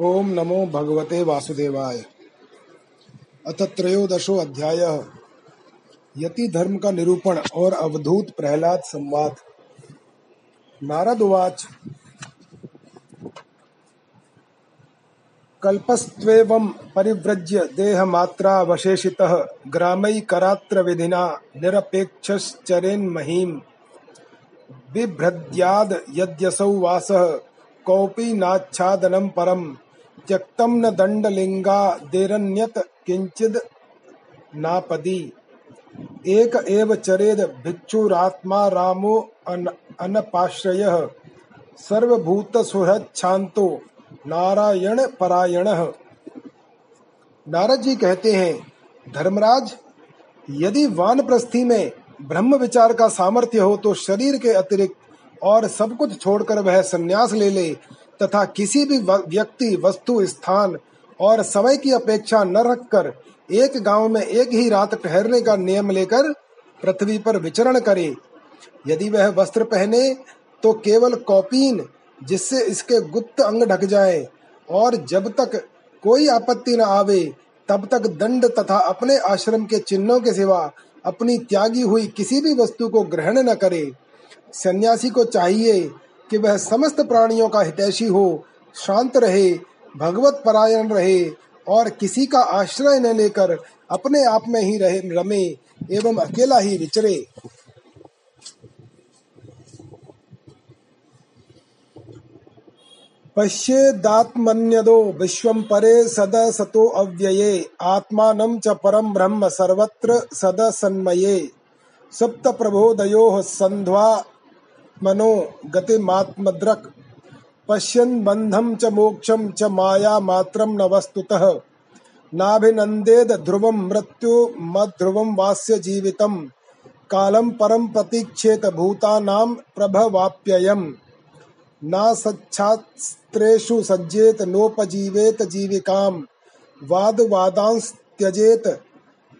ओम नमो भगवते वासुदेवाय। अथ त्रयोदशो अध्याय। यति धर्म का निरूपण और अवधूत प्रहलाद संवाद। नारद उवाच। कल्पस्त्वेवं परिव्रज्य देहमात्रावशेषितः ग्रामैकरात्र विधिना निरपेक्षश्चरेन्महीं बिभ्रद्याद् यद्यसौ वासः कोऽपि नाच्छादनं परं त्यक्तं न दण्डलिङ्गादेरन्यत् किञ्चिद् नापदि। एक एव चरेद भिक्षुरात्मा रामो अन, अनपाश्रयः। सर्वभूतसुहृच्छान्तो नारायण परायण। नारद जी कहते हैं धर्मराज यदि वानप्रस्थी में ब्रह्म विचार का सामर्थ्य हो तो शरीर के अतिरिक्त और सब कुछ छोड़कर वह संन्यास ले ले तथा किसी भी व्यक्ति, वस्तु, स्थान और समय की अपेक्षा न रखकर एक गाँव में एक ही रात ठहरने का नियम लेकर पृथ्वी पर विचरण करे। यदि वह वस्त्र पहने तो केवल कॉपीन, जिससे इसके गुप्त अंग ढक जाए, और जब तक कोई आपत्ति न आवे, तब तक दंड तथा अपने आश्रम के चिन्हों के सिवा अपनी त्यागी हुई किसी भी वस्तु को ग्रहण न करे। सन्यासी को चाहिए कि वह समस्त प्राणियों का हितैषी हो, शांत रहे, भगवत परायण रहे और किसी का आश्रय न लेकर अपने आप में ही रहे, रमे एवं अकेला ही विचरे। पश्येदात्मन्यदो विश्वं परे सदसतो अव्यये, आत्मानं च परं ब्रह्म सर्वत्र सदा सन्मये। सप्त सप्तप्रबोधयोः सन्ध्वा मनो गतिमात्मद्रक्। पश्यन् बन्धं च मोक्षं च माया मात्रं न वस्तुतः। नाभिनन्देद ध्रुवं मृत्यु मध्रुवं वास्य जीवितं। कालं परं प्रतीक्षेत भूतानां प्रभवाप्ययम्। न सच्छास्त्रेषु सज्जेत नोपजीवेत जीविकाम वाद वादांस त्यजेत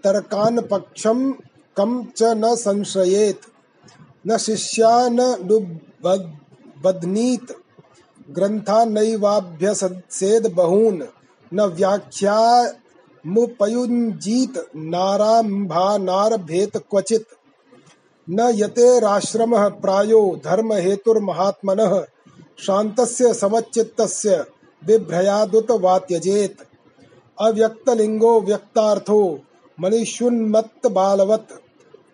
तर्कान पक्षम कम च न संश्रयेत। न शिष्या न बदनीत ग्रंथा नैवाभ्यसेद बहून, न व्याख्या मुपयुंजीत नाराम्भा नारभेत क्वचित। न यतेराश्रमः प्रायो धर्म हेतुर्महात्मनः शान्तस्य समच्चित्तस्य बिभ्रयादुत वा त्यजेत् अव्यक्तलिङ्गो व्यक्तार्थो मनीष्युन्मत्त बालवत्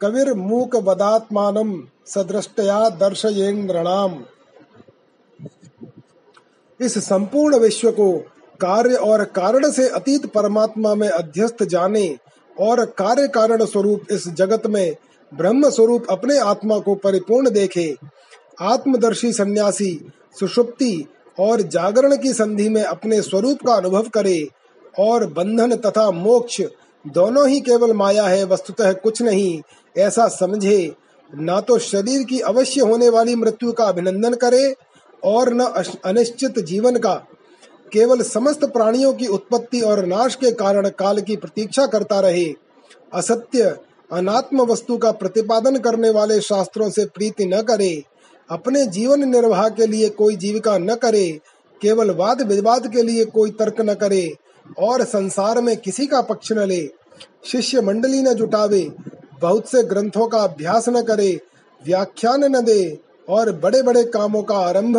कविर्मूकवदात्मानं सदृष्टया दर्शयेन्द्रणाम। इस संपूर्ण विश्व को कार्य और कारण से अतीत परमात्मा में अध्यस्त जाने और कार्य कारण स्वरूप इस जगत में ब्रह्म स्वरूप अपने आत्मा को परिपूर्ण देखे, आत्मदर्शी सन्यासी, सुषुप्ति और जागरण की संधि में अपने स्वरूप का अनुभव करे और बंधन तथा मोक्ष दोनों ही केवल माया है, वस्तुतः कुछ नहीं, ऐसा समझे न तो शरीर की अवश्य होने वाली मृत्यु का अभिनंदन करे और न अनिश्चित जीवन का। केवल समस्त प्राणियों की उत्पत्ति और नाश के कारण काल की प्रतीक्षा करता रहे। असत्य, अनात्म वस्तु का प्रतिपादन करने वाले शास्त्रों से प्रीति न करे। अपने जीवन निर्वाह के लिए कोई जीविका न करे। केवल वाद विवाद के लिए कोई तर्क न करे और संसार में किसी का पक्ष न ले। शिष्य मंडली न जुटावे। बहुत से ग्रंथों का अभ्यास न करे व्याख्यान न दे और बड़े बड़े कामों का आरंभ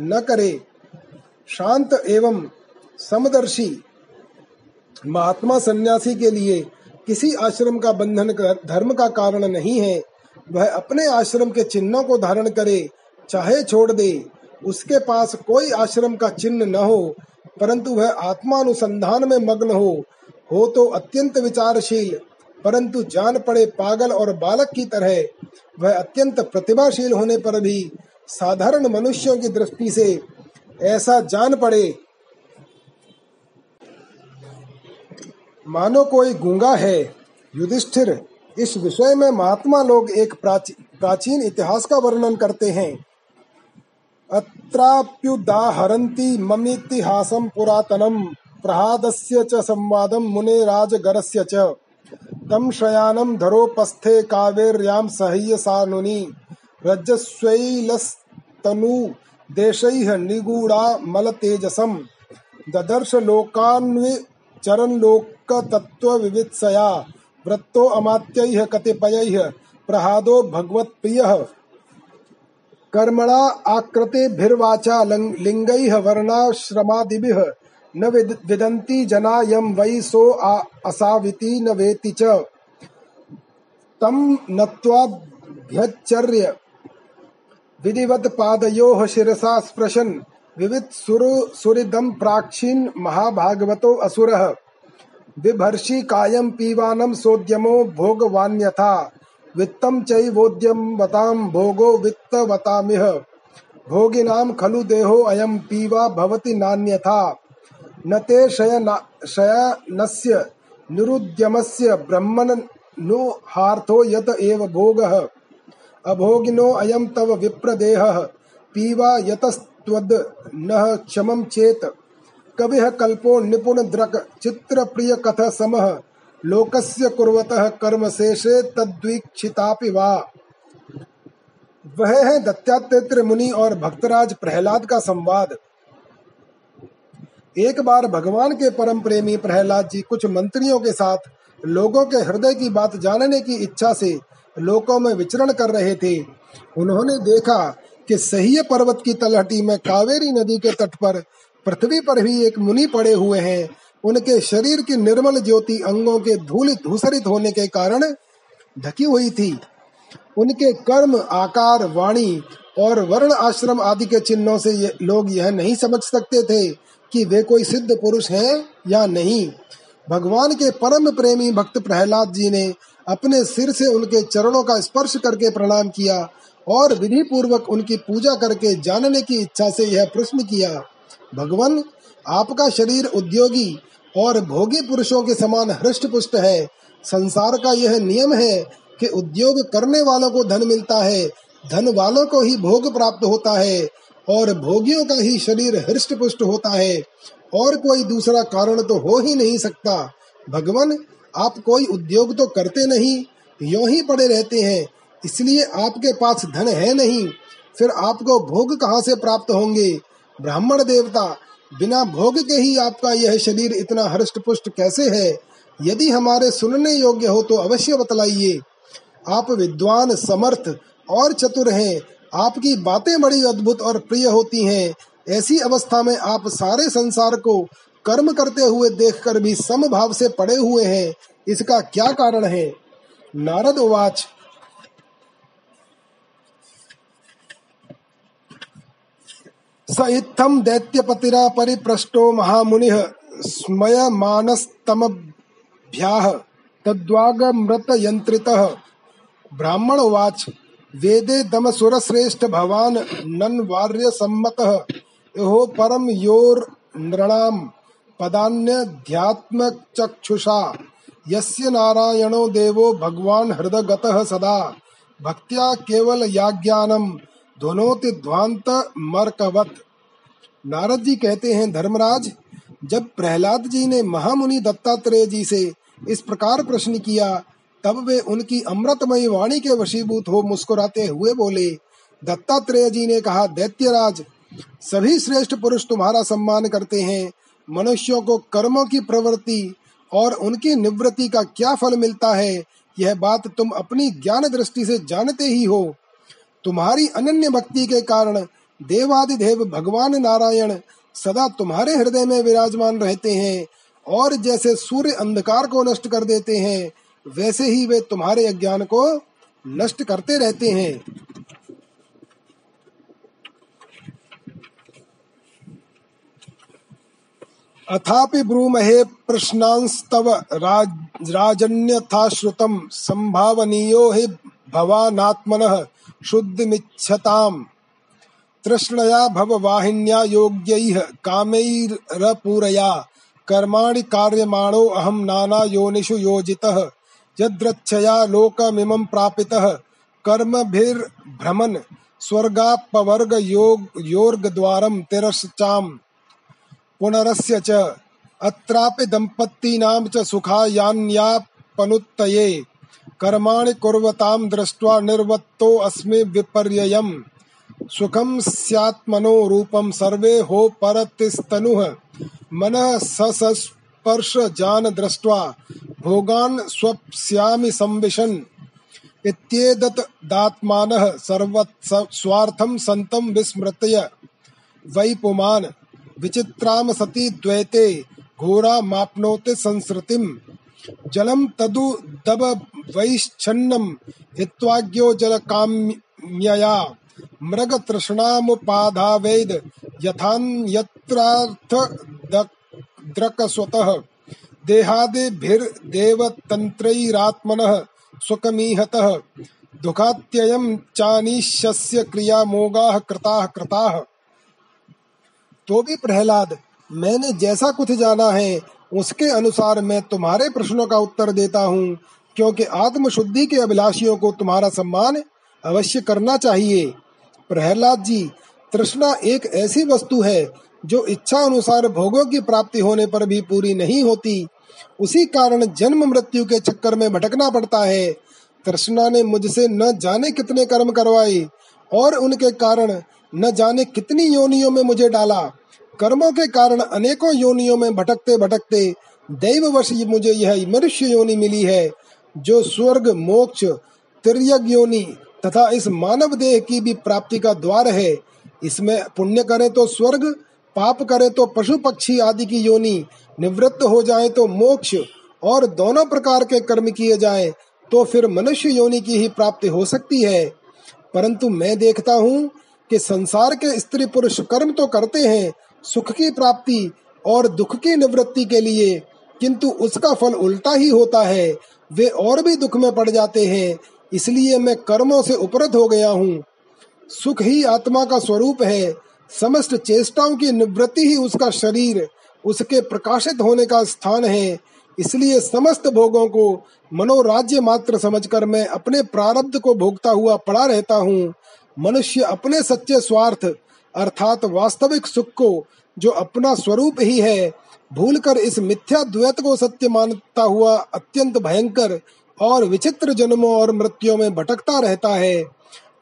न करे। शांत एवं समदर्शी महात्मा सन्यासी के लिए किसी आश्रम का बंधन कर, धर्म का कारण नहीं है। वह अपने आश्रम के चिन्हों को धारण करे चाहे छोड़ दे उसके पास कोई आश्रम का चिन्ह न हो परंतु वह आत्मानुसंधान में मग्न हो हो तो अत्यंत विचारशील परंतु जान पड़े पागल और बालक की तरह वह अत्यंत प्रतिभाशील होने पर भी साधारण मनुष्यों की दृष्टि से ऐसा जान पड़े। मानो कोई गूँगा है युधिष्ठिर इस विषय में महात्मा लोग एक प्राची, प्राचीन इतिहास का वर्णन करते हैं। अत्राप्युदाहरन्ति ममितिहासं पुरातनं प्रहादस्य च संवादं मुनेराजगरस्य च। तं शयानं धरोपस्थे कावेर्यां सह्य सानुनि। रज्जस्वैलस्तनु देशैः निगूढा मलतेजसं ददर्श लोकान्विचरन् लोकतत्त्वविवित्सया वृत्तो अमात्यैः कतिपयैः। प्रहादो भगवत्प्रियः। कर्मणा आकृतिभिर्वाचा लिङ्गैः वर्णाश्रमादिभिः। न विदन्ति जना यं वै सो असाविति न वेति च। तं नत्वाभ्यचर्य विधिवत पादयोः शिरसा स्पृशन्। विविध सुर सुरिदम प्राक्षीन महाभागवतो असुरः। बिभर्षि कायम पीवानम सोद्यमो भोगवान्यथा। वित्तम चैवोद्यमवतां भोगो वित्तवतामिह। भोगिनां खलु देहो अयम पीवा भवति नान्यथा। न ते शयन शयनस्य निरुद्यमस्य ब्रह्मन् नु हार्थो यत एव भोगः। अभोगिनो अयम तव विप्रदेहः, पीवा यतस्त्वद् न क्षमं चेत। कविः कल्पो निपुण द्रक चित्र प्रिय कथ समः। लोकस्य कुर्वतः कर्म शेषे तद्वीक्षितापि वा। वह है दत्तात्रेय मुनि और भक्तराज प्रहलाद का संवाद। एक बार भगवान के परम प्रेमी प्रहलाद जी कुछ मंत्रियों के साथ लोगों के हृदय की बात जानने की इच्छा से लोकों में विचरण कर रहे थे। उन्होंने देखा कि सही पर्वत की तलहटी में कावेरी नदी के तट पर, पृथ्वी पर भी एक मुनि पड़े हुए हैं। उनके शरीर की निर्मल ज्योति अंगों के धूल धूसरित होने के कारण ढकी हुई थी। उनके कर्म, आकार, वाणी और वर्ण आश्रम आदि के चिन्हों से लोग यह नहीं समझ सकते थे कि वे कोई सिद्ध पुरुष हैं या नहीं? भगवान के परम प्रेमी भक्त प्रहलाद जी ने अपने सिर से उनके चरणों का स्पर्श करके प्रणाम किया और विधि पूर्वक उनकी पूजा करके जानने की इच्छा से यह प्रश्न किया, भगवान, आपका शरीर उद्योगी और भोगी पुरुषों के समान हृष्ट पुष्ट है। संसार का यह नियम है कि उद्योग करने वालों को धन मिलता है। धन वालों को ही भोग प्राप्त होता है। और भोगियों का ही शरीर हृष्ट पुष्ट होता है। और कोई दूसरा कारण तो हो ही नहीं सकता। भगवान, आप कोई उद्योग तो करते नहीं, यो ही पड़े रहते हैं। इसलिए आपके पास धन है नहीं। फिर आपको भोग कहाँ से प्राप्त होंगे? ब्राह्मण देवता, बिना भोग के ही आपका यह शरीर इतना हृष्ट पुष्ट कैसे है? यदि हमारे सुनने योग्य हो तो अवश्य बतलाइए। आप विद्वान, समर्थ और चतुर हैं। आपकी बातें बड़ी अद्भुत और प्रिय होती हैं। ऐसी अवस्था में आप सारे संसार को कर्म करते हुए देखकर भी समभाव से पड़े हुए हैं। इसका क्या कारण है? नारद उवाच स इत्थम दैत्यपतिरा परिपृष्टो महामुनिः स्मयमानस्तमभ्याः तद्वागमृतयन्त्रितः। ब्राह्मण उवाच वेदे दम सुर श्रेष्ठ भवान नन वार्य सम्मतः। इहो परम योर नृणाम। पदान्यध्यात्म चक्षुषा यस्य नारायणो देवो भगवान हृदगतः सदा। भक्त्या केवल याज्ञानम। धुनोति ध्वांत मरकवत। नारद जी कहते हैं, धर्मराज, जब प्रहलाद जी ने महामुनि दत्तात्रेय जी से इस प्रकार प्रश्न किया तब वे उनकी अमृतमयी वाणी के वशीभूत हो मुस्कुराते हुए बोले, दत्तात्रेय जी ने कहा, दैत्यराज, सभी श्रेष्ठ पुरुष तुम्हारा सम्मान करते हैं। मनुष्यों को कर्मों की प्रवृत्ति और उनकी निवृत्ति का क्या फल मिलता है, यह बात तुम अपनी ज्ञान दृष्टि से जानते ही हो। तुम्हारी अनन्य भक्ति के कारण देवादिदेव भगवान नारायण सदा तुम्हारे हृदय में विराजमान रहते हैं और जैसे सूर्य अंधकार को नष्ट कर देते हैं वैसे ही वे तुम्हारे अज्ञान को नष्ट करते रहते हैं। अथापि ब्रूमहे प्रश्नांस्तव राज, राजन्यथा श्रुतम संभावनीयो हि भवानात्मनः शुद्धिमिच्छताम्। तृष्णया भववाहिन्या योग्यैः कामैरपूरया। कर्माणि कार्यमाणो अहं नाना योनिषु योजितः। यद्रच्छया लोकमिमं प्रापितः कर्मभिर्भ्रमन् स्वर्गापवर्ग योग योर्गद्वारं तिरश्चाम्। पुनरस्य च अत्रापि दम्पतीनां च सुखायान्यापनुत्तये। कर्माणि कुर्वतां दृष्ट्वा निर्वत्तो अस्मि विपर्ययम्। सुखम स्यात्मनो रूपम सर्वे हो परतिस्तनुः मन सस्पर्श जान दृष्ट्वा भोगान स्वप्स्यामि संविशन। इत्येदत् दात्मानः सर्वत् स्वार्थं सन्तं विस्मृत्य वै पुमान् विचित्राम सती द्वैते घोरा माप्नोति संसृतिम्। जलम तदु दब वैश्छन्नम हित्वाज्ञो जल काम्यया मृग तृष्णामुपाधावेद यथान्यत्रार्थ द्रक स्वतः। देहादिभिर्देवतन्त्रैरात्मनः सुखमीहतः। दुःखात्ययं चानीशस्य क्रिया मोगाः कृताः कृताः। तो भी प्रहलाद, मैंने जैसा कुछ जाना है, उसके अनुसार मैं तुम्हारे प्रश्नों का उत्तर देता हूँ, क्योंकि आत्म शुद्धि के अभिलाषियों को तुम्हारा सम्मान अवश्य करना चाहिए। प्रहलाद जी, तृष्णा एक ऐसी वस्तु है, जो इच्छा अनुसार भोगों की प्राप्ति होने पर भी पूरी नहीं होती उसी कारण जन्म मृत्यु के चक्कर में भटकना पड़ता है। तृष्णा ने मुझसे न जाने कितने कर्म करवाए और उनके कारण न जाने कितनी योनियों में मुझे डाला। कर्मों के कारण अनेकों योनियों में भटकते भटकते दैववश मुझे यह मनुष्य योनि मिली है, जो स्वर्ग, मोक्ष, तिरयग योनि तथा इस मानव देह की भी प्राप्ति का द्वार है। इसमें पुण्य करे तो स्वर्ग पाप करे तो पशु पक्षी आदि की योनि निवृत्त हो जाए तो मोक्ष और दोनों प्रकार के कर्म किए जाए तो फिर मनुष्य योनि की ही प्राप्ति हो सकती है। परंतु मैं देखता हूँ कि संसार के स्त्री पुरुष कर्म तो करते हैं, सुख की प्राप्ति और दुख की निवृत्ति के लिए, किंतु उसका फल उल्टा ही होता है, वे और भी दुख में पड़ जाते हैं, इसलिए मैं कर्मों से उपरत हो गया हूँ। सुख ही आत्मा का स्वरूप है समस्त चेष्टाओं की निवृत्ति ही उसका शरीर, उसके प्रकाशित होने का स्थान है। इसलिए समस्त भोगों को मनोराज्य मात्र समझकर मैं अपने प्रारब्ध को भोगता हुआ पड़ा रहता हूँ। मनुष्य अपने सच्चे स्वार्थ, अर्थात वास्तविक सुख को, जो अपना स्वरूप ही है, भूलकर इस मिथ्या द्वैत को सत्य मानता हुआ अत्यंत भयंकर और विचित्र जन्मों और मृत्युओं में भटकता रहता है।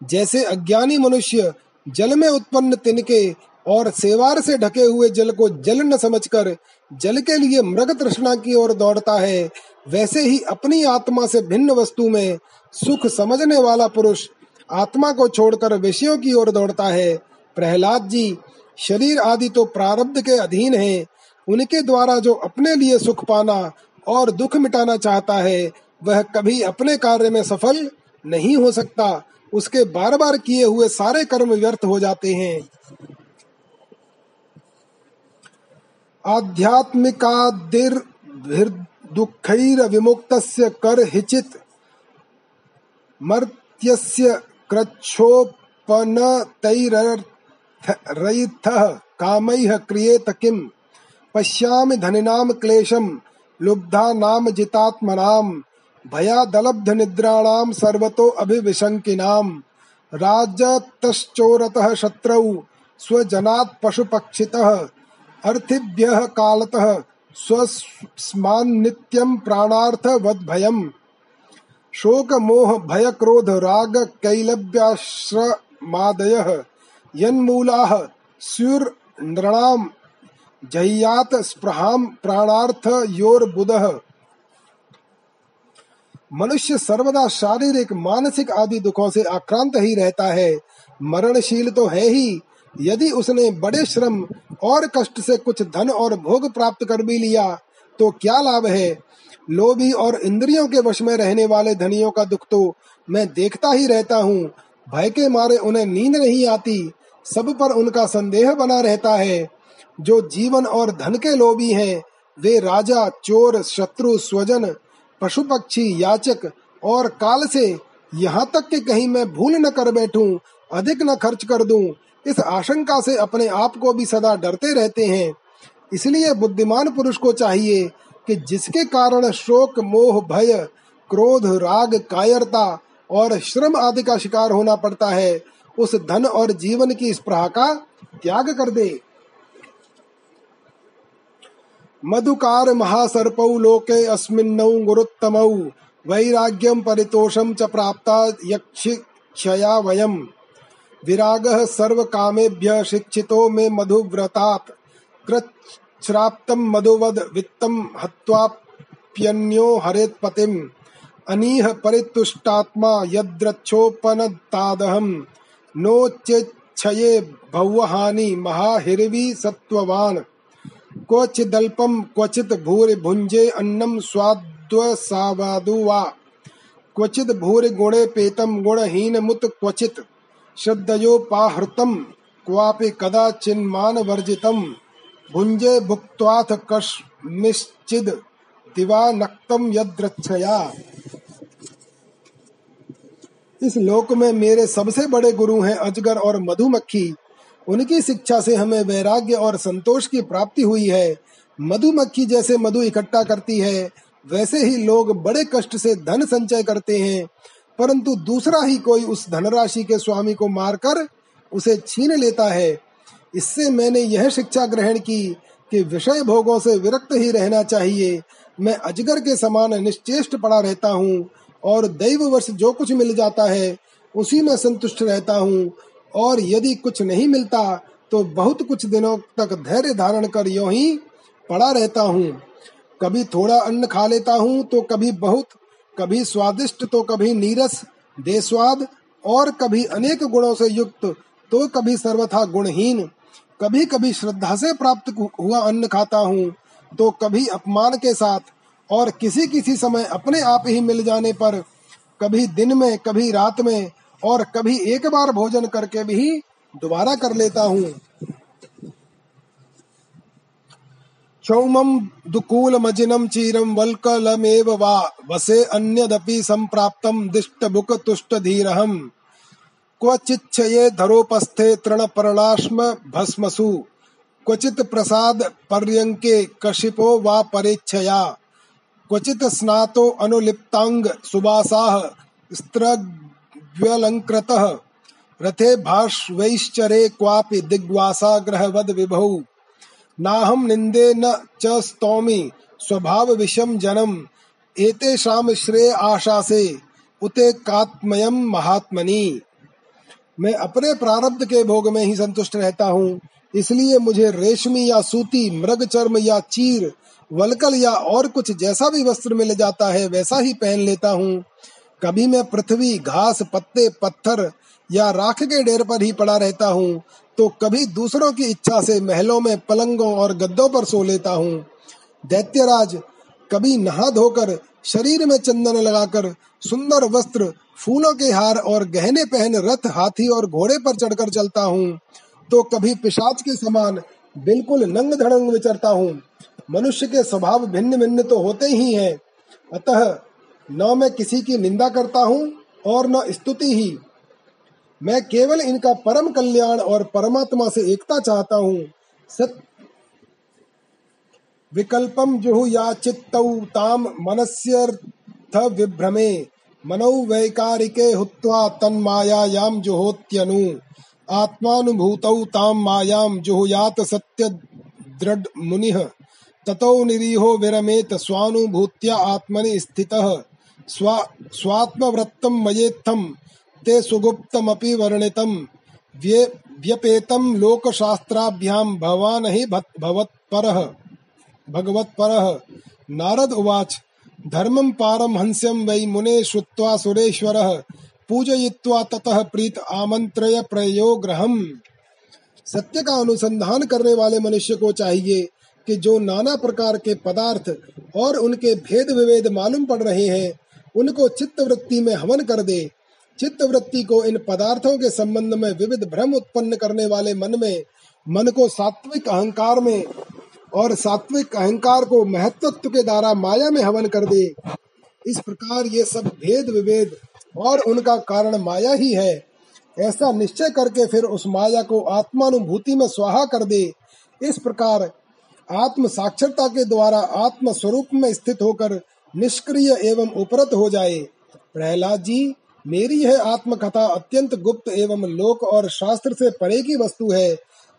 जैसे अज्ञानी मनुष्य जल में उत्पन्न तिनके और सेवार से ढके हुए जल को जल न समझकर जल के लिए मृग तृष्णा की ओर दौड़ता है, वैसे ही अपनी आत्मा से भिन्न वस्तु में सुख समझने वाला पुरुष आत्मा को छोड़कर विषयों की ओर दौड़ता है। प्रहलाद जी शरीर आदि तो प्रारब्ध के अधीन है। उनके द्वारा जो अपने लिए सुख पाना और दुख मिटाना चाहता है, वह कभी अपने कार्य में सफल नहीं हो सकता। उसके बार बार किए हुए सारे कर्म व्यर्थ हो जाते हैं। आध्यात्मिकादिर्भिर्दुःखैर विमुक्तस्य कर हिचित मर्त्यस्य कृच्छोपनतैरर्थरयिथः कामैः क्रियेत किम्? पश्यामि लुब्धा नाम लुब्धानां जितात्मनां भयादलब्धनिद्राणां सर्वतो अभिविशङ्किनां। राजतश्चोरतः शत्रौ स्वजनात् पशुपक्षितः अर्थिभ्यः कालतः, स्वस्मान्नित्यं प्राणार्थवद्भयम् शोक मोह भय क्रोध राग कैलव्याश्रमादयः यन्मूलाः स्युर्नृणाम् जह्यात स्पृहाम प्राणार्थ योर बुधः मनुष्य सर्वदा शारीरिक, मानसिक आदि दुखों से आक्रांत ही रहता है। मरणशील तो है ही। यदि उसने बड़े श्रम और कष्ट से कुछ धन और भोग प्राप्त कर भी लिया तो क्या लाभ है? लोभी और इंद्रियों के वश में रहने वाले धनियों का दुख तो मैं देखता ही रहता हूँ। भय के मारे उन्हें नींद नहीं आती। सब पर उनका संदेह बना रहता है। जो जीवन और धन के लोभी हैं, वे राजा, चोर, शत्रु, स्वजन पशु पक्षी याचक और काल से यहाँ तक कि कहीं मैं भूल न कर बैठूं, अधिक न खर्च कर दूँ, इस आशंका से अपने आप को भी सदा डरते रहते हैं। इसलिए बुद्धिमान पुरुष को चाहिए कि जिसके कारण शोक, मोह, भय, क्रोध, राग, कायरता और श्रम आदि का शिकार होना पड़ता है, उस धन और जीवन की स्प्रहा का त्याग कर दे। मधुकार महासर्पौ लोके अस्मिन्नौ गुरुत्तमौ। वैराग्यम परितोषम च प्राप्ता यक्षया वयम। विरागः सर्व कामेभ्य शिक्षितो मे मधुव्रतात्। श्राप्तम मधुवद वित्तम हत्वाप्यन्यो हरेत पतिम अनीह परितुष्टात्मा यद्रक्षोपनतादहम नो चेच्छये भवहानि महाहिरवी सत्ववान क्वचिदल्पम क्वचित भूरि भुंजे अन्नम स्वाद्वसावादु वा। पेतम गुणहीन मुत क्वचित। श्रद्धयोपाहृतम क्वापि कदाचिन्मान वर्जितम भुंजे भुक्त्वाथ दिवा नक्तम यद्रच्छया। इस लोक में मेरे सबसे बड़े गुरु हैं अजगर और मधुमक्खी। उनकी शिक्षा से हमें वैराग्य और संतोष की प्राप्ति हुई है। मधुमक्खी जैसे मधु इकट्ठा करती है, वैसे ही लोग बड़े कष्ट से धन संचय करते हैं। परंतु दूसरा ही कोई उस धनराशि के स्वामी को मारकर उसे छीन लेता है। इससे मैंने यह शिक्षा ग्रहण की कि विषय भोगों से विरक्त ही रहना चाहिए। मैं अजगर के समान निश्चेष्ट पड़ा रहता हूँ और दैव वर्ष जो कुछ मिल जाता है, उसी में संतुष्ट रहता हूँ। और यदि कुछ नहीं मिलता तो बहुत कुछ दिनों तक धैर्य धारण कर यो ही पड़ा रहता हूँ। कभी थोड़ा अन्न खा लेता हूँ तो कभी बहुत, कभी स्वादिष्ट तो कभी नीरस, देस्वाद, और कभी अनेक गुणों से युक्त तो कभी सर्वथा गुणहीन। कभी कभी श्रद्धा से प्राप्त हुआ अन्न खाता हूँ तो कभी अपमान के साथ, और किसी किसी समय अपने आप ही मिल जाने पर, कभी दिन में, कभी रात में और कभी एक बार भोजन करके भी दोबारा कर लेता हूँ। क्षौमं दुकूलमजिनं चीरं वल्कलमेव वा, वसे अन्यदपि सम्प्राप्तं दिष्टबुकतुष्टधीरहम् क्वचिच्छये धरोपस्थे तृण तृणपर्णाश्म भस्मसु। क्वचित् प्रसाद पर्यंके कशिपो वा परेच्छया। क्वचित् स्नातो अनुलिप्तांग सुबासाः स्त्रग्व्यलङ्कृतः रथे भाष्वैश्चरे क्वापि दिग्वासाग्रहवद विभौ। नाहं निंदे न च स्तौमि जनम। एतेषाम श्रेय आशा से उते कात्मयम महात्मनि। मैं अपने प्रारब्ध के भोग में ही संतुष्ट रहता हूँ, इसलिए मुझे रेशमी या सूती, मृग चर्म या चीर, वलकल या और कुछ जैसा भी वस्त्र मिल जाता है, वैसा ही पहन लेता हूँ। कभी मैं पृथ्वी, घास, पत्ते, पत्थर या राख के ढेर पर ही पड़ा रहता हूँ तो कभी दूसरों की इच्छा से महलों में पलंगों और गद्दों पर सो लेता हूँ। दैत्यराज, कभी नहा धोकर शरीर में चंदन लगाकर सुंदर वस्त्र, फूलों के हार और गहने पहन रथ, हाथी और घोड़े पर चढ़कर चलता हूँ तो कभी पिशाच के समान बिल्कुल नंग धड़ंग विचरता हूँ। मनुष्य के स्वभाव भिन्न भिन्न तो होते ही हैं। अतः न मैं किसी की निंदा करता हूँ और न स्तुति ही। मैं केवल इनका परम कल्याण और परमात्मा से एकता चाहता हूँ। सत विकल्पम जुहु या चित्तौ ताम मनस्यर्थ विभ्रमे। मनौ वैकारिके हुत्वा तन्मायायाम जुहोत्यनु। आत्मानुभूतौ ताम मायाम जुहुयात सत्य दृढ़ मुनिः। ततो निरीहो विरमेत स्वानुभूत्या आत्मनि स्थितः। स्वा, स्वात्मवृत्तं मयेत्थं ते सुगुप्तमपि वर्णितं व्ये, व्यपेतं लोकशास्त्राभ्यां भवान् हि भवत्परः। भगवत्परः। नारद उवाच, धर्मं पारमहंस्यं वै मुने श्रुत्वा सुरेश्वरः, पूजयित्वा ततः प्रीत आमंत्रय प्रयोग्रहम सत्य का अनुसंधान करने वाले मनुष्य को चाहिए कि जो नाना प्रकार के पदार्थ और उनके भेद विभेद मालूम पड़ रहे हैं उनको चित्त वृत्ति में हवन कर दे। चित्त वृत्ति को इन पदार्थों के संबंध में विविध भ्रम उत्पन्न करने वाले मन में, मन को सात्विक अहंकार में और सात्विक अहंकार को महत्वत्व के द्वारा माया में हवन कर दे। इस प्रकार ये सब भेद विभेद और उनका कारण माया ही है। ऐसा निश्चय करके फिर उस माया को आत्मानुभूति में स्वाहा कर दे। इस प्रकार आत्म साक्षरता के द्वारा आत्म स्वरूप में स्थित होकर निष्क्रिय एवं उपरत हो जाए। प्रहलाद जी, मेरी यह आत्मकथा अत्यंत गुप्त एवं लोक और शास्त्र से परे की वस्तु है।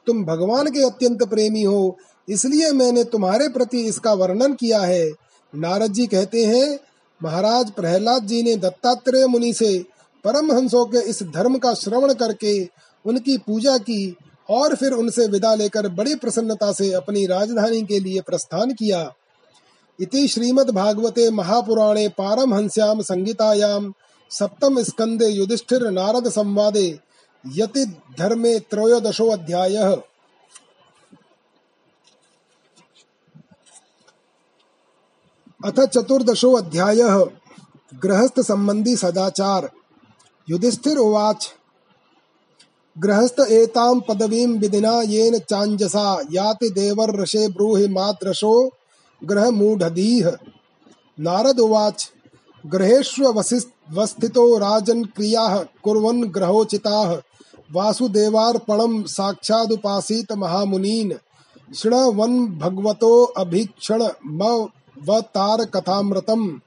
तुम भगवान के अत्यंत प्रेमी हो, इसलिए मैंने तुम्हारे प्रति इसका वर्णन किया है। नारद जी कहते हैं, महाराज, प्रहलाद जी ने दत्तात्रेय मुनि से परमहंसों के इस धर्म का श्रवण करके उनकी पूजा की और फिर उनसे विदा लेकर बड़ी प्रसन्नता से अपनी राजधानी के लिए प्रस्थान किया। इति श्रीमद्भागवते महापुराणे पारमहंस्यां संहितायां सप्तम स्कंदे युधिष्ठिर नारद संवादे यति धर्मे त्रयोदशो अध्यायः अथ चतुर्दशो अध्यायः गृहस्थ संबंधी सदाचार। युधिष्ठिर उवाच, गृहस्थ एतां पदवीं विधिना येन चाञ्जसा, याति देवर्षे ब्रूहि माद्रशो ग्रहमूढधीः नारद उवाच गृहेष्वस्थितो राजन् क्रियाः कुर्वन् ग्रहोचिताः। वासुदेवार्पणं साक्षादुपासीत महामुनीन्। शृण्वन् भगवतोऽभीक्षणमवतारकथामृतम्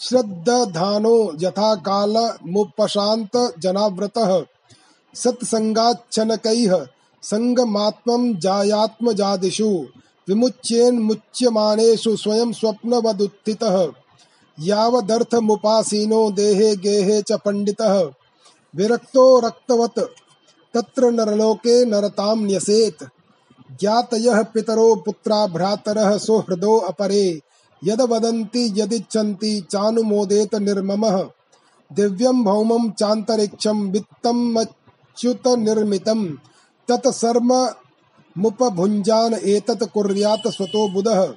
श्रद्दधानो यथा कालमुपशान्त जनाव्रतः। सत्सङ्गाच्छनकैः सङ्गमात्मं जायात्मजादिषु विमुच्येन्मुच्यमानेषु स्वयं स्वप्नवदुत्थितः। यावदर्थमुपासीनो देहे गेहे च पंडितः विरक्तो रक्तवत्, तत्र नरलोके नरतां न्यसेत्। ज्ञातयः पितरो पुत्रा भ्रातरः सुहृदो अपरे। यद वदन्ति यदिच्छन्ति चानुमोदेत निर्ममः। दिव्यं भौमं चान्तरिक्षं वित्तमच्युत निर्मितं तत् सर्व मुपभुञ्जान एतत् कुर्यात् स्वतो बुधः।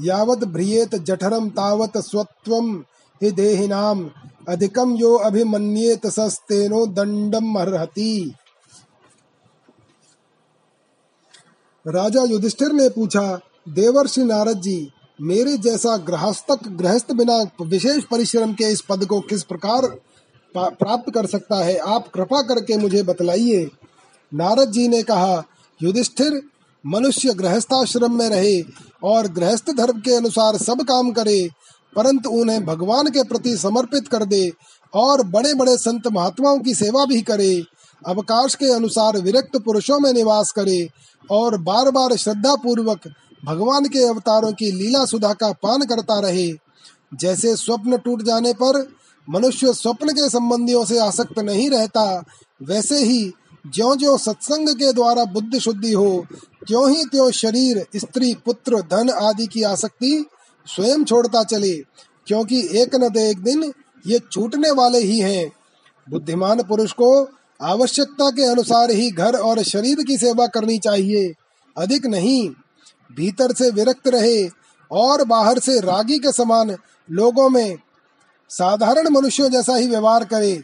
यावत् भ्रियेत जठरं तावत् स्वत्वं हि देहिनाम्। अधिकं यो अभिमन्येत सस्तेनो दंडम अर्हति। राजा युधिष्ठिर ने पूछा, देवर्षि नारद जी, मेरे जैसा गृहस्थक, गृहस्थ बिना विशेष परिश्रम के इस पद को किस प्रकार प्राप्त कर सकता है? आप कृपा करके मुझे बतलाइए। नारद जी ने कहा युधिष्ठिर मनुष्य गृहस्थाश्रम में रहे और गृहस्थ धर्म के अनुसार सब काम करे, परंतु उन्हें भगवान के प्रति समर्पित कर दे और बड़े बड़े संत महात्माओं की सेवा भी करे, अवकाश के अनुसार विरक्त पुरुषों में निवास करे और बार बार श्रद्धा पूर्वक भगवान के अवतारों की लीला सुधा का पान करता रहे। जैसे स्वप्न टूट जाने पर मनुष्य स्वप्न के संबंधियों से आसक्त नहीं रहता, वैसे ही ज्यो ज्यो सत्संग के द्वारा बुद्धि शुद्धि हो, त्यों ही त्यों शरीर, स्त्री, पुत्र, धन आदि की आसक्ति स्वयं छोड़ता चले, क्योंकि एक न दे एक दिन ये छूटने वाले ही हैं। बुद्धिमान पुरुष को आवश्यकता के अनुसार ही घर और शरीर की सेवा करनी चाहिए, अधिक नहीं। भीतर से विरक्त रहे और बाहर से रागी के समान लोगों में साधारण मनुष्यों जैसा ही व्यवहार करे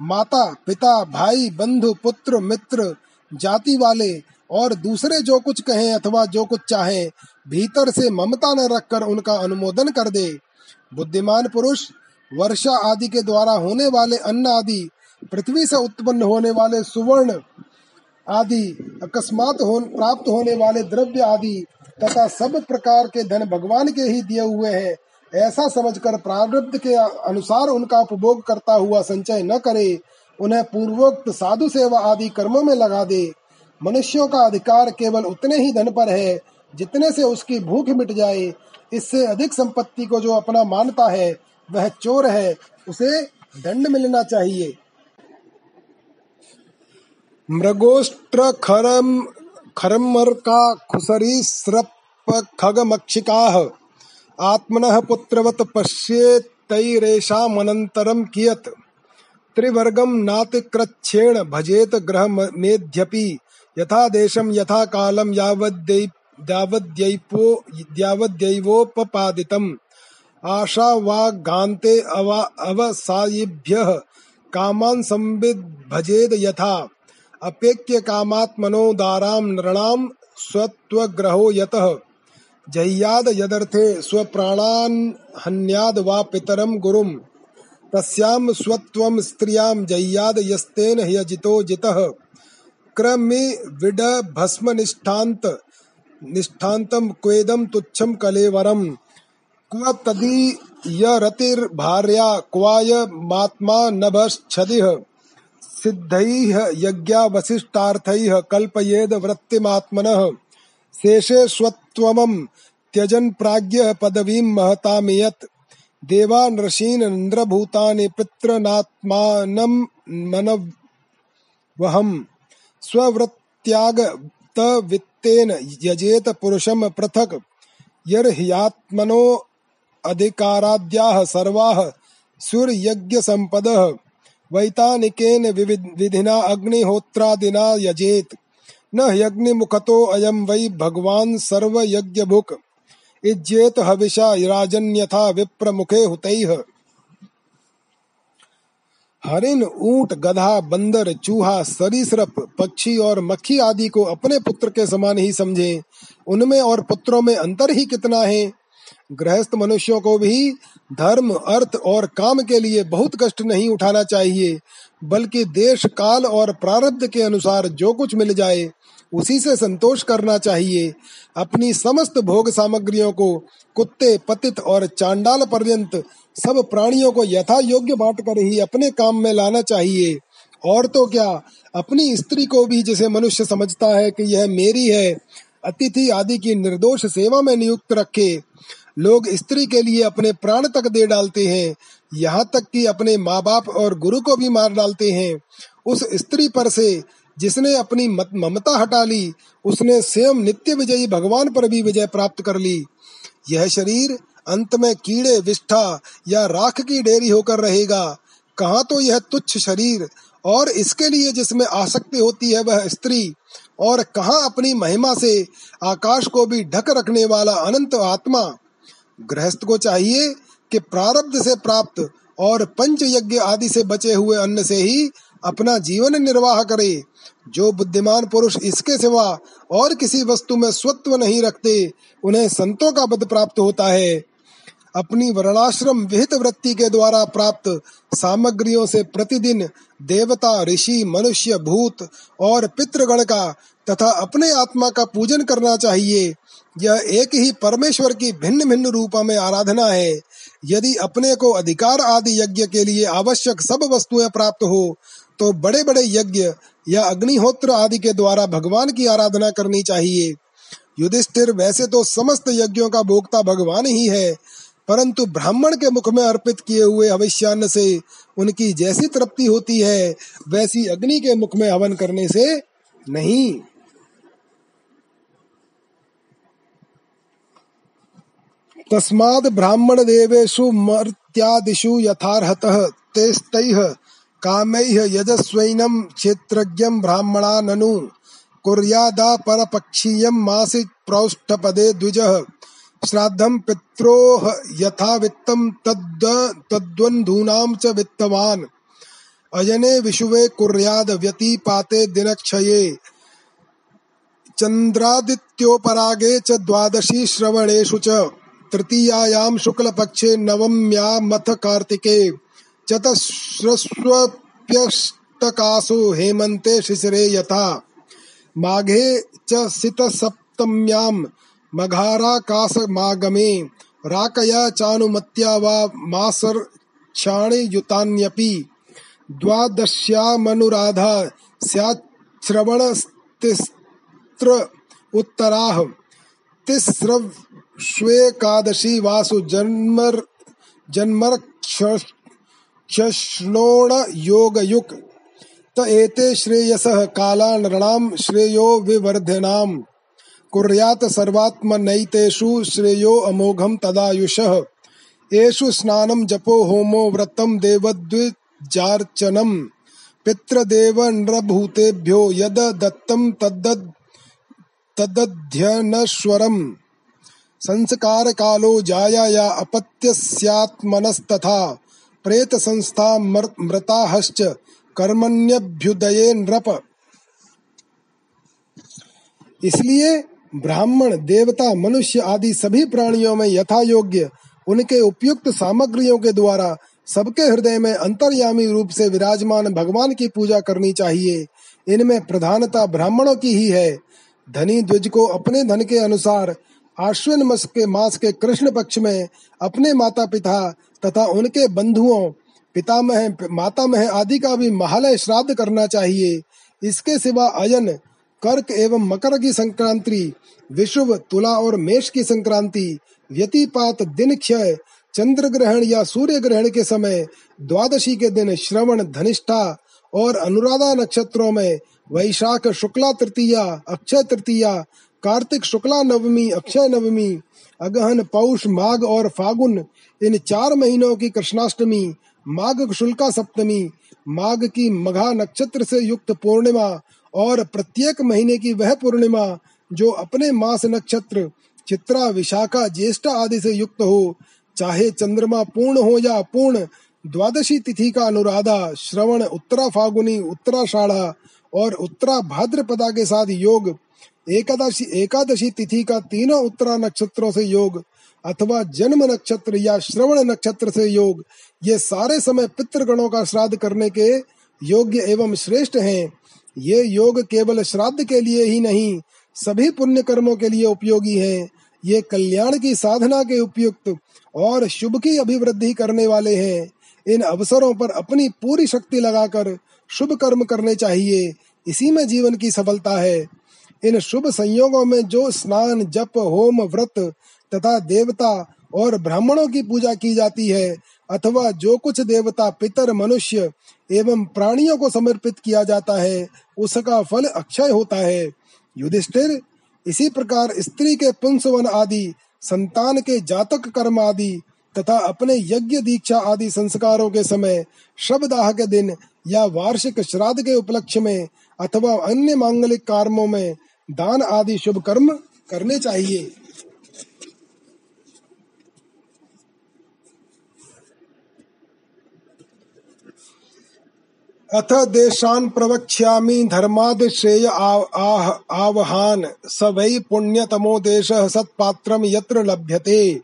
माता पिता भाई बंधु पुत्र मित्र जाति वाले और दूसरे जो कुछ कहें अथवा जो कुछ चाहे भीतर से ममता न रखकर उनका अनुमोदन कर दे। बुद्धिमान पुरुष वर्षा आदि के द्वारा होने वाले अन्न आदि पृथ्वी से उत्पन्न होने वाले सुवर्ण आदि अकस्मात हो, प्राप्त होने वाले द्रव्य आदि तथा सब प्रकार के धन भगवान के ही दिए हुए हैं ऐसा समझकर प्रारब्ध के अनुसार उनका उपभोग करता हुआ संचय न करे, उन्हें पूर्वोक्त साधु सेवा आदि कर्मों में लगा दे। मनुष्यों का अधिकार केवल उतने ही धन पर है, जितने से उसकी भूख मिट जाए। इससे अधिक संपत्ति को जो अपना मानता है, वह चोर है, उसे दंड मिलना चाहिए। मृगोष्ट्र खरम खरमर का खुसरी स्रप खगमक्षिका आत्मनः पुत्रवत पश्येत्तैरेषामनन्तरं कियत्? त्रिवर्गं नातिक्रच्छेण भजेत ग्रहमेध्यपि। यथा देशं, यथा कालं यावद्यै, यावद्यैपो, यावद्यैवोपपादितम्। आशावागान्ते अवा, अवसायिभ्यः। कामान् संविद् यथा। अपेक्य कामात्मनो दारां नृणां स्वत्वग्रहो यतः। जह्याद यदर्थे स्वप्राणान् हन्याद वा पितरं गुरुं तस्यां स्वत्वं स्त्रियाँ जह्याद यस्तेन ह्यजितो जितः। क्रमि विड भस्म निष्ठान्त निष्ठान्तं क्वेदं तुच्छं कलेवरं क्व तदीयरतिर्भार्या क्वाय मात्मा नभश्छदिः सिद्धैः यज्ञावशिष्टार्थैः कल्पयेद वृत्तिमात्मनः। शेषे स्वत्वमं त्यजन् प्राज्ञः पदवीं महतामियत् देवानृषीनिन्द्रभूतानि पितृनात्मानं मनवहम् स्ववृत् त्याग वित्तेन यजेत पुरुषम पृथक। यर्ह्यात्मनो अधिकाराद्याः सर्वाः सूर्यज्ञसम्पदः। वैतानिकेन विधिना अग्निहोत्रादिना यजेत। न यज्ञमुखतो अयम वै भगवान सर्वयज्ञभुक् इज्जेत हविषा राजन्यथा विप्र मुखे हुतैः। हरिण ऊँट, गधा, बंदर, चूहा, सरीसृप, पक्षी और मक्खी आदि को अपने पुत्र के समान ही समझे। उनमें और पुत्रों में अंतर ही कितना है? गृहस्थ मनुष्यों को भी धर्म, अर्थ और काम के लिए बहुत कष्ट नहीं उठाना चाहिए, बल्कि देश, काल और प्रारब्ध के अनुसार जो कुछ मिल जाए उसी से संतोष करना चाहिए। अपनी समस्त भोग सामग्रियों को, कुत्ते, पतित और चांडाल पर्यंत सब प्राणियों को यथा योग्य बांट कर ही अपने काम में लाना चाहिए। और तो क्या, अपनी स्त्री को भी जिसे मनुष्य समझता है कि यह मेरी है, अतिथि आदि की निर्दोष सेवा में नियुक्त रखे। लोग स्त्री के लिए अपने प्राण तक दे डालते हैं, यहाँ तक कि अपने माँ बाप और गुरु को भी मार डालते हैं। उस स्त्री पर से जिसने अपनी ममता हटा ली, उसने स्वयं नित्य विजयी भगवान पर भी विजय प्राप्त कर ली। यह शरीर अंत में कीड़े, विष्ठा या राख की डेरी होकर रहेगा। कहा तो यह तुच्छ शरीर और इसके लिए जिसमें आसक्ति होती है वह स्त्री। और कहा अपनी महिमा से आकाश को भी ढक रखने वाला अनंत आत्मा। गृहस्थ को चाहिए कि प्रारब्ध से प्राप्त और पंच यज्ञ आदि से बचे हुए अन्न से ही अपना जीवन निर्वाह करे। जो बुद्धिमान पुरुष इसके सिवा और किसी वस्तु में स्वत्व नहीं रखते, उन्हें संतों का पद प्राप्त होता है। अपनी वर्णाश्रम विहित वृत्ति के द्वारा प्राप्त सामग्रियों से प्रतिदिन देवता, ऋषि, मनुष्य, भूत और पितृगण का तथा अपने आत्मा का पूजन करना चाहिए। यह एक ही परमेश्वर की भिन्न भिन्न रूप में आराधना है। यदि अपने को अधिकार आदि यज्ञ के लिए आवश्यक सब वस्तुएँ प्राप्त हो तो बड़े बड़े यज्ञ या अग्निहोत्र आदि के द्वारा भगवान की आराधना करनी चाहिए। युधिष्ठिर वैसे तो समस्त यज्ञों का भोक्ता भगवान ही है, परंतु ब्राह्मण के मुख में अर्पित किए हुए अवश्यान्न से उनकी जैसी तृप्ति होती है, वैसी अग्नि के मुख में हवन करने से नहीं। तस्माद् ब्राह्मण देवेशु मर्त्यादिषु यथार्हतः तेस्तैः कामैः यजस्वैनं क्षेत्रज्ञं ब्राह्मणा ननु। कुर्यादा परपक्षीयं मासिक प्रौष्ठपदे द्विजः। श्राद्धं पित्रोः यथा वित्तं तद् तद्वन्धूनां च वित्तवान्। अयने विशुवे कुर्याद व्यतीपाते दिनक्षये। चन्द्रादित्योपरागे च द्वादशी श्रवणेषु च। तृतीयायां शुक्लपक्षे नवम्यामथ कार्तिके चतस्रस्वप्यष्टकासु हेमन्ते शिशिरे यथा। माघे च सितसप्तम्यां मघाराकाशमागमे राकया चानुमत्या वा मासर्क्षाणि युतान्यपि द्वादश्यामनुराधा स्याच्छ्रवणस्तिस्त्र उत्तराः तिस्रश्वेकादशी वासु जन्मर् जन्मर्क्ष क्षश्नोण योगयुक्। त एते श्रेयसः कालान् ऋणाम् श्रेयो विवर्धनाम्। कुर्यात् सर्वात्मनैतेषु श्रेयो अमोघम् तदायुषः। एषु स्नानं जपो होमो व्रतं देवद्विजार्चनम्। पितृदेव नृभूतेभ्यो यद दत्तं तद्दद् तदध्यनश्वरम्। संस्कार कालो जाया या अपत्यस्यात्मनस्तथा। प्रेत संस्था मृताहश्च कर्मण्यभ्युदये नृप। इसलिए ब्राह्मण, देवता, मनुष्य आदि सभी प्राणियों में यथा योग्य उनके उपयुक्त सामग्रियों के द्वारा सबके हृदय में अंतर्यामी रूप से विराजमान भगवान की पूजा करनी चाहिए। इनमें प्रधानता ब्राह्मणों की ही है। धनी द्विज को अपने धन के अनुसार आश्विन के मास के कृष्ण पक्ष में अपने माता पिता तथा उनके बंधुओं, पितामह, मातामह आदि का भी महालय श्राद्ध करना चाहिए। इसके सिवा अयन, कर्क एवं मकर की संक्रांति विश्व तुला और मेष की संक्रांति, व्यतिपात, दिन क्षय, चंद्र ग्रहण या सूर्य ग्रहण के समय, द्वादशी के दिन श्रवण, धनिष्ठा और अनुराधा नक्षत्रों में वैशाख शुक्ला तृतीया, अक्षय तृतीया, कार्तिक शुक्ला नवमी, अक्षय नवमी, अगहन, पौष, माघ और फागुन इन चार महीनों की कृष्णाष्टमी, माघ शुल्का सप्तमी, माघ की मघा नक्षत्र से युक्त पूर्णिमा और प्रत्येक महीने की वह पूर्णिमा जो अपने मास नक्षत्र, चित्रा, विशाखा, ज्येष्ठ आदि से युक्त हो, चाहे चंद्रमा पूर्ण हो या पूर्ण द्वादशी तिथि का अनुराधा, श्रवण, उत्तरा फागुनी उत्तराषाढ़ा और उत्तरा भाद्रपदा के साथ योग, एकादशी एकादशी तिथि का तीनों उत्तरा नक्षत्रों से योग अथवा जन्म नक्षत्र या श्रवण नक्षत्र से योग, ये सारे समय पितृगणों का श्राद्ध करने के योग्य एवं श्रेष्ठ हैं। ये योग केवल श्राद्ध के लिए ही नहीं, सभी पुण्य कर्मों के लिए उपयोगी हैं। ये कल्याण की साधना के उपयुक्त और शुभ की अभिवृद्धि करने वाले हैं। इन अवसरों पर अपनी पूरी शक्ति लगाकर शुभ कर्म करने चाहिए। इसी में जीवन की सफलता है। इन शुभ संयोगों में जो स्नान, जप, होम, व्रत तथा देवता और ब्राह्मणों की पूजा की जाती है, अथवा जो कुछ देवता पितर मनुष्य एवं प्राणियों को समर्पित किया जाता है, उसका फल अक्षय होता है। युधिष्ठिर, इसी प्रकार स्त्री के पुंसवन आदि, संतान के जातक कर्म आदि, तथा अपने यज्ञ, दीक्षा आदि संस्कारों के समय शबदाह के दिन या वार्षिक श्राद्ध के उपलक्ष्य में, अथवा अन्य मांगलिक कर्मों में दान आदि शुभ कर्म करने चाहिए। अथ देशान प्रवक्ष्यामि धर्माद श्रेय आह आवहान। स वै पुण्यतमो देश सत्पात्रम यत्र लभ्यते।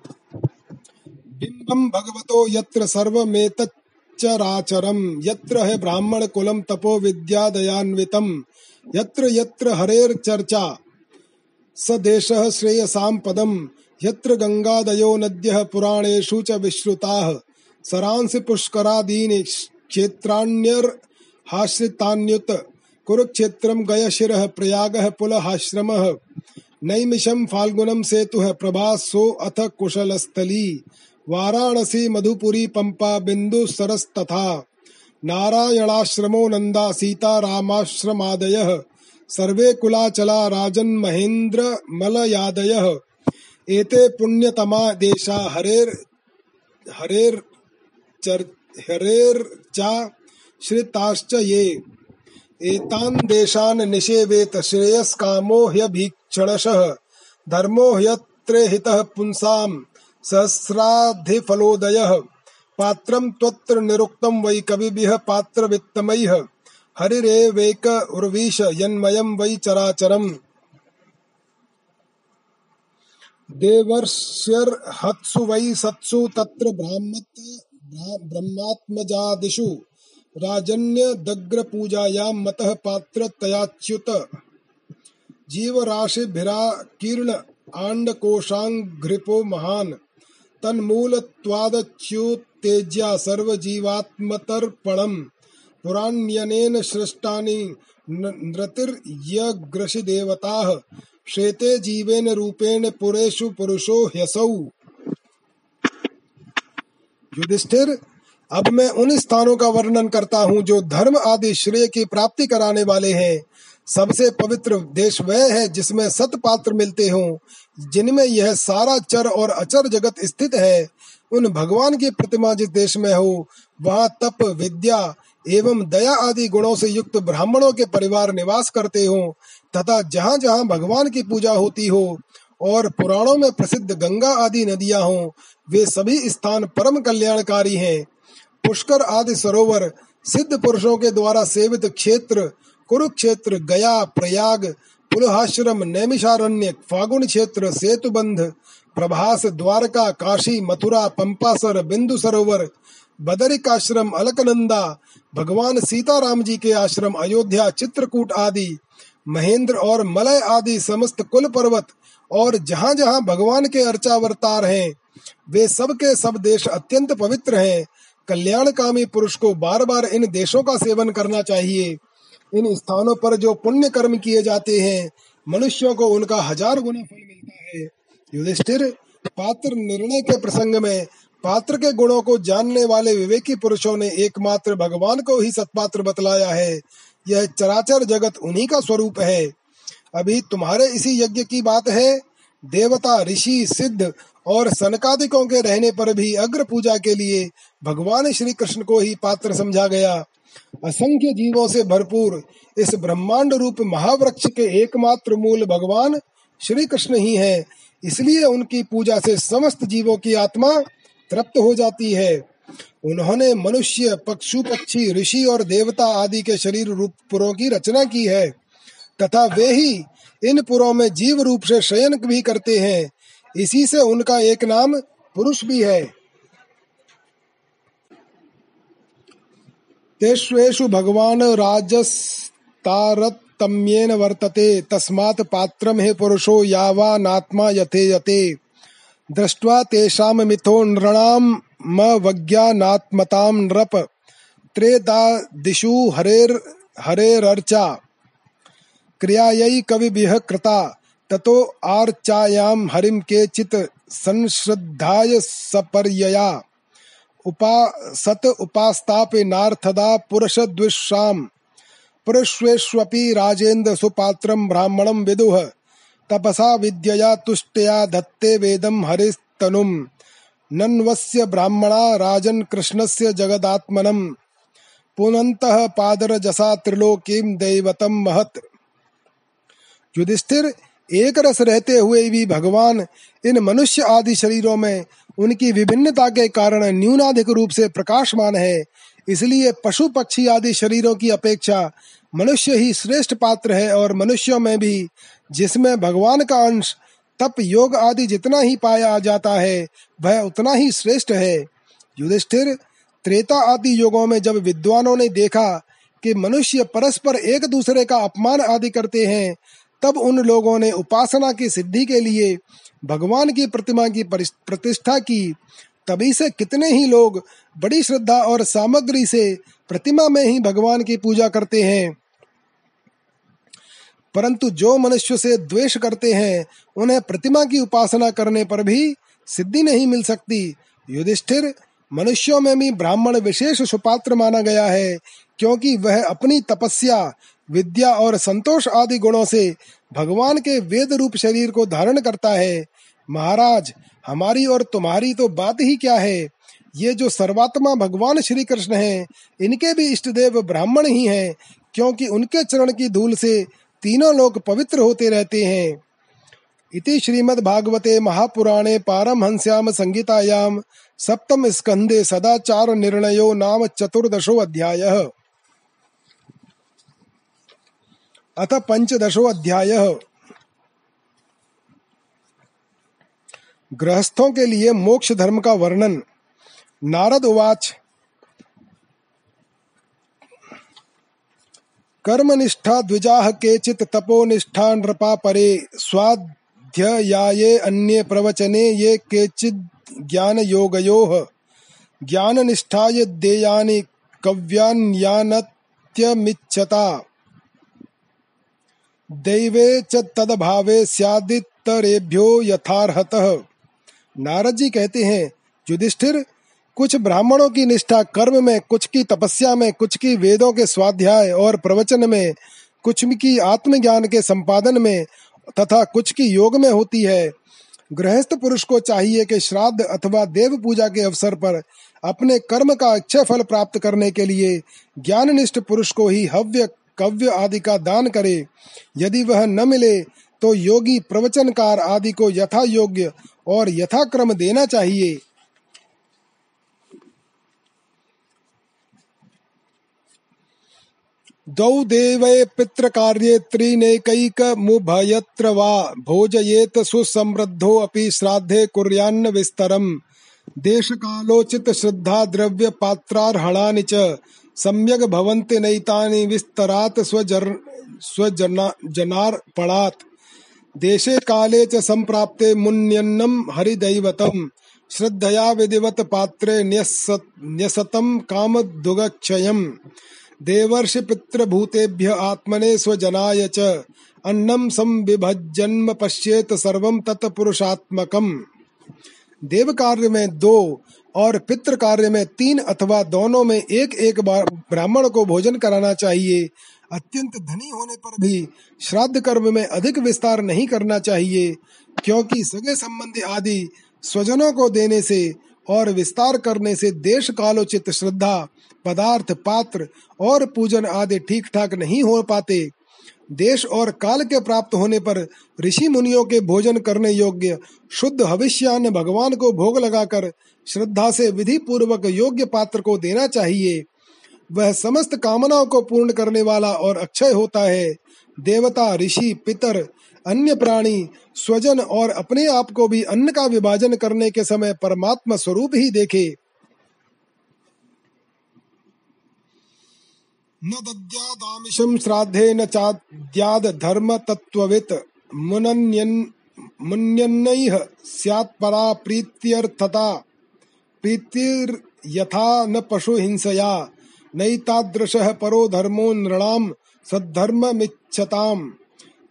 बिंबम भगवतो यत्र सर्वमेतच्चराचरम। यत्र है ब्राह्मण कुलम तपो विद्या दयान्वितम यत्र यत्र हरेर चर्चा स देशः श्रेयसां पदम। यत्र गंगादयो नद्यः पुराणेषु च विश्रुताः। सरांसि पुष्करादीनि क्षेत्राण्यर् हाश्रितान्युत कुरुक्षेत्रम गयशिर प्रयाग पुलहाश्रम। नैमिषम फाल्गुनम सेतु प्रभासो अथ कुशलस्थली। वाराणसी मधुपुरी पंपा बिंदु सरस तथा। नारायणाश्रमो नंदा सीता रामाश्रमादय। सर्वे कुलाचला राजन महेंद्र मलयादय। एते पुण्यतमा देशा हरेर हरेर चर हरेर चा श्रिताश्च ये। एतान् देशान् निषेवेत श्रेयस्कामो ह्यभीक्षणशः, धर्मो ह्यत्रे हितः पुंसाम्, सहस्राधिफलोदयः। पात्रं त्वत्र निरुक्तं वै कविभिः पात्रवित्तमैः। हरिरेवैक उर्वीश यन्मयं वै चराचरम्। देवर्ष्यर्हत्सु वै सत्सु तत्र ब्राह्मत् ब्रह्मात्मजादिषु। राजन्य दग्र पूजायां मतः पात्र तयाच्युत जीवराशिभिराकीर्ण आण्डकोशाङ्घ्रिपो महान्। तन्मूलत्वादच्युत्तेज्या सर्वजीवात्मतर्पणम्। पुराण्यनेन सृष्टानि नृतिर्यग्रशिदेवताः श्वेते जीवेन रूपेण पुरेषु पुरुषो ह्यसौ। युधिष्ठिर अब मैं उन स्थानों का वर्णन करता हूँ जो धर्म आदि श्रेय की प्राप्ति कराने वाले हैं। सबसे पवित्र देश वह है जिसमें सत पात्र मिलते हों, जिनमें यह सारा चर और अचर जगत स्थित है। उन भगवान की प्रतिमा जिस देश में हो, वहाँ तप, विद्या एवं दया आदि गुणों से युक्त ब्राह्मणों के परिवार निवास करते हो, तथा जहाँ जहाँ भगवान की पूजा होती हो और पुराणों में प्रसिद्ध गंगा आदि नदियाँ हों, वे सभी स्थान परम कल्याणकारी हैं। पुष्कर आदि सरोवर सिद्ध पुरुषों के द्वारा सेवित क्षेत्र, कुरुक्षेत्र, गया, प्रयाग, पुलहाश्रम, नैमिषारण्य, फागुन क्षेत्र, सेतुबंध, प्रभास, द्वारका, काशी, मथुरा, पंपासर, बिंदु सरोवर, बदरिकाश्रम, अलकनंदा, भगवान सीताराम जी के आश्रम, अयोध्या, चित्रकूट आदि, महेंद्र और मलय आदि समस्त कुल पर्वत और जहाँ जहाँ भगवान के अर्चावतार हैं, वे सब के सब देश अत्यंत पवित्र हैं। कल्याणकामी पुरुष को बार बार इन देशों का सेवन करना चाहिए। इन स्थानों पर जो पुण्य कर्म किए जाते हैं, मनुष्यों को उनका हज़ार गुना फल मिलता है। युधिष्ठिर, पात्र निर्णय के प्रसंग में पात्र के गुणों को जानने वाले विवेकी पुरुषों ने एकमात्र भगवान को ही सत्पात्र बतलाया है। यह चराचर जगत उन्हीं का स्वरूप है। अभी तुम्हारे इसी यज्ञ की बात है। देवता, ऋषि, सिद्ध और सनकादिकों के रहने पर भी अग्र पूजा के लिए भगवान श्री कृष्ण को ही पात्र समझा गया। असंख्य जीवों से भरपूर इस ब्रह्मांड रूप महावृक्ष के एकमात्र मूल भगवान श्री कृष्ण ही है। इसलिए उनकी पूजा से समस्त जीवों की आत्मा तृप्त हो जाती है। उन्होंने मनुष्य, पक्षु, पक्षी, ऋषि और देवता आदि के शरीर रूप पुरों की रचना की है। तथा वे ही इन पुरों में जीव रूप से शयन भी करते हैं। इसी से उनका एक नाम पुरुष भी है। तेष्वेषु भगवान राजस्तारतम्येन वर्तते, तस्मात् पात्रम हे पुरुषो यावानात्मा यथे यते दृष्ट्वा तेषां मिथो नृणामवज्ञानात्मतां नृप त्रेदादिषु हरेर्, हरेरर्चा। क्रियायै कविभिः कृता, ततो आर्चायां हरिं केचित् संश्रद्धाय सपर्यया। उपासत उपास्तापे नार्थदा पुरुषद्विषाम् पुरुष्वेष्वपि राजेन्द्र सुपात्रम ब्राह्मणं विदुह तपसा विद्यया तुष्टया धत्ते वेदं हरिस्तनुम्। नन्वस्य ब्राह्मणा राजन कृष्णस्य जगदात्मनम्। पुनन्तः पादरजसा त्रिलोकीं दैवतं महत्। युधिष्ठिर एक रस रहते हुए भी भगवान इन मनुष्य आदि शरीरों में उनकी विभिन्नता के कारण न्यूनाधिक रूप से प्रकाशमान है। इसलिए पशु पक्षी आदि शरीरों की अपेक्षा मनुष्य ही श्रेष्ठ पात्र है और मनुष्यों में भी जिसमें भगवान का अंश तप योग आदि जितना ही पाया जाता है, वह उतना ही श्रेष्ठ है। युधिष्ठिर त्रेता आदि युगों में जब विद्वानों ने देखा कि मनुष्य परस्पर एक दूसरे का अपमान आदि करते हैं तब उन लोगों ने उपासना की सिद्धि के लिए भगवान की प्रतिमा की प्रतिष्ठा की। तभी से कितने ही लोग बड़ी श्रद्धा और सामग्री से प्रतिमा में ही भगवान की पूजा करते हैं। परंतु जो मनुष्य से द्वेष करते हैं, उन्हें प्रतिमा की उपासना करने पर भी सिद्धि नहीं मिल सकती। युधिष्ठिर, मनुष्यों में भी ब्राह्मण विशेष सुपात्र माना गया है, क्योंकि वह अपनी तपस्या विद्या और संतोष आदि गुणों से भगवान के वेद रूप शरीर को धारण करता है। महाराज, हमारी और तुम्हारी तो बात ही क्या है? ये जो सर्वात्मा भगवान श्री कृष्ण हैं, इनके भी इष्ट देव ब्राह्मण ही हैं, क्योंकि उनके चरण की धूल से तीनों लोग पवित्र होते रहते हैं। इति श्रीमद् भागवते महापुराणे पारमहंस्याम संगीतायाम सप्तम स्कंदे सदाचार निर्णयो नाम चतुर्दशो अध्यायः। अथ पंचदशो अध्याय। गृहस्थों के लिए मोक्ष धर्म का वर्णन। नारद उवाच, कर्मनिष्ठा द्विजाह केचित तपोनिष्ठा नृपा परे स्वाध्याये अन्ये प्रवचने ये केचिद ज्ञान योगयोः ज्ञान निष्ठाय देयानि कव्यान्यानत्यमिच्छता। दैवे च तदभावे स्यादितरेभ्यो यथार्हतः। नारद जी कहते हैं, युधिष्ठिर, कुछ ब्राह्मणों की निष्ठा कर्म में, कुछ की तपस्या में, कुछ की वेदों के स्वाध्याय और प्रवचन में, कुछ की आत्मज्ञान के संपादन में तथा कुछ की योग में होती है। गृहस्थ पुरुष को चाहिए कि श्राद्ध अथवा देव पूजा के अवसर पर अपने कर्म का अच्छे फल प्राप्त करने के लिए ज्ञाननिष्ठ पुरुष को ही हव्य कव्य आदि का दान करे। यदि वह न मिले तो योगी प्रवचनकार आदि को यथा योग्य और यथाक्रम देना चाहिए। दौ देवे पितृ कार्ये त्रिनेकैक मुभयत्र वा भोजयेत सुसमृद्धो अपि श्राद्धे कुर्यान्न विस्तरम। देश कालोचित श्रद्धा द्रव्य पात्रार्हणानि च सम्यक भवन्ति नैतानि विस्तरात् स्वजर स्वजनार्पणात् देशे काले च सम्प्राप्ते मुन्यन्नं हरिदैवतं श्रद्धया विधिवत पात्रे न्यसत, न्यसतं कामदुगक्षयम्। देवर्षि पितृभूतेभ्य आत्मने स्वजनाय च। अन्नं संविभजन्म पश्येत सर्वं तत्पुरुषात्मकम् देव कार्य में दो और पितृ कार्य में तीन अथवा दोनों में एक एक बार ब्राह्मण को भोजन कराना चाहिए। अत्यंत धनी होने पर भी श्राद्ध कर्म में अधिक विस्तार नहीं करना चाहिए, क्योंकि सगे संबंधी आदि स्वजनों को देने से और विस्तार करने से देश कालोचित श्रद्धा, पदार्थ, पात्र और पूजन आदि ठीक ठाक नहीं हो पाते। देश और काल के प्राप्त होने पर ऋषि मुनियों के भोजन करने योग्य शुद्ध हविष्यान्न भगवान को भोग लगाकर श्रद्धा से विधि पूर्वक योग्य पात्र को देना चाहिए। वह समस्त कामनाओं को पूर्ण करने वाला और अक्षय होता है। देवता, ऋषि, पितर, अन्य प्राणी, स्वजन और अपने आप को भी अन्न का विभाजन करने के समय परमात्मा स्वरूप ही देखे। न दद्यादामिषं श्राद्धे न चाद्याद धर्म तत्त्ववित् मुनन्यन् मुन्यन्नैः स्यात् परा प्रीत्यर्थता। प्रीतिर्यथा न पशुहिंसया, नैतादृशः परो धर्मो नृणां सद्धर्ममिच्छताम्।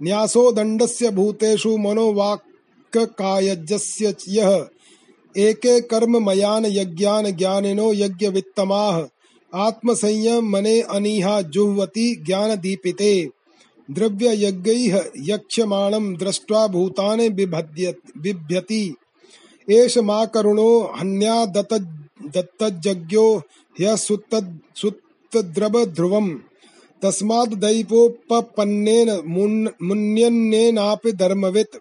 न्यासो दण्डस्य भूतेषु मनोवाक्कायजस्य यः, एके कर्म मयान यज्ञान ज्ञानिनो यज्ञवित्तमाः आत्मसंयम मने अनीहा जुह्वति ज्ञान दीपिते द्रव्य यज्ञैः यक्ष्यमाणं दृष्ट्वा भूतानि बिभ्यति। एष मा करुणो हन्या दत्त दत्तज्ञो ह्यसुत्तद्रव ध्रुवम् तस्माद् दैवोपपन्नेन मुन्यन्नेनापि धर्मवित्।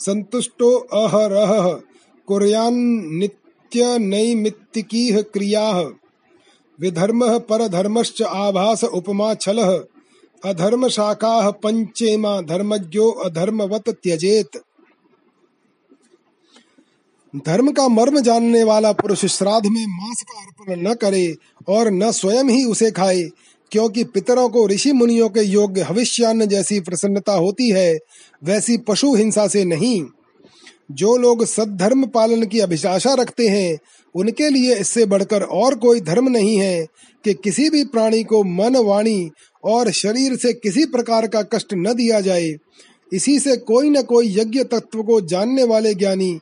सन्तुष्टो अहरहः। कुर्यान्नित्यनैमित्तिकीः क्रियाः। विधर्मः परधर्मश्च आभास उपमा छल। अधर्म शाखाः पंचेमा धर्मज्ञो अधर्मवत त्यजेत। धर्म का मर्म जानने वाला पुरुष श्राद्ध में मांस का अर्पण न करे और न स्वयं ही उसे खाए, क्योंकि पितरों को ऋषि मुनियों के योग्य भविष्यान्न जैसी प्रसन्नता होती है, वैसी पशु हिंसा से नहीं। जो लोग सद्धर्म पालन की अभिलाषा रखते हैं, उनके लिए इससे बढ़कर और कोई धर्म नहीं है कि किसी भी प्राणी को मन, वाणी और शरीर से किसी प्रकार का कष्ट न दिया जाए। इसी से कोई न कोई यज्ञ तत्व को जानने वाले ज्ञानी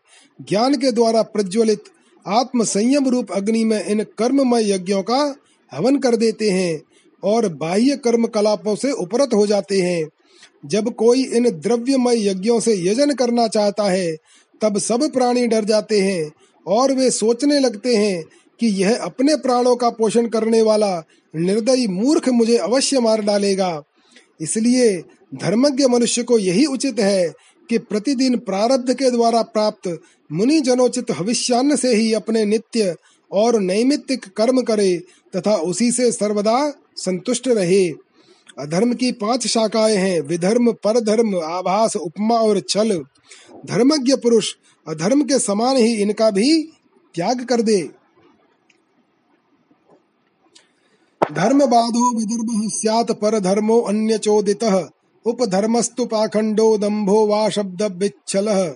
ज्ञान के द्वारा प्रज्वलित आत्म संयम रूप अग्नि में इन कर्ममय यज्ञों का हवन कर देते हैं और बाह्य कर्म कलापों से उपरत हो जाते हैं। जब कोई इन द्रव्यमय यज्ञों से यजन करना चाहता है, तब सब प्राणी डर जाते हैं और वे सोचने लगते हैं कि यह अपने प्राणों का पोषण करने वाला निर्दयी मूर्ख मुझे अवश्य मार डालेगा। इसलिए धर्मज्ञ मनुष्य को यही उचित है कि प्रतिदिन प्रारब्ध के द्वारा प्राप्त मुनि जनोचित भविष्यान्न से ही अपने नित्य और नैमित्तिक कर्म करे तथा उसी से सर्वदा संतुष्ट रहे। अधर्म की पाँच शाखाएँ हैं, विधर्म, परधर्म, आभास, उपमा और छल धर्मज्ञ पुरुष, अधर्म के समान ही इनका भी त्याग कर दे। धर्म बाधो विदर्भ सियात पर धर्मो अन्य चोदित उपधर्मस्तु पाखंडो दंभो वा शब्द विच्छल।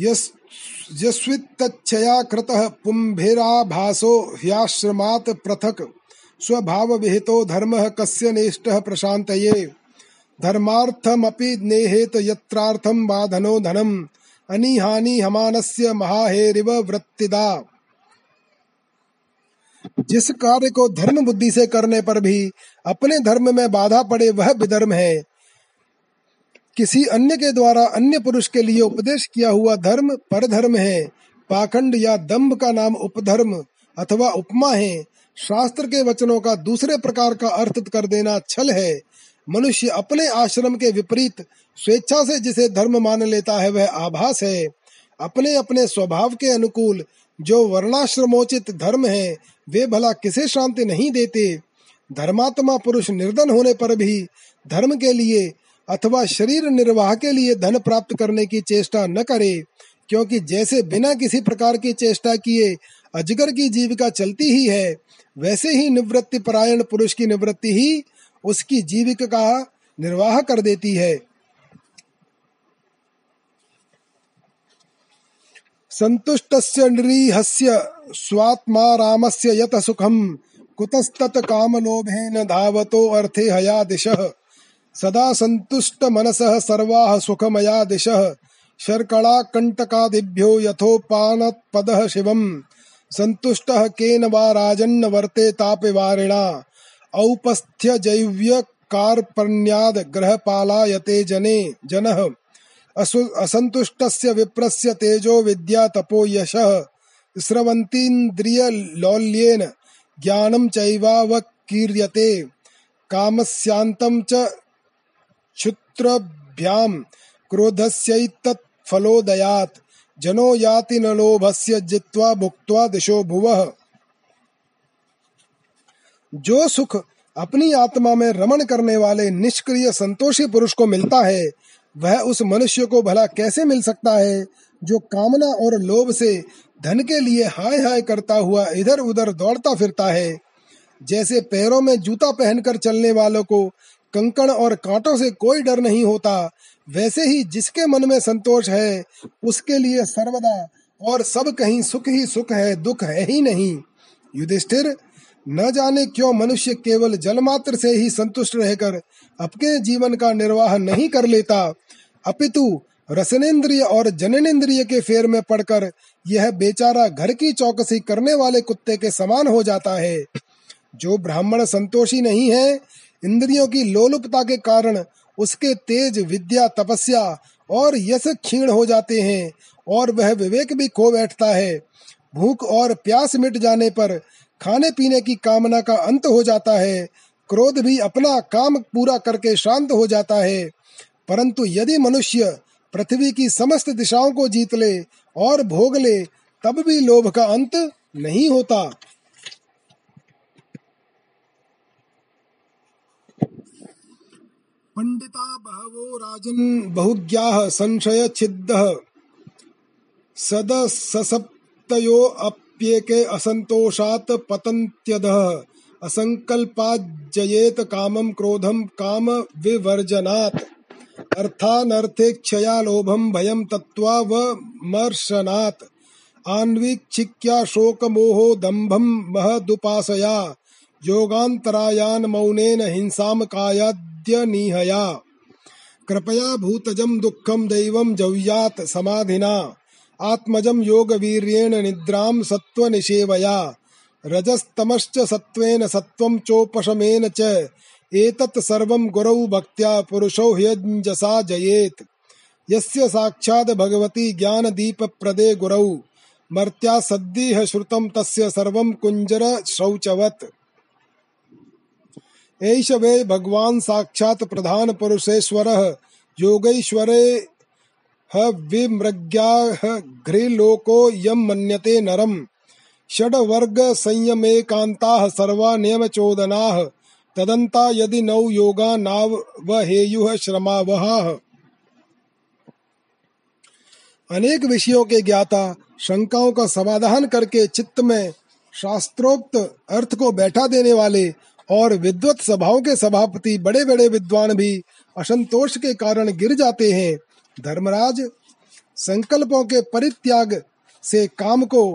यस्वित्तच्छया कृतः, पुंभेराभासो ह्याश्रमात् पृथक्। स्वभाव विहितो धर्मः कस्य नेष्टः प्रशान्तये। धर्मार्थमपि नेहेत यत्रार्थं बाधनो धनम्। अनिहानि हमानस्य महाहेरिव वृत्तिदा। जिस कार्य को धर्म बुद्धि से करने पर भी अपने धर्म में बाधा पड़े, वह विधर्म है। किसी अन्य के द्वारा अन्य पुरुष के लिए उपदेश किया हुआ धर्म परधर्म है। पाखंड या दम्भ का नाम उपधर्म अथवा उपमा है। शास्त्र के वचनों का दूसरे प्रकार का अर्थ कर देना छल है। मनुष्य अपने आश्रम के विपरीत स्वेच्छा से जिसे धर्म मान लेता है, वह आभास है। अपने अपने स्वभाव के अनुकूल जो वर्णाश्रमोचित धर्म है, वे भला किसे शांति नहीं देते? धर्मात्मा पुरुष निर्धन होने पर भी धर्म के लिए अथवा शरीर निर्वाह के लिए धन प्राप्त करने की चेष्टा न करे, क्योंकि जैसे बिना किसी प्रकार की चेष्टा किए अजगर की जीविका चलती ही है, वैसे ही निवृत्ति परायण पुरुष की निवृत्ति ही उसकी जीविका का निर्वाह कर देती है। संतुष्टस्य निरीहस्य स्वात्मारामस्य यत सुखम, कुतस्तत कामलोभेन धावतो अर्थे हया दिशः। सदा संतुष्ट मनसः सर्वाः सुखमया दिशः। शर्कणा कंटकादिभ्यो यथोपानत्पदः शिवम्। संतुष्टः केन वा राजन्न वर्ते तापि वारिणा। औपस्थ्य जैव्य कार्पण्याद ग्रहपालायते जने, जनः। असन्तुष्टस्य विप्रस्य तेजो विद्या तपो यशः। स्रवन्तीन्द्रियलौल्येन ज्ञानं चैवावकीर्यते कामस्यान्तं च क्षुत्रभ्यां क्रोधस्यैतत्फलोदयात्। जनो याति न लोभस्य जित्वा भुक्त्वा दिशो भुवः। जो सुख अपनी आत्मा में रमण करने वाले निष्क्रिय संतोषी पुरुष को मिलता है, वह उस मनुष्य को भला कैसे मिल सकता है, जो कामना और लोभ से धन के लिए हाय हाय करता हुआ इधर उधर दौड़ता फिरता है। जैसे पैरों में जूता पहनकर चलने वालों को कंकड़ और कांटों से कोई डर नहीं होता। वैसे ही जिसके मन में संतोष है, उसके लिए सर्वदा और सब कहीं सुख ही सुख है, दुख है ही नहीं। युधिष्ठिर, न जाने क्यों मनुष्य केवल जल मात्र से ही संतुष्ट रहकर अपने जीवन का निर्वाह नहीं कर लेता। अपितु रसनेन्द्रिय और जननेन्द्रिय के फेर में पड़कर यह बेचारा घर की चौकसी करने वाले कुत्ते के समान हो जाता है। जो ब्राह्मण संतोषी नहीं है इंद्रियों की लोलुपता के कारण उसके तेज विद्या, तपस्या और यश क्षीण हो जाते हैं और वह विवेक भी खो बैठता है। भूख और प्यास मिट जाने पर खाने पीने की कामना का अंत हो जाता है। क्रोध भी अपना काम पूरा करके शांत हो जाता है। परंतु यदि मनुष्य पृथ्वी की समस्त दिशाओं को जीत ले और भोग ले, तब भी लोभ का अंत नहीं होता। पंडिता बहवो राजन बहुज्ञाः संशय छिद्द। सद ससप्तयो अप्येके असंतोषात पतन्त्यधः। असंकल्पाज्जयेत कामं क्रोधम काम विवर्जनात्। अर्थानर्थेक्षया लोभम भयम तत्वा व मर्शनात्। आन्वीक्षिक्या शोकमोहो दम्भम महदुपासया। योगान्तरायान मौनेन हिंसाम कायाद्यनिहया कृपया भूतजम दुःखम दैवम जव्यात समाधिना। आत्मजम योगवीर्येण निद्रां सत्त्वनिषेवया। रजस्तमश्च सत्त्वेन सत्त्वं चोपशमेन च। एतत् सर्वं गुरौ भक्त्या पुरुषो ह्यञ्जसा जयेत्। यस्य साक्षात् भगवती ज्ञानदीपप्रदे गुरौ। मर्त्या सद्दिह श्रुतं तस्य सर्वं कुञ्जर शौचवत्। एष वे भगवान् साक्षात् प्रधान पुरुषेश्वरः। योगैश्वरे ह विमृग्याः घ्रिलोको यं मन्यते नरम्। षड्वर्ग संयमेकान्ताः सर्वा नियमचोदनाः तदंता यदि योगा नाव वहेयु श्रमा वह अनेक विषयों के ज्ञाता शंकाओं का समाधान करके चित्त में शास्त्रोक्त अर्थ को बैठा देने वाले और विद्वत सभाओं के सभापति बड़े बड़े विद्वान भी असंतोष के कारण गिर जाते हैं। धर्मराज संकल्पों के परित्याग से काम को,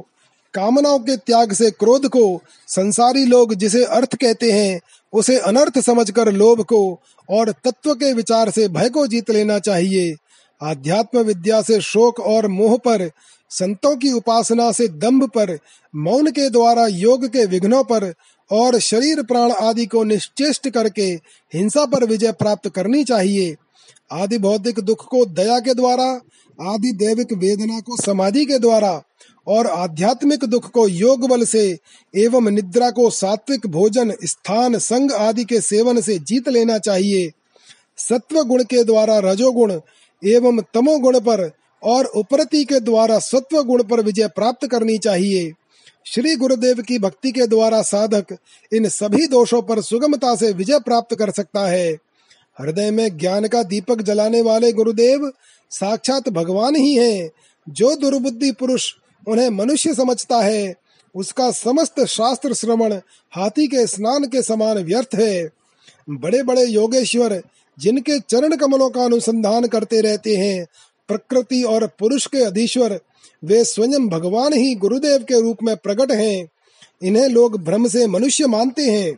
कामनाओं के त्याग से क्रोध को, संसारी लोग जिसे अर्थ कहते हैं, उसे अनर्थ समझकर लोभ को और तत्व के विचार से भय को जीत लेना चाहिए। आध्यात्म विद्या से शोक और मोह पर, संतों की उपासना से दम्भ पर, मौन के द्वारा योग के विघ्नों पर और शरीर प्राण आदि को निश्चेष्ट करके हिंसा पर विजय प्राप्त करनी चाहिए। आदि भौतिक दुख को दया के द्वारा, आदि दैविक वेदना को समाधि के द्वारा, और आध्यात्मिक दुख को योग बल से एवं निद्रा को सात्विक भोजन, स्थान, संग आदि के सेवन से जीत लेना चाहिए। सत्व गुण के द्वारा रजोगुण एवं तमोगुण पर और उपरति के द्वारा सत्व गुण पर विजय प्राप्त करनी चाहिए। श्री गुरुदेव की भक्ति के द्वारा साधक इन सभी दोषों पर सुगमता से विजय प्राप्त कर सकता है। हृदय में ज्ञान का दीपक जलाने वाले गुरुदेव साक्षात भगवान ही हैं। जो दुर्बुद्धि पुरुष उन्हें मनुष्य समझता है, उसका समस्त शास्त्र श्रवण हाथी के स्नान के समान व्यर्थ है। बड़े बड़े योगेश्वर जिनके चरण कमलों का अनुसंधान करते रहते हैं, प्रकृति और पुरुष के अधीश्वर वे स्वयं भगवान ही गुरुदेव के रूप में प्रकट हैं। इन्हें लोग भ्रम से मनुष्य मानते हैं।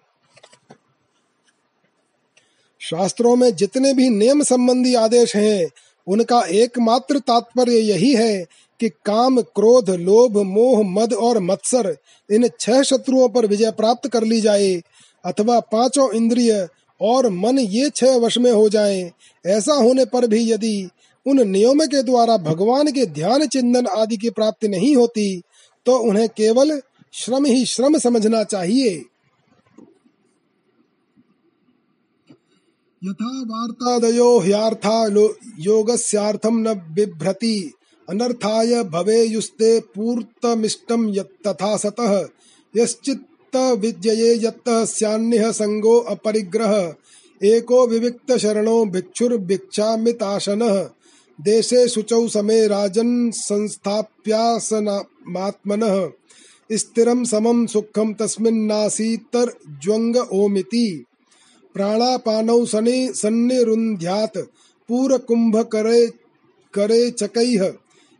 शास्त्रों में जितने भी नियम संबंधी आदेश हैं उनका एकमात्र तात्पर्य यही है कि काम क्रोध लोभ मोह मद और मत्सर इन छह शत्रुओं पर विजय प्राप्त कर ली जाए अथवा पाँचों इंद्रिय और मन ये छह वश में हो जाएँ, ऐसा होने पर भी यदि उन नियमों के द्वारा भगवान के ध्यान चिंतन आदि की प्राप्ति नहीं होती तो उन्हें केवल श्रम ही श्रम समझना चाहिए। यथा वार्तादयो ह्यार्था योगस्यार्थम न बिभ्रति, अनर्थाय भवेयुस्ते पूर्तमिष्टम तथा सतः, यश्चित्त विद्यये यत्तः स्यान्यः संगो अपरिग्रह, एको विविक्त शरणो भिक्षुर्भिक्षामिताशनः। देशे शुचौ समे राजन् स्थिरं समं सुखं तस्मिन्नासीतर्ज्वङ्ग ओमिति प्राणापानौ सनि सन्निरुन्ध्यात्, पूरकुम्भकरे करे चकैः।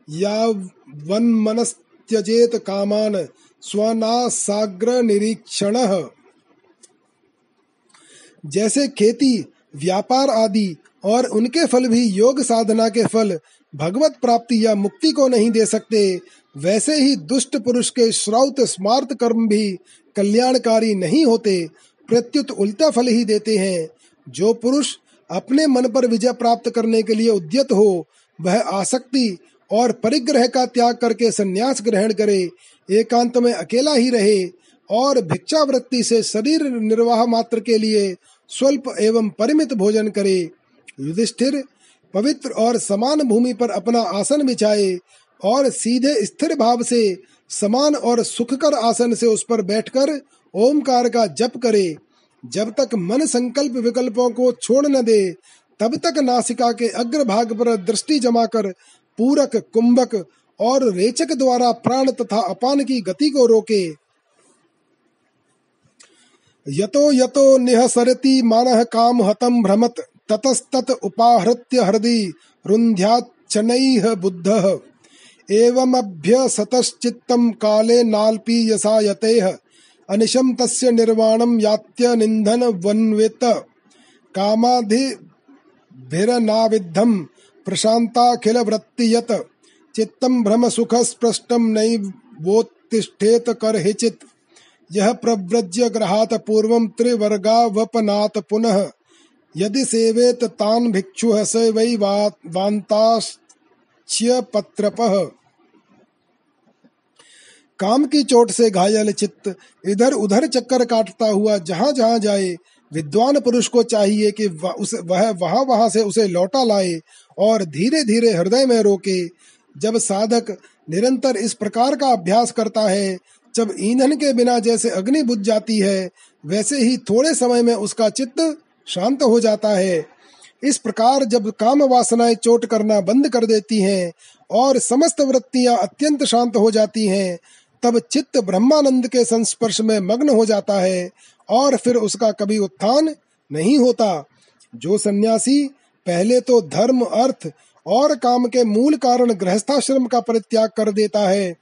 यावन्मनस्त्यजेत कामान् स्वनासाग्र निरीक्षणः जैसे खेती, व्यापार आदि और उनके फल भी योग साधना के फल। भगवत प्राप्ति या मुक्ति को नहीं दे सकते। वैसे ही दुष्ट पुरुष के श्रौत स्मार्त कर्म भी कल्याणकारी नहीं होते। प्रत्युत उल्टा फल ही देते हैं। जो पुरुष अपने मन पर विजय प्राप्त करने के लिए उद्यत हो, वह आसक्ति और परिग्रह का त्याग करके संन्यास ग्रहण करे, एकांत में अकेला ही रहे और भिक्षावृत्ति से शरीर निर्वाह मात्र के लिए स्वल्प एवं परिमित भोजन करे। युधिष्ठिर पवित्र और समान भूमि पर अपना आसन बिछाए और सीधे स्थिर भाव से समान और सुखकर आसन से उस पर बैठकर ओमकार का जप करे। जब तक मन संकल्प विकल्पों को छोड़ न दे, तब तक नासिका के अग्र भाग पर दृष्टि जमाकर पूरक, कुंभक और रेचक द्वारा प्राण तथा अपान की गति को रोके। यतो यतो निहसरति मानह काम हतम भ्रमत। ततस्तत उपाहृत्य हृदि रुन्ध्याच्चनैः बुद्धः। एवमभ्यसतश्चित्तं काले नाल्पीयसायतेः। अनिशं तस्य निर्वाणं यात्य निन्धन वन्वेत कामाधिभिरनाविद्धं प्रशान्ताखिलवृत्ति यत् चित्तं भ्रमसुखस्पृष्टं नैवोत्तिष्ठेत करहिचित्। यह प्रव्रज्य ग्रहात पूर्वं त्रिवर्गावपनात् पुनः। यदि सेवेत तान भिक्षु स वै पत्रपः। काम की चोट से घायल चित्त इधर उधर चक्कर काटता हुआ जहाँ जहाँ जाए, विद्वान पुरुष को चाहिए कि उस, वह वहाँ वहाँ से उसे लौटा लाए और धीरे धीरे हृदय में रोके। जब साधक निरंतर इस प्रकार का अभ्यास करता है, जब ईंधन के बिना जैसे अग्नि बुझ जाती है, वैसे ही थोड़े समय में उसका चित्त शांत हो जाता है। इस प्रकार जब काम वासनाएँ चोट करना बंद कर देती हैं और समस्त वृत्तियाँ अत्यंत शांत हो जाती हैं, तब चित्त ब्रह्मानंद के संस्पर्श में मग्न हो जाता है और फिर उसका कभी उत्थान नहीं होता। जो सन्यासी, पहले तो धर्म, अर्थ और काम के मूल कारण गृहस्थाश्रम का परित्याग कर देता है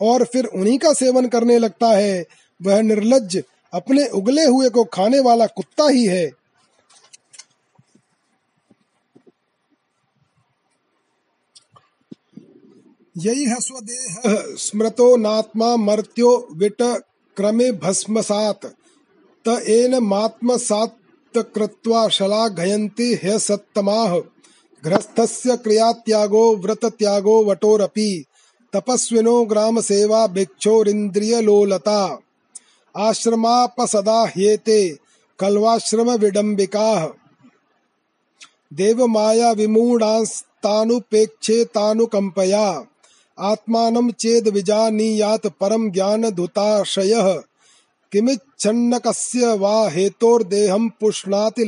और फिर उन्हीं का सेवन करने लगता है, वह निर्लज अपने उगले हुए को खाने वाला कुत्ता ही है। यही है स्वदेह। स्मृतो नात्मा मर्त्यो विट क्रमे भस्मसात। त एन मात्मसात कृत्वा शलाघयन्ति ह्य सत्तमाः। गृहस्थस्य क्रियात्यागो, व्रतत्यागो, वटोरपि। तपस्विनो ग्राम सेवा भिक्षोरिंद्रिय लोलता आश्रमापसदा ह्येते कल्वाश्रम विडम्बिका देव माया विमूढ़ास्तानुपेक्षेतानुकंपया आत्मानं चेद विजानीयात परम ज्ञान धुताशयः किमिच्छन्नकस्य वा हेतोर्देहं पुष्णाति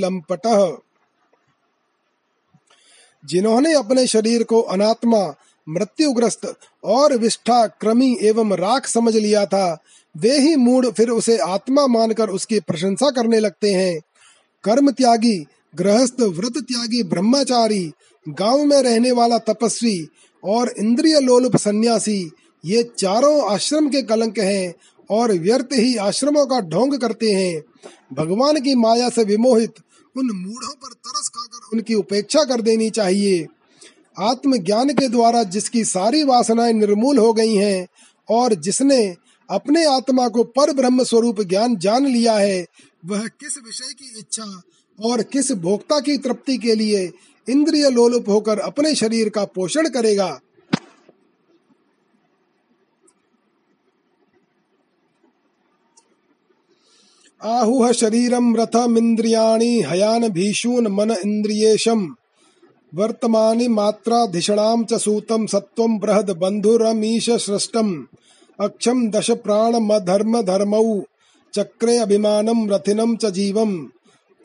जिन्होंने अपने शरीर को अनात्मा, मृत्युग्रस्त और विष्ठा क्रमी एवं राख समझ लिया था, वे ही मूड फिर उसे आत्मा मानकर उसकी प्रशंसा करने लगते हैं। कर्म त्यागी, गृहस्थ व्रत त्यागी, ब्रह्मचारी, गाँव में रहने वाला तपस्वी और इंद्रिय लोलुप सन्यासी, ये चारों आश्रम के कलंक हैं और व्यर्थ ही आश्रमों का ढोंग करते हैं। भगवान की माया से विमोहित, उन मूढ़ों पर तरस खाकर उनकी उपेक्षा कर देनी चाहिए। आत्मज्ञान के द्वारा जिसकी सारी वासनाएँ निर्मूल हो गई हैं और जिसने अपने आत्मा को पर ब्रह्म स्वरूप ज्ञान जान लिया है, वह किस विषय की इच्छा और किस भोक्ता की तृप्ति के लिए इंद्रिय लोलुप होकर अपने शरीर का पोषण करेगा। आहुह शरीरम रथमिंद्रियाणि हयान भीषून मन इंद्रियेशम वर्तमानि मात्राधिषणाम च सूतम सत्वम बृहद बंधुरमीश सृष्टम। अक्षम दश प्राण धर्म धर्मौ चक्रे अभिमानम रथिनम च जीवम।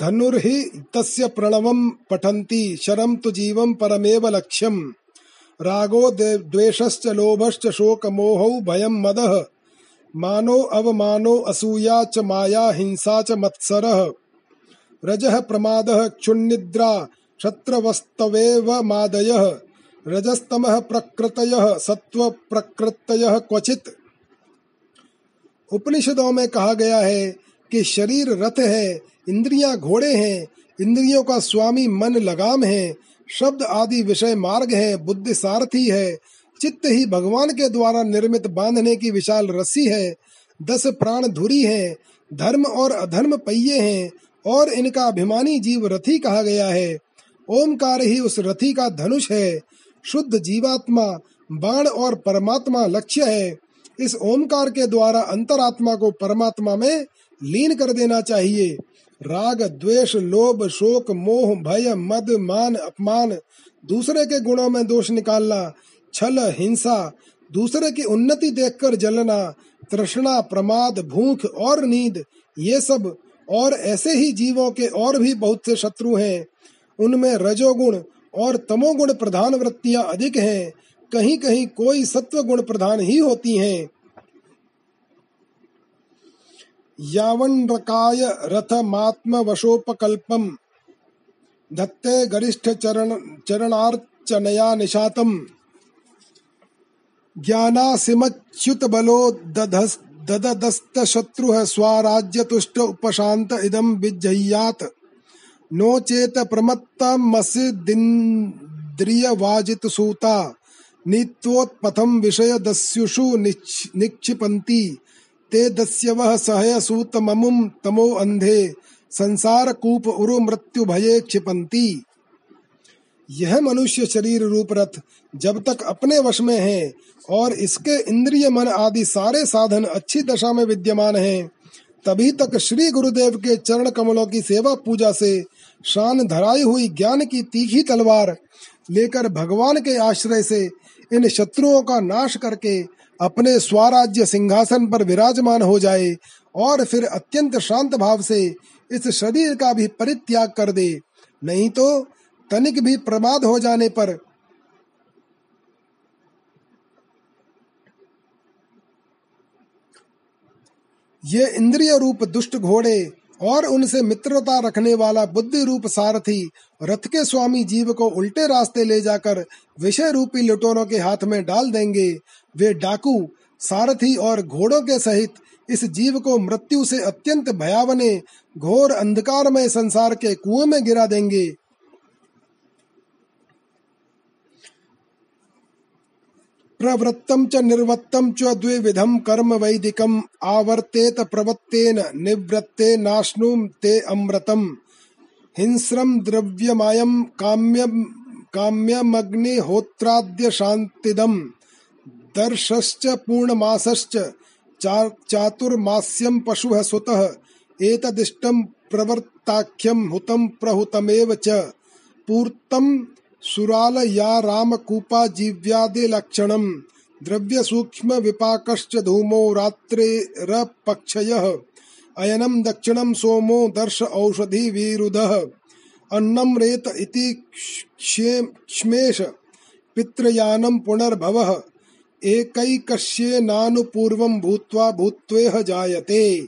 धनुर्हि तस्य प्रणवम पठन्ति, शरम तु जीवम परमेव लक्ष्यम। रागो द्वेषश्च लोभश्च शोकमोहौ भयं मदः। मानो अवमानो असूया च माया, हिंसा च मत्सरः। रजः प्रमादः, क्षुन्निद्रा, क्षत्रवस्तवेव मादयः। रजस्तमः प्रकृतयः सत्व प्रकृतयः क्वचित। उपनिषदों में कहा गया है कि शरीर रथ है इंद्रियाँ घोड़े हैं, इंद्रियों का स्वामी मन लगाम है, शब्द आदि विषय मार्ग है, बुद्धि सारथी है, चित्त ही भगवान के द्वारा निर्मित बांधने की विशाल रस्सी है, दस प्राण धुरी है, धर्म और अधर्म पहिए हैं, और इनका अभिमानी जीव रथी कहा गया है, ओमकार ही उस रथी का धनुष है, शुद्ध जीवात्मा, बाण और परमात्मा लक्ष्य है, इस ओमकार के द्वारा अंतरात्मा को परमात्मा में लीन कर देना चाहिए। राग, द्वेष, लोभ, शोक, मोह, भय, मद, मान, अपमान, दूसरे के गुणों में दोष निकालना, छल, हिंसा, दूसरे की उन्नति देखकर जलना, तृष्णा, प्रमाद, भूख और नींद, ये सब और ऐसे ही जीवों के और भी बहुत से शत्रु हैं। उनमें रजोगुण और तमोगुण प्रधान वृत्तियाँ अधिक हैं। कहीं कहीं कोई सत्व गुण प्रधान ही होती हैं। यावण्रकाय रथमात्मवशोपकल्पम्। धत्ते गरिष्ठ चरण चरणार्चनया निशातम्। ज्ञानासिमच्युत बलो दधस् दददस्तशत्रुः स्वाराज्यतुष्ट उपशान्त इदं विजह्यात्। नो चेत प्रमत्तमसिदिन्द्रियवाजितसूता नीत्वोत्पथं विषयदस्युषु निक्षिपन्ति। ते दस्यवः सहय सूत ममुम तमो अंधे संसार कूप उरु मृत्यु भये क्षिपंती यह मनुष्य शरीर रूप रथ जब तक अपने वश में है और इसके इंद्रिय मन आदि सारे साधन अच्छी दशा में विद्यमान हैं, तभी तक श्री गुरुदेव के चरण कमलों की सेवा पूजा से शान धराई हुई ज्ञान की तीखी तलवार लेकर भगवान के आश्रय से इन शत्रुओं का नाश करके अपने स्वराज्य सिंहासन पर विराजमान हो जाए और फिर अत्यंत शांत भाव से इस शरीर का भी परित्याग कर दे। नहीं तो तनिक भी प्रमाद हो जाने पर ये इंद्रिय रूप दुष्ट घोड़े और उनसे मित्रता रखने वाला बुद्धि रूप सारथी रथ के स्वामी जीव को उल्टे रास्ते ले जाकर विषय रूपी लुटोरों के हाथ में डाल देंगे। वे डाकू, सारथी और घोड़ों के सहित इस जीव को मृत्यु से अत्यंत भयावने घोर अंधकार में संसार के कुएँ में गिरा देंगे। प्रवृत्तम च निर्वत्तम च द्विविधम कर्म वैदिकम, आवर्तेत प्रवत्तेन निवृत्ते नाश्नुम ते अमृतम। हिंस्रम द्रव्यमायम, काम्यम, काम्यमग्निहोत्राद्य शांतिदम। दर्शश्च पूर्णमासश्च चातुर्मास्यं पशुः सुतः एतदिष्टं प्रवर्ताख्यं हुतं प्रहुतमेव च। पूर्तं सुराल या रामकूपा जीव्यादिलक्षणं द्रव्यसूक्ष्मविपाकश्च धूमो रात्रेरपक्षयः अयनं दक्षिणं सोमो दर्श औषधि विरुधः। अन्नं रेत इति क्ष्मेष पितृयानं पुनर्भवः। एकैकस्येनानुपूर्वं भूत्वा भूत्वेह जायते।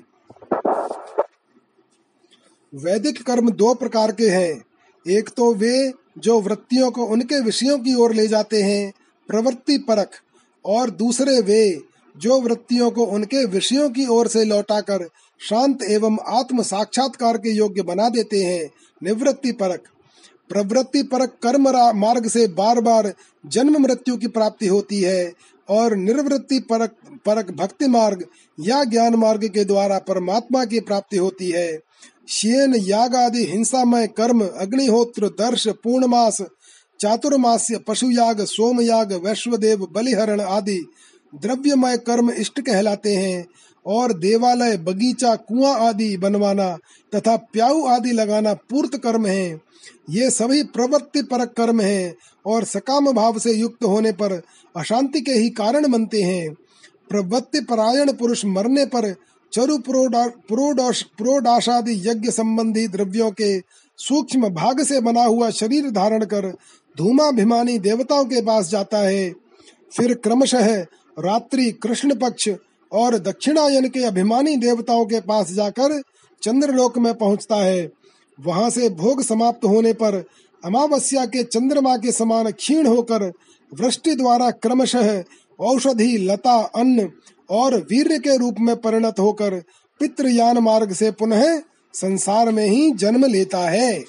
वैदिक कर्म दो प्रकार के हैं। एक तो वे जो वृत्तियों को उनके विषयों की ओर ले जाते हैं, प्रवृत्ति परख, और दूसरे वे जो वृत्तियों को उनके विषयों की ओर से लौटाकर शांत एवं आत्म साक्षात्कार के योग्य बना देते हैं, निवृत्ति परख। प्रवृत्ति परक कर्म मार्ग से बार बार जन्म मृत्यु की प्राप्ति होती है और निर्वृत्ति परक परक भक्ति मार्ग या ज्ञान मार्ग के द्वारा परमात्मा की प्राप्ति होती है। शेन याग आदि हिंसामय कर्म, अग्निहोत्र, दर्श, पूर्णमास, चातुर्मास्य पशु याग सोम याग वैश्वदेव, बलिहरण आदि द्रव्यमय कर्म इष्ट कहलाते हैं और देवालय, बगीचा, कुआँ आदि बनवाना तथा प्याऊ आदि लगाना पूर्त कर्म है। ये सभी प्रवृत्ति परक कर्म हैं। और सकाम भाव से युक्त होने पर अशांति के ही कारण बनते हैं। प्रवृत्ति परायण पुरुष मरने पर चरु प्रोडाशादि यज्ञ संबंधी द्रव्यों के सूक्ष्म भाग से बना हुआ शरीर धारण कर धूमाभिमानी देवताओं के पास जाता है। फिर क्रमशः रात्रि कृष्ण पक्ष और दक्षिणायन के अभिमानी देवताओं के पास जाकर चंद्रलोक में पहुँचता है। वहाँ से भोग समाप्त होने पर अमावस्या के चंद्रमा के समान क्षीण होकर वृष्टि द्वारा क्रमशः औषधि, लता, अन्न और वीर के रूप में परिणत होकर पितृयान मार्ग से पुनः संसार में ही जन्म लेता है।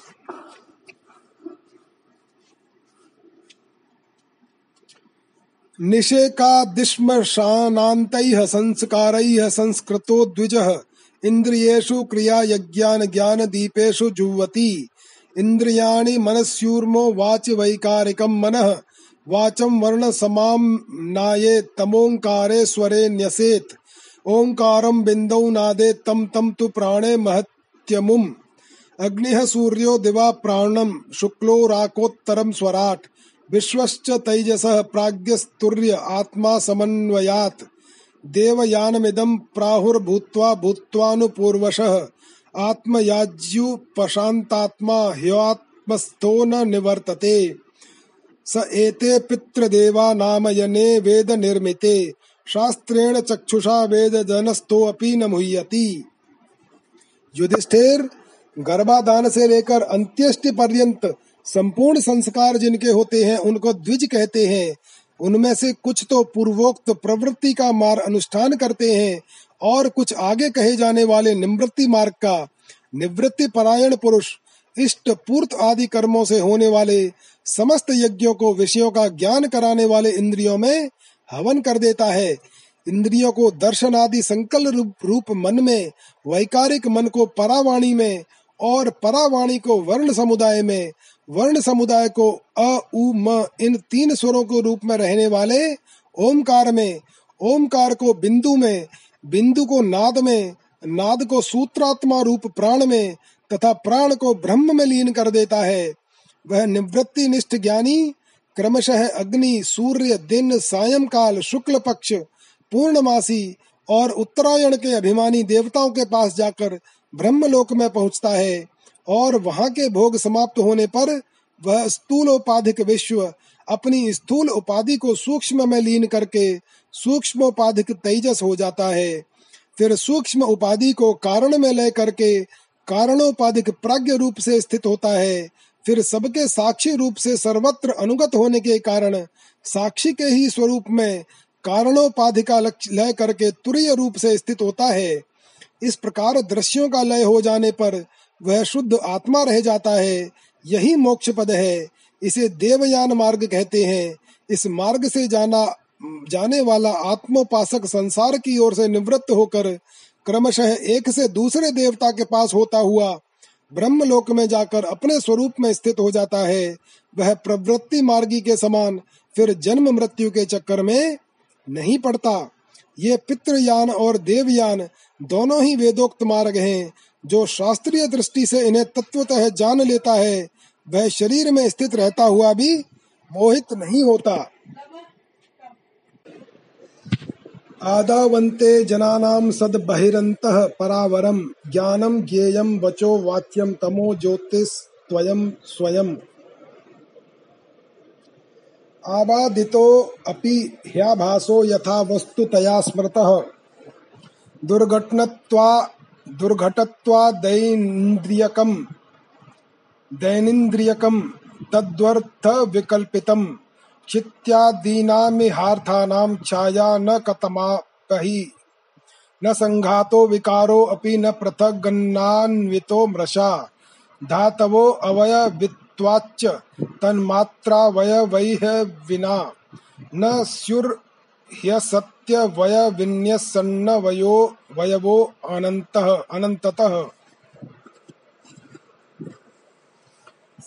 निषेकादिश्मशानान्तैः संस्कारैः संस्कृतो द्विजः। इन्द्रियेषु क्रिया यज्ञान ज्ञान दीपेषु जुह्वति। इन्द्रियाणि मनस्यूर्मो वाच वैकारिकं मनः। वाचम वर्ण समाम नाये तमोंकारे स्वरे न्यसेत। ओंकारम बिंदौ नादे तम तम तु प्राणे महत्यमुम। अग्निः सूर्यो दिवा प्राणम शुक्लो राकोत्तरम स्वराट। विश्वश्च तैजसः प्राज्ञस्तुर्य आत्मा समन्वयात्। देवयानमिदं प्राहुर्भूत्वा भूत्वानुपूर्वशः। आत्मयाज्युपशान्तात्मा ह्यात्मस्थो न निवर्तते। स एते पितृदेवा नाम यने वेद निर्मिते शास्त्रेण चक्षुषा वेद जनस्तो अपि न मुह्यति। युधिष्ठिर, गर्भाधान से लेकर अंत्येष्टि पर्यंत संपूर्ण संस्कार जिनके होते हैं, उनको द्विज कहते हैं। उनमें से कुछ तो पूर्वोक्त प्रवृत्ति का मार अनुष्ठान करते हैं और कुछ आगे कहे जाने वाले निवृत्ति मार्ग का निवृत्ति परायण पुरुष इष्ट पूर्त आदि कर्मों से होने वाले समस्त यज्ञों को विषयों का ज्ञान कराने वाले इंद्रियों में हवन कर देता है। इंद्रियों को दर्शन आदि संकल्प रूप, रूप मन में वैकारिक मन को परावाणी में और परावाणी को वर्ण समुदाय में वर्ण समुदाय को अ उ म इन तीन स्वरों के रूप में रहने वाले ओमकार में ओमकार को बिंदु में बिंदु को नाद में, नाद को सूत्रात्मा रूप प्राण में, तथा प्राण को ब्रह्म में लीन कर देता है। वह निवृत्ति निष्ठ ज्ञानी, क्रमशः अग्नि, सूर्य, दिन सायंकाल शुक्ल पक्ष, पूर्णमासी और उत्तरायण के अभिमानी देवताओं के पास जाकर ब्रह्मलोक में पहुँचता है और वहाँ के भोग समाप्त होने पर वह स्थूल उपाधिक विश्व अपनी स्थूल उपाधि को सूक्ष्म में लीन करके सूक्ष्म उपाधिक तेजस हो जाता है। फिर सूक्ष्म उपाधि को कारण में ले करके कारणोपाधिक प्राज्ञ रूप से स्थित होता है। फिर सबके साक्षी रूप से सर्वत्र अनुगत होने के कारण साक्षी के ही स्वरूप में कारणोपाधि का लय करके तुरय रूप से स्थित होता है। इस प्रकार दृश्यों का लय हो जाने पर वह शुद्ध आत्मा रह जाता है। यही मोक्ष पद है। इसे देवयान मार्ग कहते हैं। इस मार्ग से जाना, जाने वाला आत्मोपासक संसार की ओर से निवृत्त होकर क्रमशः एक से दूसरे देवता के पास होता हुआ ब्रह्म लोक में जाकर अपने स्वरूप में स्थित हो जाता है। वह प्रवृत्ति मार्गी के समान फिर जन्म मृत्यु के चक्कर में नहीं पड़ता। ये पितृयान और देवयान दोनों ही वेदोक्त मार्ग हैं, जो शास्त्रीय दृष्टि से इन्हें तत्वतः जान लेता है। वह शरीर में स्थित रहता हुआ भी मोहित नहीं होता। आदावन्ते जनानां सद बहिरन्तः परावरम ज्ञानम ज्ञेयम वचो वाच्यम तमो ज्योतिस्त्वयं स्वयं। आबादितो अपि ह्याभासो यथा वस्तुतया स्मृतः। दुर्घटनत्वा दुर्घटत्वादैन्द्रियकम् दैनिन्द्रियकम् तद्वर्थ विकल्पितम् चित्यादीनामिहार्थानां छाया न कतमापहि न संघातो विकारो अपि न पृथग्गन्नान्वितो मृषा। धातवो अवयवित्वाद् अविद्यमानत्वाच्च तन्मात्रावयवैः विना। न स्युर्ह्यसत्यवयविन्यसन्नवयो वयवो अनन्तः अनन्ततः।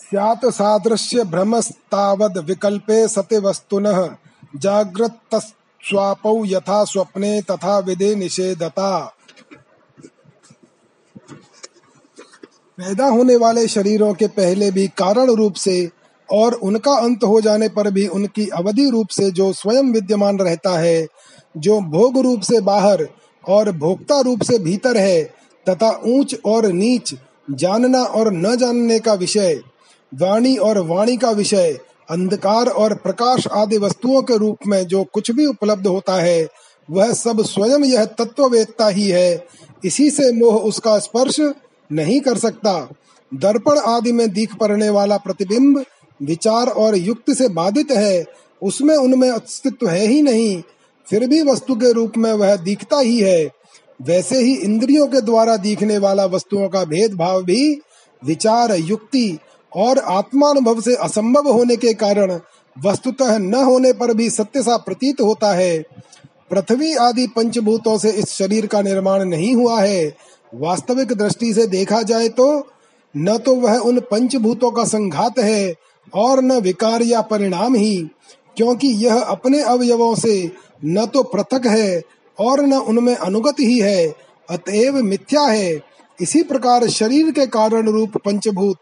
स्यात् सादृश्य भ्रमस्तावद् विकल्पे सति वस्तुनः जाग्रत्स्वापौ यथा स्वप्ने तथा विधि निषेधता। पैदा होने वाले शरीरों के पहले भी कारण रूप से और उनका अंत हो जाने पर भी उनकी अवधि रूप से जो स्वयं विद्यमान रहता है, जो भोग रूप से बाहर और भोक्ता रूप से भीतर है, तथा ऊंच और नीच जानना और न जानने का विषय वाणी और वाणी का विषय, अंधकार और प्रकाश आदि वस्तुओं के रूप में जो कुछ भी उपलब्ध होता है, वह सब स्वयं यह तत्व ही है। इसी से मोह उसका स्पर्श नहीं कर सकता। दर्पण आदि में दीख पड़ने वाला प्रतिबिंब विचार और युक्ति से बाधित है। उसमें उनमें अस्तित्व है ही नहीं। फिर भी वस्तु के रूप में वह दिखता ही है। वैसे ही इंद्रियों के द्वारा दिखने वाला वस्तुओं का भेदभाव भी विचार, युक्ति और आत्मानुभव से असंभव होने के कारण वस्तुतः न होने पर भी सत्य सा प्रतीत होता है। पृथ्वी आदि पंचभूतों से इस शरीर का निर्माण नहीं हुआ है। वास्तविक दृष्टि से देखा जाए तो न तो वह उन पंचभूतों का संघात है और न विकार या परिणाम ही, क्योंकि यह अपने अवयवों से न तो पृथक है और न उनमें अनुगत ही है, अतएव मिथ्या है। इसी प्रकार शरीर के कारण रूप पंचभूत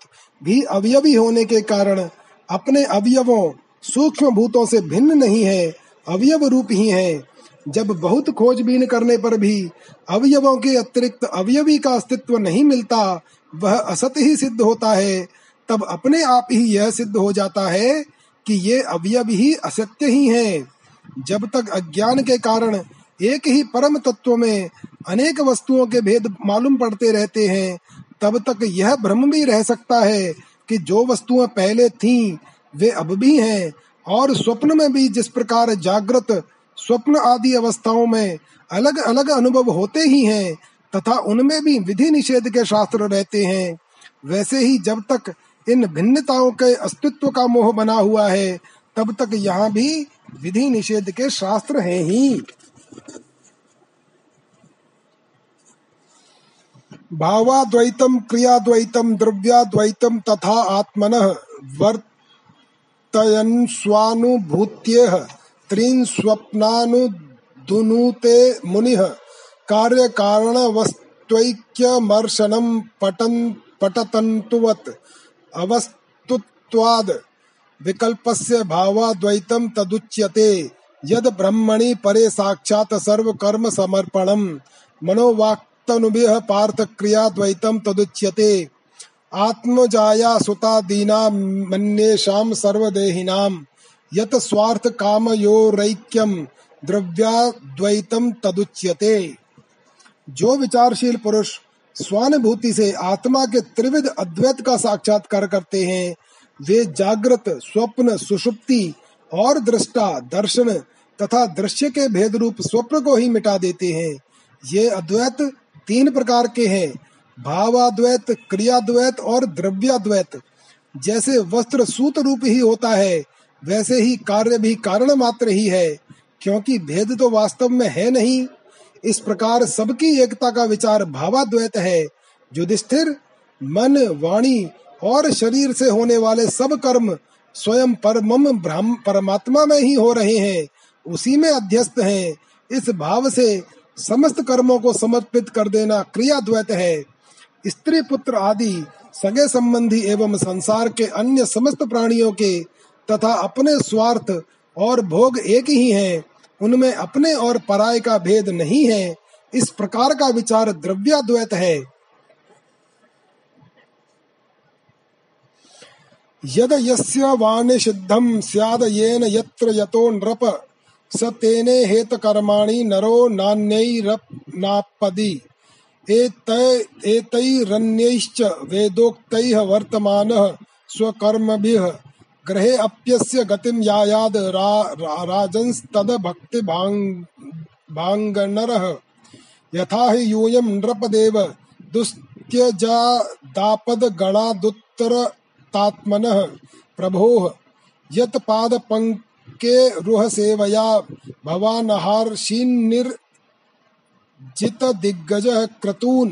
भी अवयवी होने के कारण अपने अवयवों सूक्ष्म भूतों से भिन्न नहीं है, अवयव रूप ही है। जब बहुत खोजबीन करने पर भी अवयवों के अतिरिक्त अवयवी का अस्तित्व नहीं मिलता, वह असत ही सिद्ध होता है। तब अपने आप ही यह सिद्ध हो जाता है कि ये अवयव ही असत्य ही है। जब तक अज्ञान के कारण एक ही परम तत्व में अनेक वस्तुओं के भेद मालूम पड़ते रहते हैं तब तक यह भ्रम भी रह सकता है कि जो वस्तुएँ पहले थीं, वे अब भी हैं और स्वप्न में भी जिस प्रकार जागृत, स्वप्न आदि अवस्थाओं में अलग अलग अनुभव होते ही हैं, तथा उनमें भी विधि निषेध के शास्त्र रहते हैं, वैसे ही जब तक इन भिन्नताओं के अस्तित्व का मोह बना हुआ है, तब तक यहाँ भी विधि निषेध के शास्त्र हैं ही। भावाद्वैतम क्रियाद्वैतम द्रव्याद्वैतम तथा आत्मनः वर्तयन् स्वानुभूत्येह त्रीन् स्वप्नानुदुनुते मुनिः। कार्यकारणवस्त्वैक्यमर्शनं पटन् पटतन्तुवत् अवस्तुत्वाद् विकल्पस्य भावाद्वैतं तदुच्यते। यद ब्रह्मणि परे साक्षात् सर्वकर्म समर्पणम् मनोवाक् तनुभिः पार्थ क्रियाद्वैतं तदुच्यते। आत्मजाया सुतादीना मन्येषां सर्वदेहिनां यत स्वार्थ काम कामयोरैक्यम द्रव्याद्वैतम तदुच्यते। जो विचारशील पुरुष स्वानुभूति से आत्मा के त्रिविध अद्वैत का साक्षात्कार करते हैं, वे जागृत, स्वप्न, सुषुप्ति और दृष्टा, दर्शन तथा दृश्य के भेद रूप स्वप्न को ही मिटा देते हैं। ये अद्वैत तीन प्रकार के हैं, भावाद्वैत, क्रियाद्वैत और द्रव्याद्वैत। जैसे वस्त्र सूत रूप ही होता है, वैसे ही कार्य भी कारण मात्र ही है, क्योंकि भेद तो वास्तव में है नहीं। इस प्रकार सबकी एकता का विचार भावाद्वैत है, युधिष्ठिर, मन, वाणी और शरीर से होने वाले सब कर्म स्वयं परम ब्रह्म, परमात्मा में ही हो रहे हैं, उसी में अध्यस्त हैं। इस भाव से समस्त कर्मों को समर्पित कर देना क्रिया द्वैत है। स्त्री, पुत्र आदि, सगे संबंधी एवं संसार के अन्य समस्त प्राणियों के तथा अपने स्वार्थ और भोग एक ही हैं, उनमें अपने और पराय का भेद नहीं है। इस प्रकार का विचार द्रव्याद्वैत है। यद यस्य वाणी सिद्धम स्याद येन यत्र यतो नृप। स तेने हेत कर्माणि नरो नान्यैरनापदि एतैरन्यैश्च वेदोक्तैः वर्तमानः स्वकर्मभिः ग्रहे अप्यस्य गतिं यायाद रा, रा, राजंस्तद भक्ति भाङ्गनरः। यथा हि यूयं नृपदेव दुस्त्यजादापद गणादुत्तर यतात्मनः प्रभोः। यत पंके रुह सेवया भवानहार्षीन्निर् जित दिग्गज क्रतून।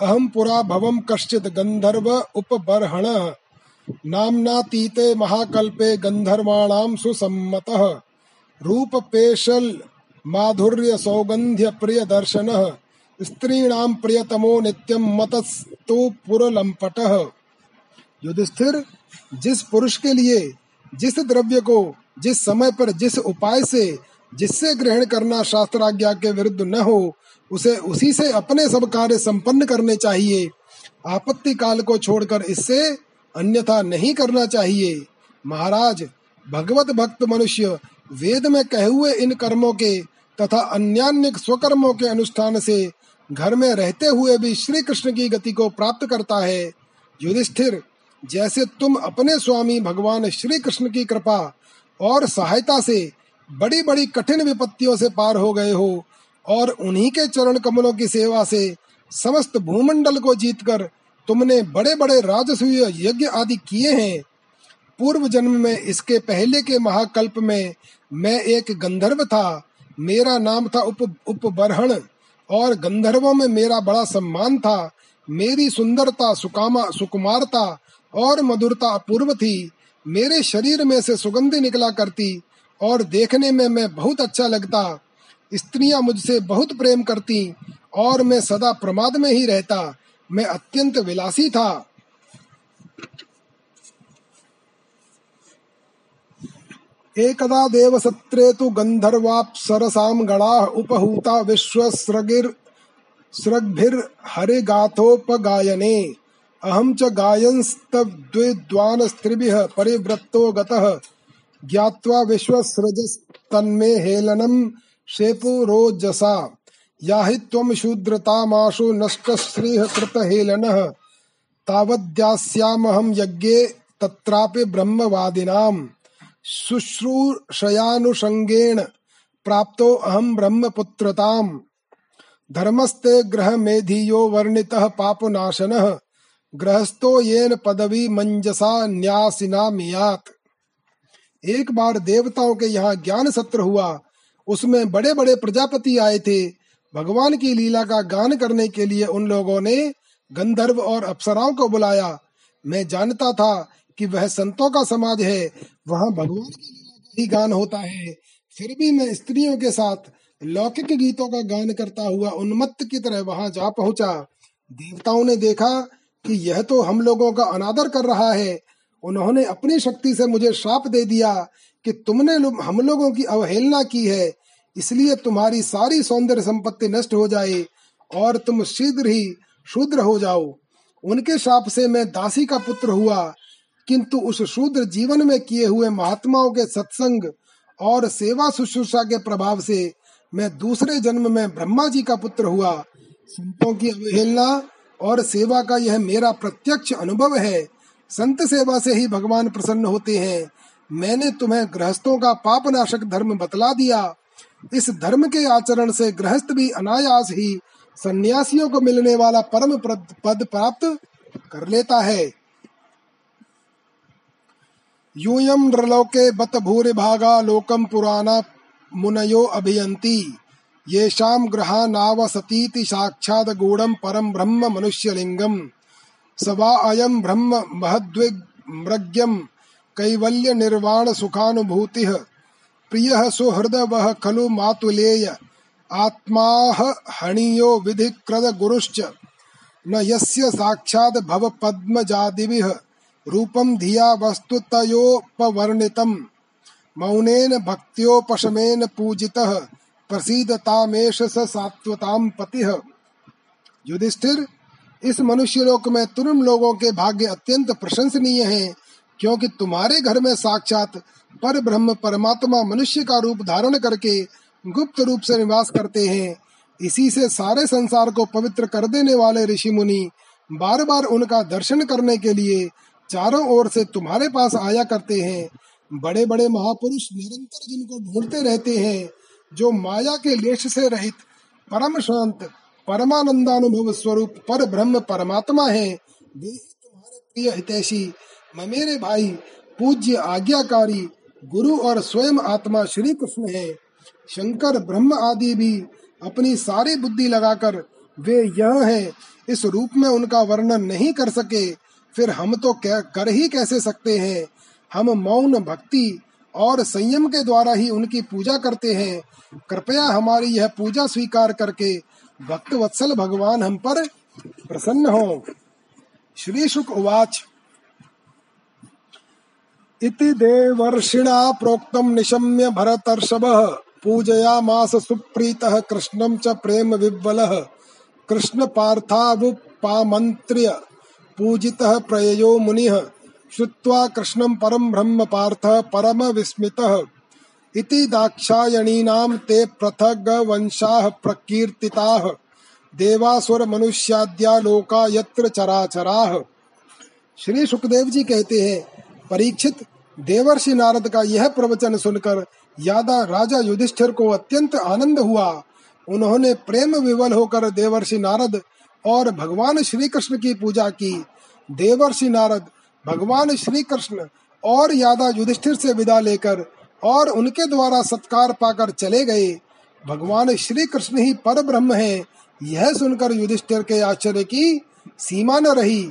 अहम पुरा भवम कश्चित गंधर्व उपबर्हण। नामनातीते महाकल्पे गंधर्वाणाम सुसम्मतः। रूप पेशल माधुर्य सौगंध्य प्रिय दर्शन स्त्रीणाम प्रियतमो नित्यम मतस्तु पुरलंपट। युधिष्ठिर, जिस पुरुष के लिए, जिस द्रव्य को जिस समय पर, जिस उपाय से, जिससे ग्रहण करना शास्त्राज्ञा के विरुद्ध न हो, उसे, उसी से अपने सब कार्य संपन्न करने चाहिए। आपत्ति काल को छोड़कर इससे अन्यथा नहीं करना चाहिए। महाराज, भगवत भक्त मनुष्य, वेद में कहे हुए इन कर्मों के तथा अन्यान्य स्वकर्मों के अनुष्ठान से घर में रहते हुए भी श्री कृष्ण की गति को प्राप्त करता है। युधिष्ठिर, जैसे तुम अपने स्वामी भगवान श्री कृष्ण की कृपा और सहायता से बड़ी बड़ी कठिन विपत्तियों से पार हो गए हो और उन्हीं के चरण कमलों की सेवा से समस्त भूमंडल को जीतकर तुमने बड़े बड़े राजसूय यज्ञ आदि किए हैं। पूर्व जन्म में इसके पहले के महाकल्प में मैं एक गंधर्व था। मेरा नाम था उप, उपबरहण और गंधर्वों में मेरा बड़ा सम्मान था। मेरी सुंदरता, सुकामा, सुकुमारता और मधुरता अपूर्व थी। मेरे शरीर में से सुगंधी निकला करती और देखने में मैं बहुत अच्छा लगता। स्त्रियाँ मुझसे बहुत प्रेम करती और मैं सदा प्रमाद में ही रहता। मैं अत्यंत विलासी था। एकदा देवसत्रे तु गन्धर्वाप्सरसां गणाः उपहूता विश्वस्रगिर् स्रग्भिर्हरिगाथोपगायने। अहम च गायंस्तद्विद्वानस्त्रिभिः परिवृत्तो गतः। ज्ञात्वा विश्वसृजस्तन्मे हेलनं शेपुरोजसा याहि त्वं शूद्रतामाशु नष्टश्रीः कृतहेलनः। तावद्यास्यामहं यज्ञे तत्रापि ब्रह्मवादिनाम्। शुश्रूषयानुषङ्गेण प्राप्तो अहं ब्रह्मपुत्रताम्। धर्मस्ते ग्रह मेधियो वर्णितः पापनाशनः। गृहस्थो येन पदवी मंजसा न्यासिना मियात। एक बार देवताओं के यहाँ ज्ञान सत्र हुआ, उसमें बड़े बड़े प्रजापति आए थे। भगवान की लीला का गान करने के लिए उन लोगों ने गंधर्व और अप्सराओं को बुलाया। मैं जानता था कि वह संतों का समाज है, वहाँ भगवान की लीला का ही गान होता है। फिर भी मैं स्त्रियों के साथ लौकिक गीतों का गान करता हुआ उन्मत्त की तरह वहाँ जा पहुँचा। देवताओं ने देखा कि यह तो हम लोगों का अनादर कर रहा है। उन्होंने अपनी शक्ति से मुझे श्राप दे दिया कि तुमने हम लोगों की अवहेलना की है। इसलिए तुम्हारी सारी सौंदर्य संपत्ति नष्ट हो जाए और तुम शीघ्र ही शूद्र हो जाओ। उनके श्राप से मैं दासी का पुत्र हुआ, किंतु उस शूद्र जीवन में किए हुए महात्माओं के सत्संग और सेवा शुश्रूषा के प्रभाव से मैं दूसरे जन्म में ब्रह्मा जी का पुत्र हुआ। संतों की अवहेलना और सेवा का यह मेरा प्रत्यक्ष अनुभव है। संत सेवा से ही भगवान प्रसन्न होते हैं। मैंने तुम्हें गृहस्थों का पाप नाशक धर्म बतला दिया। इस धर्म के आचरण से गृहस्थ भी अनायास ही सन्यासियों को मिलने वाला परम पद प्राप्त कर लेता है। यूयम नृलोके बत भूरि भागा लोकम पुराना मुनयो अभियंती। येषां ग्रहानावसतीति साक्षात् गूढ़ं परम ब्रह्म मनुष्यलिङ्गम् स वा अयं ब्रह्म महद्विमृग्यं कैवल्य निर्वाण सुखानुभूतिः प्रियः सुहृदवः खलु मातुलेय। आत्माह हणीयो विधिकृत गुरुश्च न यस्य साक्षात् भव पद्मजादिभिः रूपं धिया वस्तुतयोपवर्णितम्। मौनेन भक्त्योपशमेन पूजितः। प्रसीदतामेश सात्वताम पतिह युधिष्ठिर, इस मनुष्य लोक में तुम लोगों के भाग्य अत्यंत प्रशंसनीय है, क्योंकि तुम्हारे घर में साक्षात पर ब्रह्म परमात्मा मनुष्य का रूप धारण करके गुप्त रूप से निवास करते हैं। इसी से सारे संसार को पवित्र कर देने वाले ऋषि मुनि बार बार उनका दर्शन करने के लिए चारों ओर से तुम्हारे पास आया करते हैं। बड़े बड़े महापुरुष निरंतर जिनको ढूंढते रहते हैं जो माया के लेश से रहित परम शांत, परमानंदानुभव स्वरूप पर ब्रह्म परमात्मा है, वे तुम्हारे प्रिय हितैषी। मेरे भाई, पूज्य आज्ञाकारी, गुरु और स्वयं आत्मा श्री कृष्ण है। शंकर, ब्रह्म आदि भी अपनी सारी बुद्धि लगाकर वे यह है, इस रूप में उनका वर्णन नहीं कर सके, फिर हम तो कर ही कैसे सकते हैं? हम मौन भक्ति और संयम के द्वारा ही उनकी पूजा करते हैं। कृपया हमारी यह पूजा स्वीकार करके भक्त वत्सल भगवान हम पर प्रसन्न हो। श्री शुक उवाच। इति देवर्षिणा प्रोक्तम निशम्य भरतर्षभः पूजयामास सुप्रीतः कृष्णं च प्रेम विह्वलः कृष्ण पार्थावुपामन्त्र्य पूजितः प्रययो मुनिः। श्रुत्वा कृष्णं परम ब्रह्म पार्थ परम विस्मितः। इति दाक्षायणीनां ते पृथग्वंशाः प्रकीर्तिताः। देवासुर मनुष्याद्या लोका यत्र चराचराः। श्री सुखदेव जी कहते हैं, परीक्षित, देवर्षि नारद का यह प्रवचन सुनकर यादा राजा युधिष्ठिर को अत्यंत आनंद हुआ। उन्होंने प्रेम विवल होकर देवर्षि नारद और भगवान श्री कृष्ण की पूजा की। देवर्षि नारद भगवान श्री कृष्ण और यादा युधिष्ठिर से विदा लेकर और उनके द्वारा सत्कार पाकर चले गए। भगवान श्री कृष्ण ही पर ब्रह्म है। यह सुनकर युधिष्ठिर के आश्चर्य की सीमा न रही।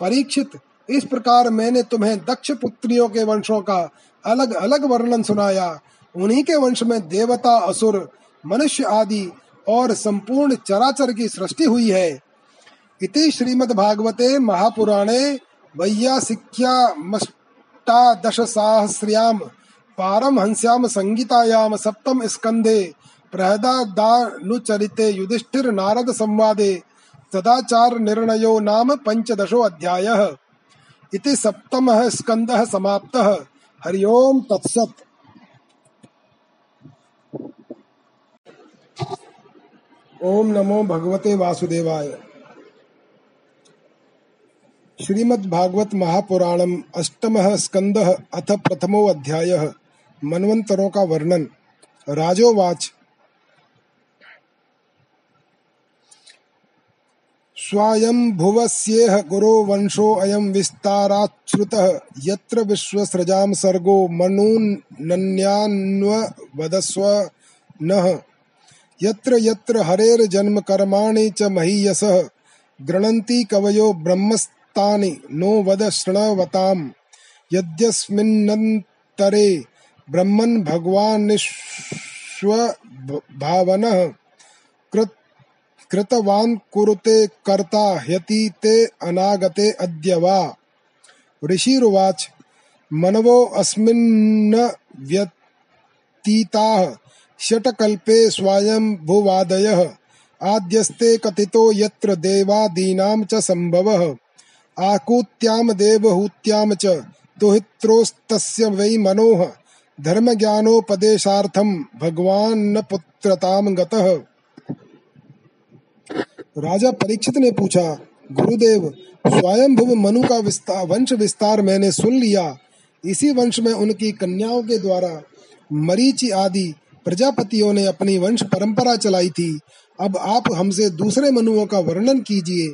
परीक्षित, इस प्रकार मैंने तुम्हें दक्ष पुत्रियों के वंशों का अलग अलग वर्णन सुनाया। उन्हीं के वंश में देवता, असुर, मनुष्य आदि और संपूर्ण चराचर की सृष्टि हुई है। इति श्रीमद् भागवते महापुराणे वैयासिक्यामष्टादशसाहस्र्यां पारमहंस्याम संगीतायाम सप्तम स्कंदे प्रहदादानुचरिते युधिष्ठिर नारद संवादे, सदाचार निर्णयो नाम पंचदशो अध्यायः। इति सप्तमः स्कंदः समाप्तः। हरि ओम तत्सत्। ओम नमो भगवते वासुदेवाय। श्रीमद् भागवत महापुराणम अष्टमः स्कंदः अथ प्रथमो अध्यायः। मनवंतरों का वर्णन राजोवाच। स्वायम्भुवस्येह गुरो वंशोऽयं विस्ताराच्छ्रुतः, यत्र विश्वसृजां सर्गो मनून्नन्यान्वदस्व नः। यत्र यत्र हरेर्जन्म कर्माणि च महीयसः, गृणन्ति कवयो ब्रह्मस्तानि नो वद शृणवताम्। यद्यस्मिन्नन्तरे ब्रह्मन् भगवान्निष्वभावनः कृत् कृतवान् कुरुते कर्ता ह्यति ते अनागते अद्य वा। ऋषिरुवाच, मनवो अस्मिन्न व्यतीताः, षट्कल्पे स्वायम्भुवादयः आद्यस्ते कथितो यत्र देवादीनां च सम्भवः। आकूत्याम देवहूत्याम च तुहित्रोस्तस्य वै मनोः धर्मज्ञानोपदेशार्थं भगवान् न पुत्रतां गतः। राजा परीक्षित ने पूछा, गुरुदेव, स्वयंभुव मनु का विस्तार वंश विस्तार मैंने सुन लिया। इसी वंश में उनकी कन्याओं के द्वारा मरीचि आदि प्रजापतियों ने अपनी वंश परंपरा चलाई थी। अब आप हमसे दूसरे मनुओं का वर्णन कीजिए।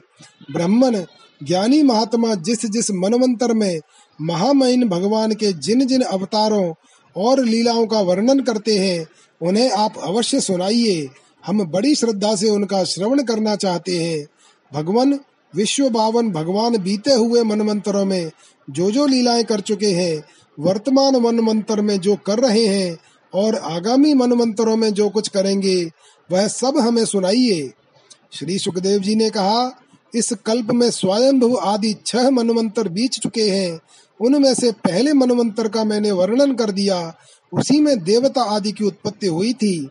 ब्राह्मण ज्ञानी महात्मा जिस जिस मनवंतर में महामहिन भगवान के जिन जिन अवतारों और लीलाओं का वर्णन करते हैं, उन्हें आप अवश्य सुनाइए। हम बड़ी श्रद्धा से उनका श्रवण करना चाहते हैं। भगवान, विश्व बावन भगवान बीते हुए मनमंत्रों में जो जो लीलाएँ कर चुके हैं, वर्तमान मनमंत्र में जो कर रहे हैं और आगामी मनमंत्रों में जो कुछ करेंगे, वह सब हमें सुनाइए। श्री सुखदेव जी ने कहा इस कल्प में स्वयं आदि छह मनमंत्र बीत चुके हैं। उनमें से पहले मनमंत्र का मैंने वर्णन कर दिया। उसी में देवता आदि की उत्पत्ति हुई थी।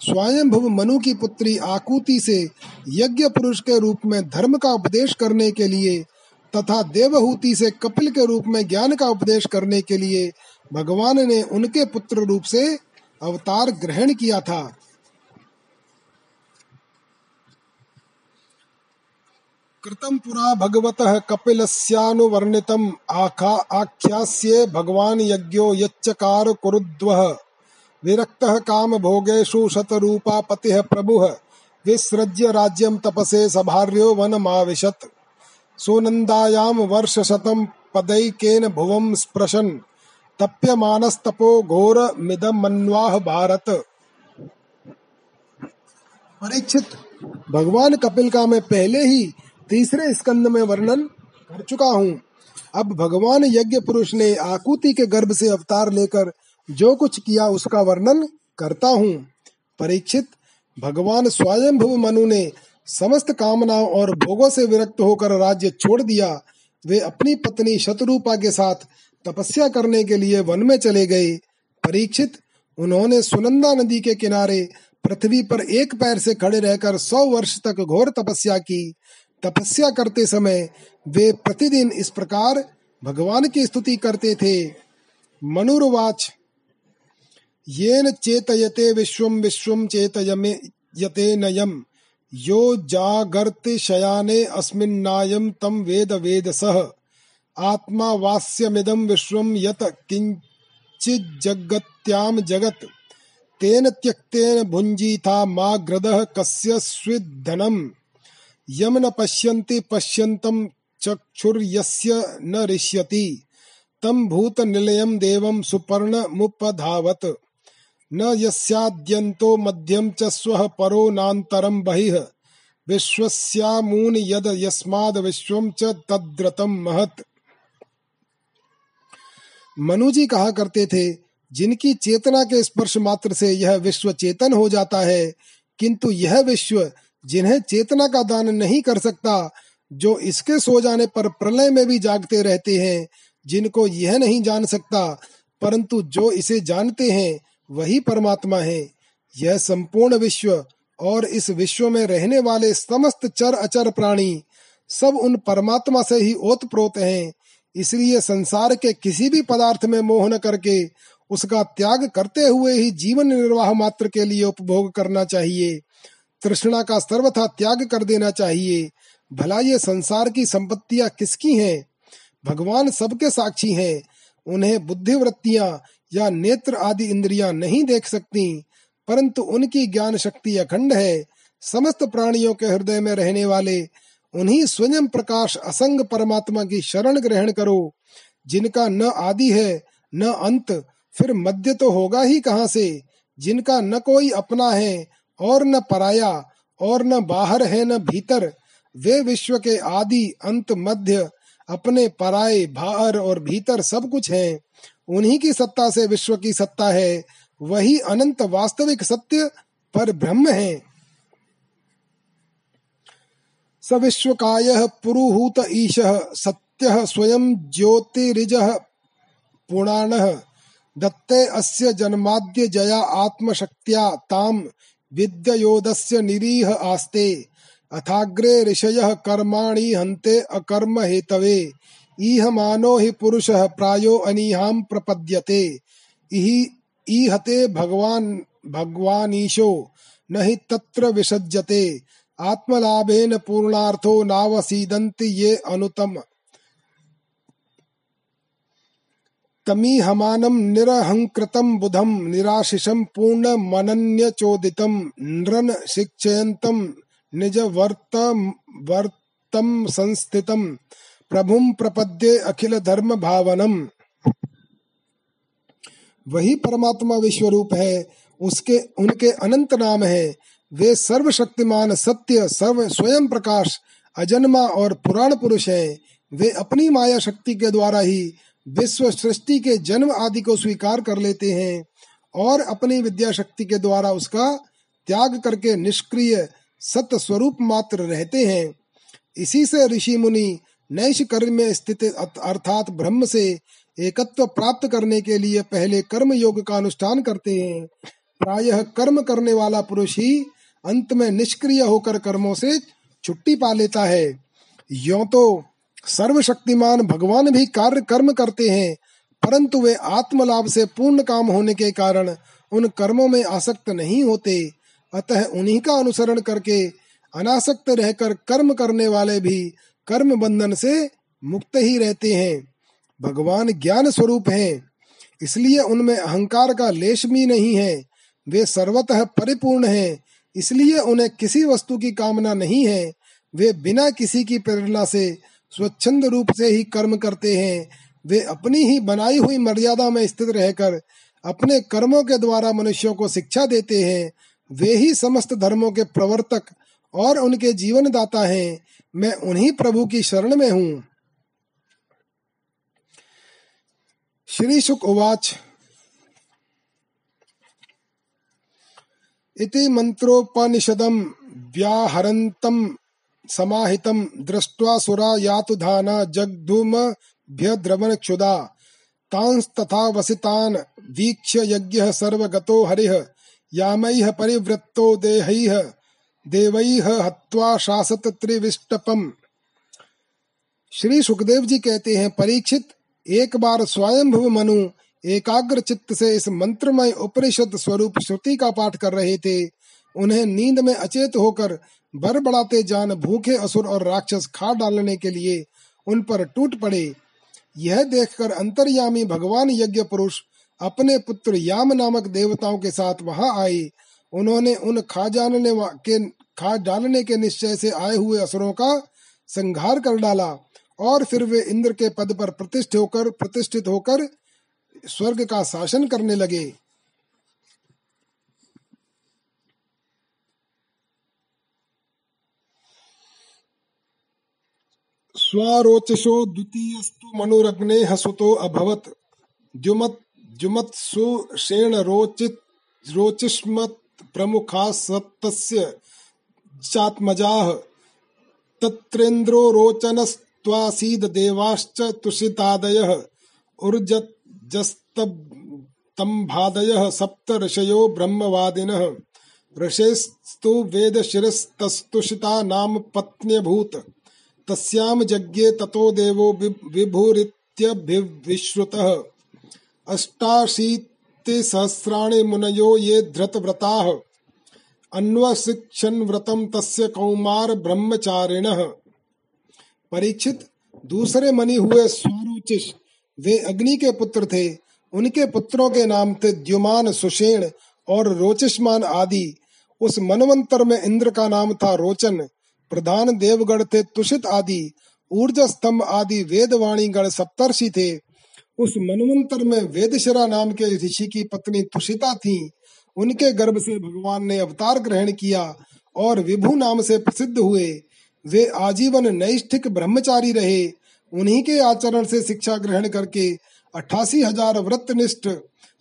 स्वयंभुव मनु की पुत्री आकुति से यज्ञ पुरुष के रूप में धर्म का उपदेश करने के लिए तथा देवहूति से कपिल के रूप में ज्ञान का उपदेश करने के लिए भगवान ने उनके पुत्र रूप से अवतार ग्रहण किया था। कृतं पुरा भगवतः कपिलस्यानुवर्णितम् आखा आख्यास्ये भगवान यज्ञो यच्चकार कुरुद्वः। विरक्त काम भोगेशु शतरूपा पति प्रभु। विसृज्य राज्यम तपसे सभार्यो वनमाविशत्। सुनन्दायां वर्षशतं पदैकेन भुवं स्पृशन्। तप्यमानस्तपो घोर मिदमन्वाह भारत। परीक्षित, भगवान कपिल का मैं पहले ही तीसरे स्कंद में वर्णन कर चुका हूँ। अब भगवान यज्ञ पुरुष ने आकुति के गर्भ से अवतार लेकर जो कुछ किया उसका वर्णन करता हूँ। परीक्षित, भगवान स्वयं मनु ने समस्त कामनाओं और भोगों से विरक्त होकर राज्य छोड़ दिया। वे अपनी पत्नी शत्रुपा के साथ तपस्या करने के लिए वन में चले गए। परीक्षित, उन्होंने सुनंदा नदी के किनारे पृथ्वी पर एक पैर से खड़े रहकर सौ वर्ष तक घोर तपस्या की। तपस्या करते समय वे प्रतिदिन इस प्रकार भगवान की स्तुति करते थे। मनुर्वाच, येन चेतयते विश्वम विश्वम चेतयमे, यते नयम। यो जागर्ति शयाने अस्मिन्नायम तम वेद वेद सह आत्मा वास्यमिदम विश्वम यत किंचित जगत्याम जगत। तेन त्यक्तेन भुंजीथा मा ग्रदः कस्य स्विद्धनम। यम न पश्यन्ति पश्यन्तं चक्षुर्यस्य न ऋष्यति तम भूत निलयम देवम सुपर्ण मुपधावत न यस्याद्यन्तो मध्यम च स्वः परो नान्तरं बहिः। विश्वस्यामून यद यस्माद विश्वम च तद्रतम महत। मनु जी कहा करते थे, जिनकी चेतना के स्पर्श मात्र से यह विश्व चेतन हो जाता है, किंतु यह विश्व जिन्हें चेतना का दान नहीं कर सकता, जो इसके सो जाने पर प्रलय में भी जागते रहते हैं, जिनको यह नहीं जान सकता, परंतु जो इसे जानते हैं, वही परमात्मा है। यह संपूर्ण विश्व और इस विश्व में रहने वाले समस्त चर अचर प्राणी, सब उन परमात्मा से ही ओतप्रोत हैं। इसलिए संसार के किसी भी पदार्थ में मोह न करके उसका त्याग करते हुए ही जीवन निर्वाह मात्र के लिए उपभोग करना चाहिए। तृष्णा का सर्वथा त्याग कर देना चाहिए। भला ये संसार की संपत्तियाँ किसकी हैं? भगवान सबके साक्षी हैं। उन्हें बुद्धिवृत्तियाँ या नेत्र आदि इंद्रियाँ नहीं देख सकती, परंतु उनकी ज्ञान शक्ति अखंड है। समस्त प्राणियों के हृदय में रहने वाले, उन्हीं स्वयं प्रकाश असंग परमात्मा की शरण ग्रहण करो। जिनका न आदि है, न अंत, फिर मध्य तो होगा ही कहाँ से? जिनका न कोई अपना है और न पराया और न बाहर है न भीतर, वे विश्व के आदि अंत मध्य, अपने पराये बाहर और भीतर सब कुछ हैं। उन्हीं की सत्ता से विश्व की सत्ता है। वही अनंत वास्तविक सत्य पर ब्रह्म है। स विश्वकाय पुरुहूत ईश सत्य स्वयं ज्योतिरिज पुराण। दत्ते अस्य जन्माद्य जया आत्मशक्त्या ताम विद्योदस्य निरीह आस्ते। अथाग्रे ऋषय कर्माणि हन्ते अकर्म हेतवे इह मानो हि पुरुष प्रायो अनीहाम प्रपद्यते। ईहते भगवान, भगवानीशो, न हि तत्र विसज्जते आत्मलाभेन पूर्णार्थो नावसीदन्ति ये अनुतम। तमीहमानं निरहङ्कृतं बुधं निराशिषं पूर्णमनन्यचोदितं नृन् वर्तं संस्थितं प्रभुम प्रपद्ये अखिल धर्म भावनम वही परमात्मा विश्व रूप है, उसके, उनके अनंत नाम है। वे सर्वशक्तिमान, सत्य, सर्व, स्वयं प्रकाश, अजन्मा और पुराण पुरुष हैं। वे अपनी माया शक्ति के द्वारा ही विश्व सृष्टि के जन्म आदि को स्वीकार कर लेते हैं और अपनी विद्या शक्ति के द्वारा उसका त्याग करके निष्क्रिय सत्य स्वरूप मात्र रहते हैं। इसी से ऋषि मुनि नैश कर्म में स्थित अर्थात ब्रह्म से एकत्व प्राप्त करने के लिए पहले कर्म योग का अनुष्ठान करते हैं। प्रायः कर्म करने वाला पुरुष ही अंत में निष्क्रिय होकर कर्मों से छुट्टी पा लेता है। यो तो सर्वशक्तिमान भगवान भी कार्य कर्म करते हैं, परंतु वे आत्मलाभ से पूर्ण काम होने के कारण उन कर्मों में आसक्त नहीं होते। अतः उन्हीं का अनुसरण करके अनासक्त रहकर कर्म करने वाले भी कर्म बंधन से मुक्त ही रहते हैं। भगवान ज्ञान स्वरूप हैं, इसलिए उनमें अहंकार का लेश भी नहीं है। वे सर्वतः परिपूर्ण हैं, इसलिए उन्हें किसी वस्तु की कामना नहीं है। वे बिना किसी की प्रेरणा से स्वच्छंद रूप से ही कर्म करते हैं। वे अपनी ही बनाई हुई मर्यादा में स्थित रहकर अपने कर्मों के द्वारा मनुष्यों को शिक्षा देते हैं। वे ही समस्त धर्मों के प्रवर्तक और उनके जीवन दाता हैं। मैं उन्हीं प्रभु की शरण में हूँ। श्री शुक उवाच। इति मंत्रोपनिषदम व्याहरन्तं समाहितं दृष्ट्वा सुरा यातुधाना जग्धूमभ्यद्रवन् क्षुदा तांस्तथा वसितान् वीक्ष्य यज्ञः सर्वगतो हरिः। यामैः परिवृत्तो देहैः। देवैः हत्वा शासत त्रिविष्टपम। श्री सुखदेव जी कहते हैं, परीक्षित, एक बार स्वयंभुव मनु एकाग्र चित्त से इस मंत्रमय उपनिषद स्वरूप श्रुति का पाठ कर रहे थे। उन्हें नींद में अचेत होकर बर बढ़ाते जान, भूखे, असुर और राक्षस खा डालने के लिए उन पर टूट पड़े। यह देखकर अंतर्यामी भगवान यज्ञ पुरुष अपने पुत्र याम नामक देवताओं के साथ वहाँ आए। उन्होंने उन खा जानने के खा डालने के निश्चय से आए हुए असुरों का संहार कर डाला और फिर वे इंद्र के पद पर प्रतिष्ठित होकर प्रतिष्ठित होकर स्वर्ग का शासन करने लगे। स्वारोचशो द्वितीयस्तु मनुरग्ने हसुतो अभवत। जुमत जुमत्सु शेण रोचित, रोचिष्मत प्रमुखा सत्तस्य चात्मजाः। तत्रेन्द्रो रोचनस्त्वासीद देवाश्च तुषितादयः। ऊर्जस्तम्भादयः सप्त ऋषयो ब्रह्मवादिनः। ऋषेस्तु वेदशिरस्तस्तुषिता नाम पत्न्यभूत। तस्याम जज्ञे ततो देवो विभूरित्यभिविश्रुतः। अष्टाशीतिसहस्राणि मुनयो ये धृतव्रताः। अन्वशिक्षन् व्रतम तस्य कौमार ब्रह्मचारिणः परीक्षित दूसरे मनी हुए स्वरुचिश वे अग्नि के पुत्र थे। उनके पुत्रों के नाम थे द्युमान, सुषेण और रोचिष्मान आदि। उस मनवंतर में इंद्र का नाम था रोचन। प्रधान देवगढ़ थे तुषित आदि, ऊर्जा स्तंभ आदि वेदवाणी गढ़ सप्तर्षि थे। उस मनवंतर में वेदशरा नाम के ऋषि की पत्नी तुषिता थी। उनके गर्भ से भगवान ने अवतार ग्रहण किया और विभु नाम से प्रसिद्ध हुए। वे आजीवन नैष्ठिक ब्रह्मचारी रहे। उन्हीं के आचरण से शिक्षा ग्रहण करके अठासी हज़ार व्रतनिष्ठ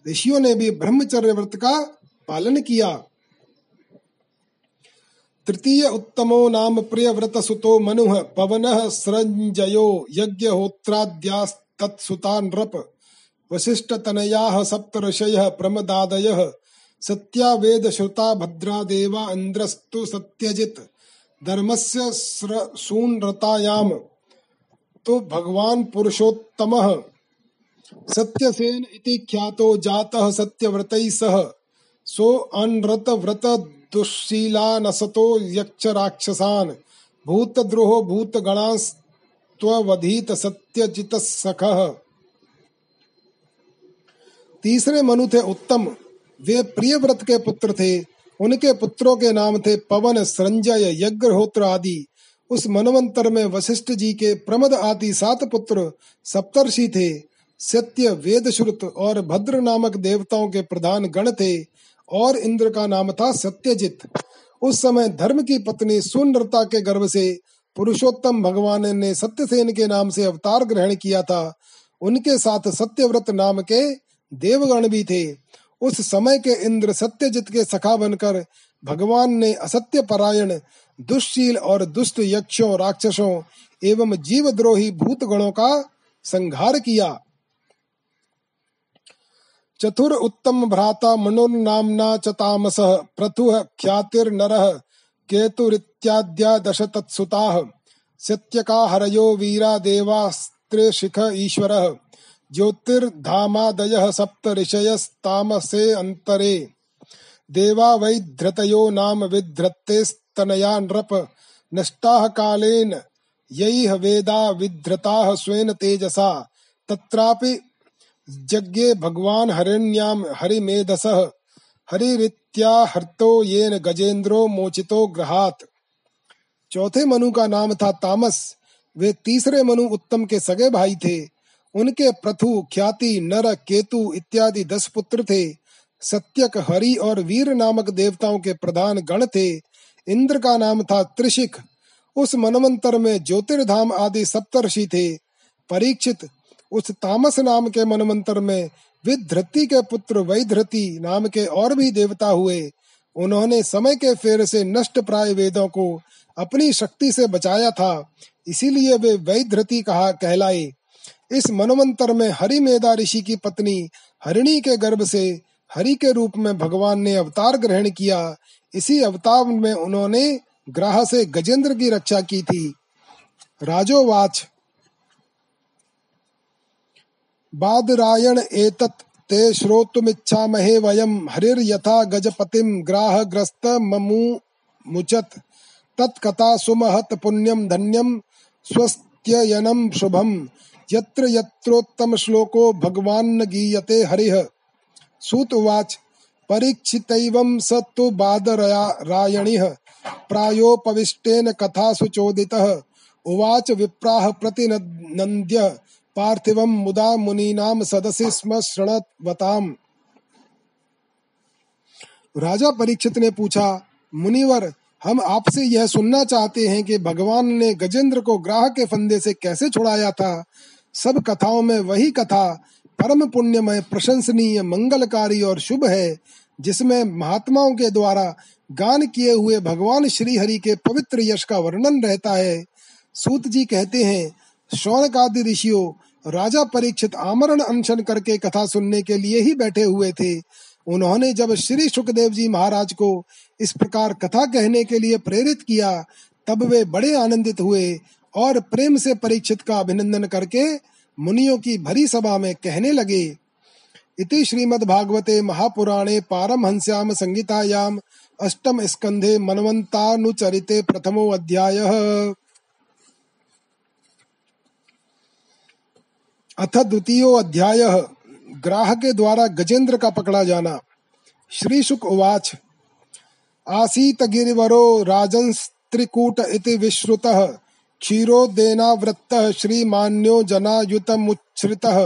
ऋषियों ने भी ब्रह्मचर्य व्रत का पालन किया। तृतीय उत्तमो नाम प्रिय व्रत सुतो मनु पवन सृंजयो यज्ञ होत्राद्यास्तत्सुता नृप वशिष्ठ तनया सप्त ऋषय प्रमदादय। सत्या वेद श्रुता भद्रा देवा इंद्रस्तु सत्यजित। धर्मस्य सूनरतायाम तो भगवान पुरुषोत्तम। सत्यसेन इति ख्यातो जातः सत्यव्रतैः सह। सो अनृत व्रत दुशीला नसतो यक्ष राक्षसान भूतद्रोहो भूतगणास्त्ववधीत सत्यजित सखः तीसरे मनु थे उत्तम। वे प्रिय व्रत के पुत्र थे। उनके पुत्रों के नाम थे पवन, संजय, यज्ञहोत्र आदि। उस मनवंतर में वशिष्ठ जी के प्रमद आदि सात पुत्र सप्तर्षि थे। सत्य वेद श्रुत और भद्र नामक देवताओं के प्रधान गण थे। और इंद्र का नाम था सत्यजित। उस समय धर्म की पत्नी सुनरता के गर्भ से पुरुषोत्तम भगवान ने सत्यसेन के नाम से अवतार ग्रहण किया था। उनके साथ सत्यव्रत नाम के देवगण भी थे। उस समय के इंद्र सत्यजित के सखा बनकर भगवान ने असत्य परायण दुष्शील और दुष्ट यक्षों, राक्षसों एवं जीवद्रोही भूत गणों का संहार किया। चतुर उत्तम भ्राता मनुर्नाम्ना च तामसः, प्रथुः ख्यातिर्नरः, केतुरित्याद्या दश सत्यका हरयो वीरा देवास्त्रिशिख ईश्वरः। ज्योतिर्धामादयः सप्त ऋषयस्तामसे अन्तरे। देवा वै नाम विधृतेस्तनया नृप। नष्टाः कालेन यैः वेदा विधृताः स्वेन तेजसा। तत्रापि जज्ञे भगवान हरिण्याम हरिमेधसः। हरिरित्या हर्तो येन गजेंद्रो मोचितो ग्रहात चौथे मनु का नाम था तामस। वे तीसरे मनु उत्तम के सगे भाई थे। उनके प्रथु ख्याति, नर, केतु इत्यादि दस पुत्र थे। सत्यक हरि और वीर नामक देवताओं के प्रधान गण थे। इंद्र का नाम था त्रिशिक उस मनमंत्र में ज्योतिर्धाम आदि सप्तर्षि थे। परीक्षित उस तामस नाम के मनमंत्र में विधृति के पुत्र वैधृति नाम के और भी देवता हुए, उन्होंने समय के फेर से नष्ट प्राय वेदों को अपनी शक्ति से बचाया था। इसीलिए वे वैधृति कहा कहलाए। इस मनवंतर में हरि मेधा ऋषि की पत्नी हरिणी के गर्भ से हरि के रूप में भगवान ने अवतार ग्रहण किया। इसी अवतार में उन्होंने ग्राह से गजेंद्र की रक्षा की थी। राजोवाच बादरायण एतत् ते श्रोतुमिच्छामहे वयं। हरिर्यथा गजपतिं ग्राहग्रस्त ममु मुचत। तत्कथा सुमहत पुण्यम धन्यम स्वस्त्ययनम शुभम। यत्र यत्रोत्तम श्लोको भगवान गीयते हरिः। सूत उवाच, परीक्षितैवं स तु बादरायणिः प्रायोपविष्टेन कथासु चोदितः। उवाच विप्राह प्रतिनन्द्य। पार्थिवम मुदा मुनीनाम सदस्य स्म शृणवताम। राजा परीक्षित ने पूछा, मुनिवर, हम आपसे यह सुनना चाहते हैं कि भगवान ने गजेंद्र को ग्राह के फंदे से कैसे छुड़ाया था? सब कथाओं में वही कथा, परम पुण्यमय, प्रशंसनीय, मंगलकारी और शुभ है, जिसमें महात्माओं के द्वारा गान किए हुए भगवान श्री हरि के पवित्र यश का वर्णन रहता है। सूत जी कहते हैं शौनक आदि ऋषियों राजा परीक्षित आमरण अनशन करके कथा सुनने के लिए ही बैठे हुए थे। उन्होंने जब श्री सुखदेव जी महाराज को इस प्रकार कथा कहने के लिए प्रेरित किया, तब वे बड़े आनंदित हुए और प्रेम से परीक्षित का अभिनंदन करके मुनियों की भरी सभा में कहने लगे। इति श्रीमद्भागवते महापुराणे पारमहंस्याम संगीतायाम अष्टम स्कंधे मनवंतानुचरिते प्रथमो अध्यायः। अथ द्वितीय अध्याय। ग्राह के द्वारा गजेंद्र का पकड़ा जाना। श्री शुक उवाच। आसीत गिरिवरो राजंस्त्रिकूट इति विश्रुतः। क्षीरोदेनावृत्तः श्रीमान्यो जनायुतमुच्छ्रितः।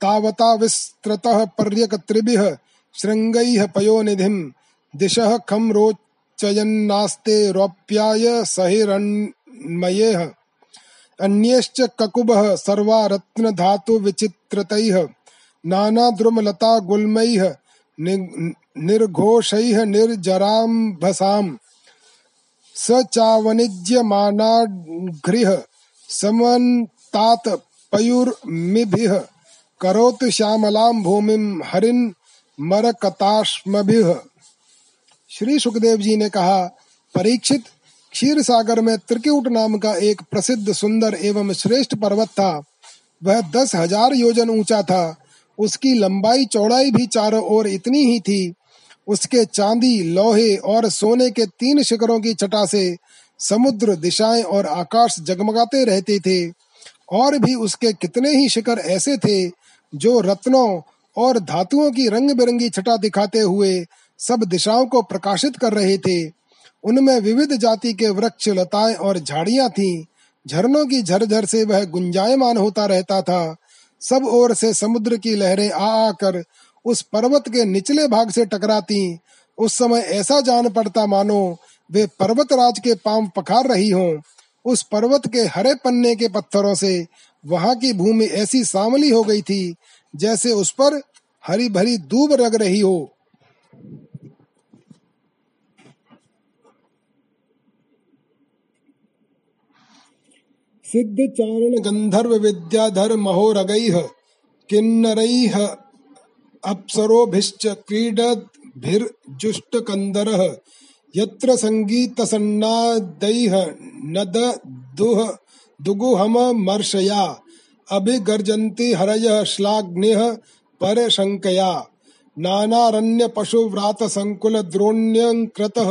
तावता विस्तृतः पर्यकत्रिभिः शृङ्गैः पयोनिधिं दिशः खं रोचयन्नास्ते रौप्याय सहिरण्मयेः अन्यश्च ककुबः सर्वा रत्नधातुविचित्रतैः नानाद्रुमलता गुल्मैः निर्घोषैः, निर्जराम्भसाम् स चावनिज्यमानाघ्रिः समन्तात् पयुर्मिभिः, करोतु श्यामलां भूमिं हरिन् मरकताश्मभिः। श्री सुखदेव जी ने कहा, परीक्षित क्षीर सागर में त्रिकूट नाम का एक प्रसिद्ध सुंदर एवं श्रेष्ठ पर्वत था। वह दस हज़ार योजन ऊँचा था। उसकी लंबाई चौड़ाई भी चारों ओर इतनी ही थी। उसके चांदी, लोहे और सोने के तीन शिखरों की छटा से समुद्र दिशाएँ और आकाश जगमगाते रहते थे। और भी उसके कितने ही शिखर ऐसे थे जो रत्नों और धातुओं की रंग बिरंगी छटा दिखाते हुए सब दिशाओं को प्रकाशित कर रहे थे। उनमें विविध जाति के वृक्ष, लताएँ और झाड़ियाँ थीं। झरनों की झरझर से वह गुंजायमान होता रहता था। सब ओर से समुद्र की लहरें आ आकर उस पर्वत के निचले भाग से टकराती। उस समय ऐसा जान पड़ता मानो, वे पर्वत राज के पाँव पखार रही हों। उस पर्वत के हरे पन्ने के पत्थरों से वहाँ की भूमि ऐसी सांवली हो गई थी, जैसे उस पर हरी भरी दूब रग रही हो। सिद्ध चारण गंधर्व विद्याधर महोरगैः किन्नरैः अप्सरोभिश्च क्रीडद्भिर्जुष्टकन्दरः यत्र सङ्गीतसन्नादैः नददुह दुगुहममर्षया अभिगर्जन्ति हरयः श्लाघ्निः परशङ्कया नानारण्यपशुव्रातसङ्कुलद्रोण्यङ्कृतः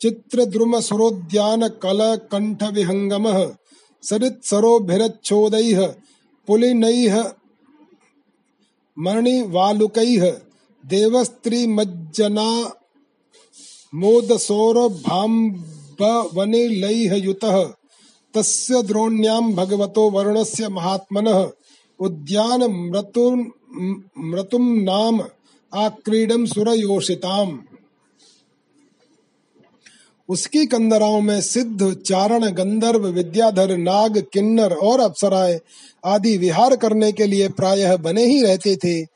चित्रद्रुमसुरोद्यानकलकण्ठविहङ्गमः सरित्सरोभिरच्छोदैः पुलिनैः, मणिवालुकैः देवस्त्रीमज्जना मोदसौरभाम्बवनिलैः युतः, तस्य द्रोण्याम भगवतो वरुणस्य महात्मनः उद्यान मृतुम मृतुम नाम आक्रीडम सुरयोषिताम। उसकी कंदराओं में सिद्ध चारण, गंधर्व, विद्याधर, नाग, किन्नर और अप्सराएँ आदि विहार करने के लिए प्रायः बने ही रहते थे।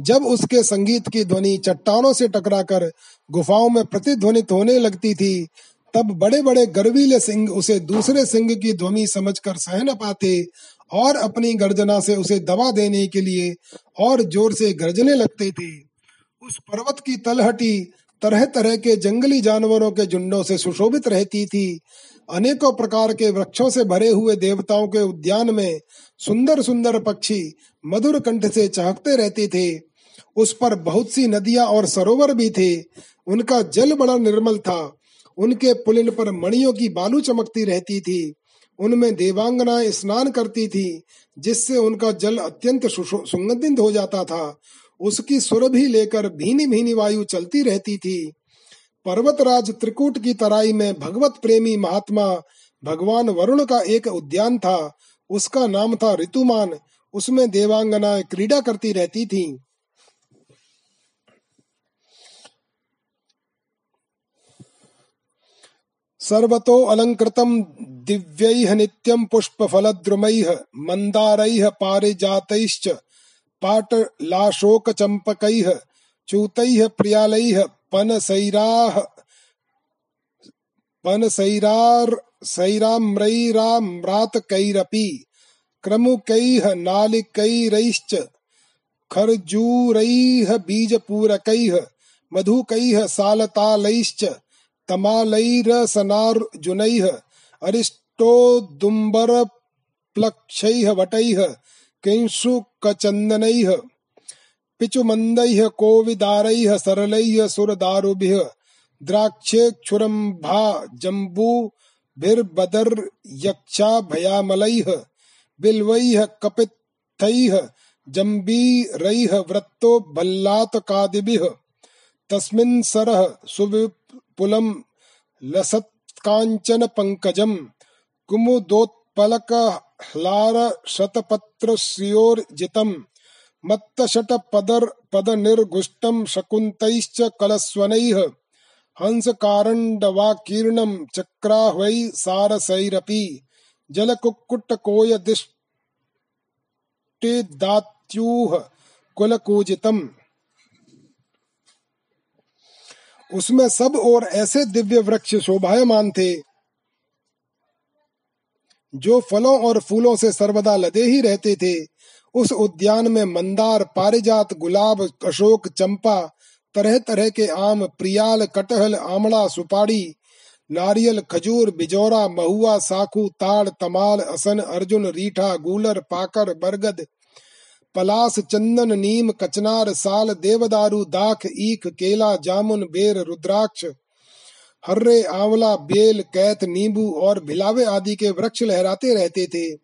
जब उसके संगीत की ध्वनि चट्टानों से टकराकर गुफाओं में प्रतिध्वनित होने लगती थी, तब बड़े बड़े गर्वीले सिंह उसे दूसरे सिंह की ध्वनि समझकर सह न पाते और अपनी गर्जना से उसे दबा देने के लिए और ज़ोर से गर्जने लगते थे। उस पर्वत की तलहटी तरह तरह के जंगली जानवरों के झुंडों से सुशोभित रहती थी। अनेकों प्रकार के वृक्षों से भरे हुए देवताओं के उद्यान में सुंदर सुंदर पक्षी मधुर कंठ से चहकते रहते थे। उस पर बहुत सी नदियाँ और सरोवर भी थे। उनका जल बड़ा निर्मल था। उनके पुलिन पर मणियों की बालू चमकती रहती थी। उनमें देवांगनाएँ स्नान करती थी, जिससे उनका जल अत्यंत सुगंधित हो जाता था। उसकी सुर भी लेकर भीनी भीनी वायु चलती रहती थी। पर्वतराज त्रिकूट की तराई में भगवत प्रेमी महात्मा भगवान वरुण का एक उद्यान था। उसका नाम था ऋतुमान। उसमें देवांगनाएँ क्रीड़ा करती रहती थीं। सर्वतो अलङ्कृतं दिव्यैः नित्यं पुष्पफलद्रुमैः मन्दारैः पारिजातैश्च पाटलाशोकचम्पकैः चूतैः प्रियालैः पनसैराः पनसैरार् सैराम्रैराम्रातकैरपि क्रमुकैः नालिकैरैश्च, खर्जूरैः बीजपूरकैः, मधुकैः सालतालैश्च, तमालैरसनार्जुनैः अरिष्टोदुम्बरप्लक्षैः वटैः किंशुकचन्दनैः पिचुमन्दैः कोविदारैः, सरलैः, सुरदारुभिः, द्राक्षेक्षुरम्भा जम्बूभिर्बदर्यक्षा भयामलैः, बिल्वैः, कपित्थैः, जम्बीरैः वृत्तो भल्लातकादिभिः तस्मिन् सरः, सुविपुलं, लसत्काञ्चनपङ्कजम् कुमुदोत्पलकह्लारशतपत्रश्रियोर्जितम् मत्तशटपदर्पदनिर्घुष्टं शकुन्तैश्च कलस्वनैः हंसकारण्डवाकीर्णं चक्राह्वै सारसैरपि जलकुक्कुटकोयदिष्टिदात्यूह कुलकूजितम्। उसमें सब और ऐसे दिव्य वृक्ष शोभायमान थे जो फलों और फूलों से सर्वदा लदे ही रहते थे, उस उद्यान में मंदार, पारिजात, गुलाब, अशोक, चंपा तरह तरह के आम, प्रियाल, कटहल आमला सुपाड़ी नारियल, खजूर, बिजौरा, महुआ, साखू, ताड़, तमाल, असन, अर्जुन, रीठा, गूलर, पाकर, बरगद, पलास, चंदन, नीम, कचनार, साल, देवदारू, दाख, ईख, केला, जामुन, बेर, रुद्राक्ष हर्रे, आंवला, बेल, कैत, नींबू और भिलावे आदि के वृक्ष लहराते रहते थे।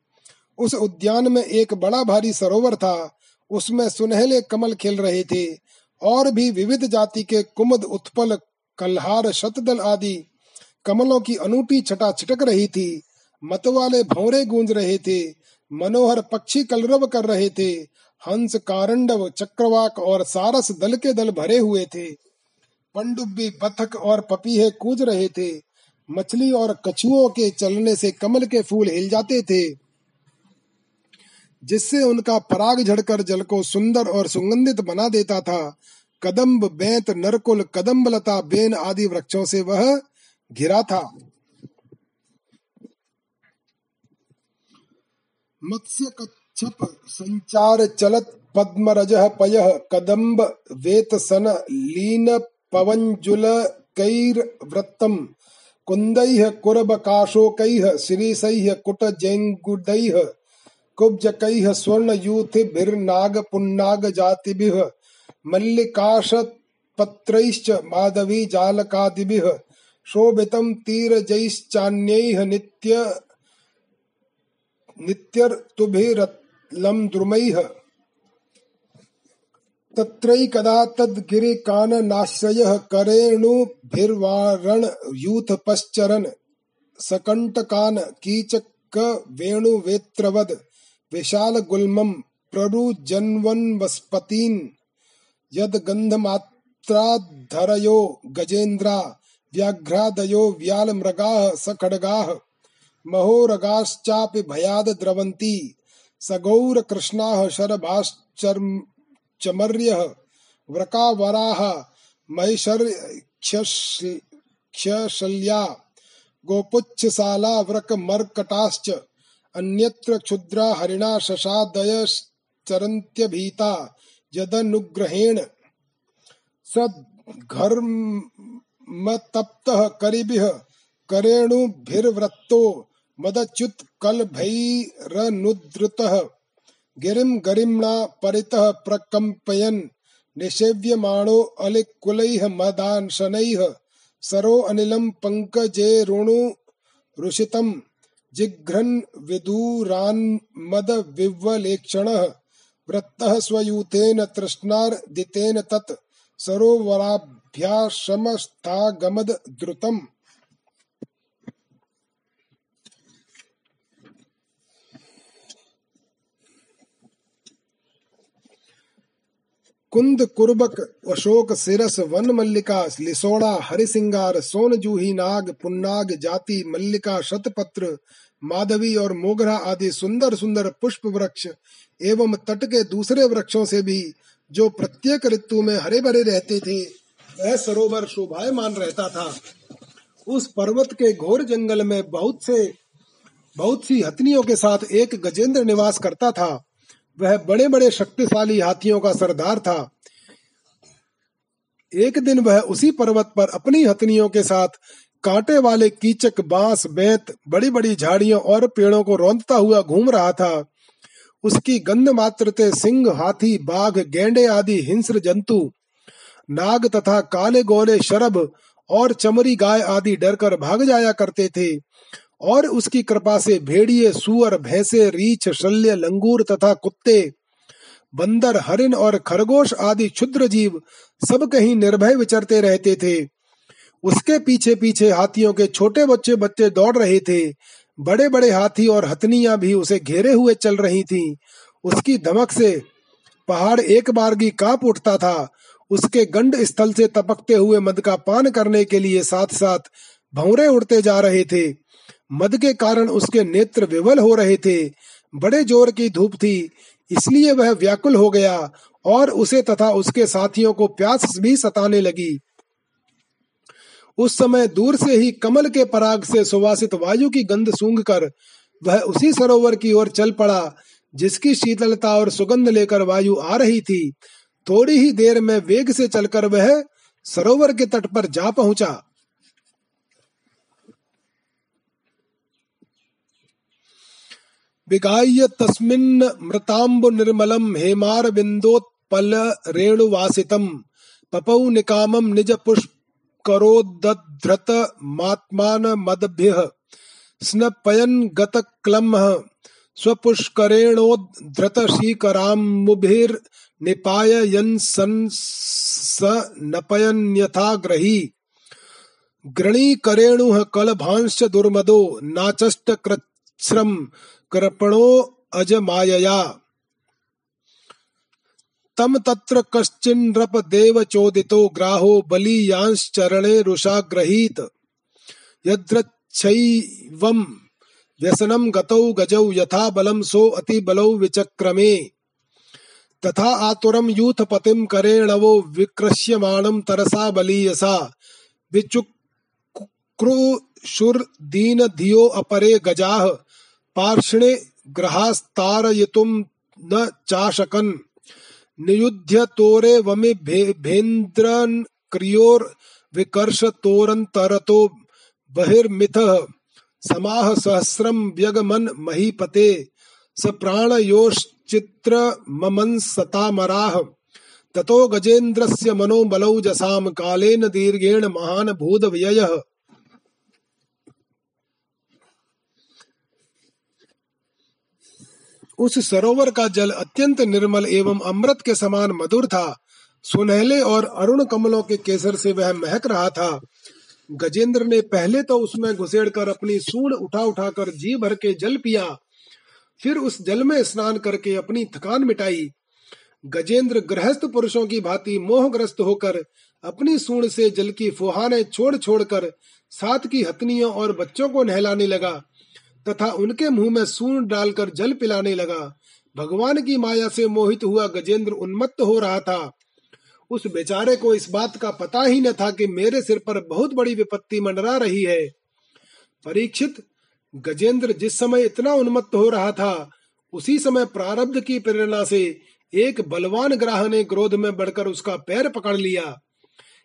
उस उद्यान में एक बड़ा भारी सरोवर था। उसमें सुनहले कमल खिल रहे थे। और भी विविध जाति के कुमद, उत्पल, कल्हार, शतदल आदि कमलों की अनूठी छटा छिटक रही थी। मतवाले भौरे गूंज रहे थे। मनोहर पक्षी कलरव कर रहे थे। हंस, कारंडव, चक्रवाक और सारस दल के दल भरे हुए थे। पंडुब्बी बथक और पपीहे कूद रहे थे। मछली और कछुओं के चलने से कमल के फूल हिल जाते थे, जिससे उनका पराग झड़कर जल को सुंदर और सुगंधित बना देता था। कदम्ब, बैंत, नरकुल कदम्ब लता बेन आदि वृक्षों से वह घिरा था। मत्स्य कच्छप संचार चलत पद्मरज पय, कदम्ब, वेत सन, लीन पवंजुल कैर वृत्तम कुंदैः कुरबकाशोकैः शिरीषैः कुटजैङ्गुदैः, कुब्जकैः स्वर्णयूथिभिर्नागपुन्नागजातिभिः मल्लिकाशत्पत्रैश्च माधवीजालकादिभिः, शोभितं तीरजैश्चान्यैः नित्य नित्यर्तुभिरलं द्रुमैः। तत्रैकदा तद्गिरिकाननाश्रयः करेणुभिर्वारणयूथपश्चरन्। सकण्टकान् कीचक वेणु वेत्रवद विशाल गुल्मम प्ररुजन्वन्वस्पतीन्। यद गन्धमात्राधरयो गजेन्द्रा, व्याघ्रादयो व्यालमृगाः सखड्गाः महोरगाश्चापि भयाद द्रवन्ति। सगौरकृष्णाः शरभाश्चर्यः व्रकावराः महिषर्क्षशल्या गोपुच्छसाला व्रकमर्कटाश्च अन्यत्र क्षुद्रा हरिणा शशादयश्चरन्त्यभीता यदनुग्रहेण स घर्मतप्तः करिभिः करेणुभिर्वृत्तो मदच्युत कलभैरनुद्रुतः गिरिं गरिम्णा परितः प्रकम्पयन्, निषेव्यमाणो अलिकुलैः मदांशनैः सरो अनिलं पङ्कजेरुणु रुषितम्, जिघ्रन् विदूरान्मदविह्वलेक्षणः वृत्तः स्वयूथेन तृष्णार्दितेन तत् सरोवराभ्याशमस्थागमद द्रुतम्। कुंद कुर्बक, अशोक सिरस, वन मल्लिका, लिसोड़ा, हरिसिंगार सोन जूही नाग, पुन्नाग, जाति, मल्लिका, शतपत्र, माधवी और मोगरा आदि सुंदर सुंदर पुष्प वृक्ष एवं तट के दूसरे वृक्षों से भी जो प्रत्येक ऋतु में हरे भरे रहते थे, वह सरोवर शोभायमान रहता था। उस पर्वत के घोर जंगल में बहुत से, बहुत सी हथनियों के साथ एक गजेंद्र निवास करता था। वह बड़े बड़े शक्तिशाली हाथियों का सरदार था। एक दिन वह उसी पर्वत पर अपनी हथनियों के साथ कांटे वाले कीचक, बाँस, बेत बड़ी बड़ी झाड़ियों और पेड़ों को रौंदता हुआ घूम रहा था। उसकी गंध मात्र सिंह, हाथी, बाघ, गेंडे आदि हिंस्र जंतु, नाग तथा काले गोले शरब और चमरी गाय आदि डरकर भाग जाया करते थे। और उसकी कृपा से भेड़िए, सुअर, भैंसे, रीछ, शल्य, लंगूर तथा कुत्ते, बंदर हरिन और खरगोश आदि क्षुद्र जीव सब कहीं निर्भय विचरते रहते थे। उसके पीछे पीछे हाथियों के छोटे बच्चे बच्चे दौड़ रहे थे। बड़े बड़े हाथी और हथनिया भी उसे घेरे हुए चल रही थीं। उसकी धमक से पहाड़ एक बारगी काँप उठता था। उसके गंड स्थल से तपकते हुए मद का पान करने के लिए साथ साथ भौरे उड़ते जा रहे थे। मद के कारण उसके नेत्र विवल हो रहे थे। बड़े ज़ोर की धूप थी, इसलिए वह व्याकुल हो गया और उसे तथा उसके साथियों को प्यास भी सताने लगी। उस समय दूर से ही कमल के पराग से सुवासित वायु की गंध सूंघ कर वह उसी सरोवर की ओर चल पड़ा, जिसकी शीतलता और सुगंध लेकर वायु आ रही थी। थोड़ी ही देर में वेग से चलकर वह सरोवर के तट पर जा पहुँचा। विगाह्य तस्मिन् मृताम्बुनिर्मलं हेमारविन्दोत्पलरेणुवासितं पपौ निकामं निजपुष्करोद्धृतमात्मानमद्भिः स्नपयन् गतक्लमः स्वपुष्करेणोद्धृतशीकराम्मुभिर्निपाययन् सन् स नपयन्यथाग्रही। गृणीकरेणुः कलभांश्च दुर्मदो नाचष्टकृच्छ्रम् कृपणो अजमायया। तम तत्र कश्चिन्नृप देव चोदितो ग्राहो बलीयांश्चरणे रुषा गृहीत यद्रच्छैवम् व्यसनं गतौ गजौ यथा बलं सो अति बलौ विचक्रमे। तथा आतुरं यूथपतिं करेणवो विकृष्यमाणं तरसा बलीयसा। विचुक्रुशुर्दीनधियो अपरे गजाः। पार्ष्णे ग्रहास्तारयितुं न चाशकन्। नियुध्य तोरे वमि भेन्द्रन् क्रियोर्विकर्षतोरन्तरतो बहिर्मिथः। समाह सहस्रं व्यगमन् महीपते। स प्राणयोश्चित्रममंसतामराः ततो गजेन्द्रस्य मनोबलौजसां कालेन दीर्घेण महान् भूदव्ययः उस सरोवर का जल अत्यंत निर्मल एवं अमृत के समान मधुर था। सुनहले और अरुण कमलों के केसर से वह महक रहा था। गजेंद्र ने पहले तो उसमें घुसेड़ कर अपनी सूंड उठा उठाकर जी भर के जल पिया। फिर उस जल में स्नान करके अपनी थकान मिटाई। गजेंद्र गृहस्थ पुरुषों की भांति मोहग्रस्त होकर अपनी सूंड से जल की फुहाने छोड़ छोड़कर साथ की हथनियों और बच्चों को नहलाने लगा। तथा उनके मुँह में सून डालकर जल पिलाने लगा। भगवान की माया से मोहित हुआ गजेंद्र उन्मत्त हो रहा था। उस बेचारे को इस बात का पता ही न था कि मेरे सिर पर बहुत बड़ी विपत्ति मंडरा रही है। परीक्षित, गजेंद्र जिस समय इतना उन्मत्त हो रहा था, उसी समय प्रारब्ध की प्रेरणा से एक बलवान ग्राह ने क्रोध में बढ़कर उसका पैर पकड़ लिया।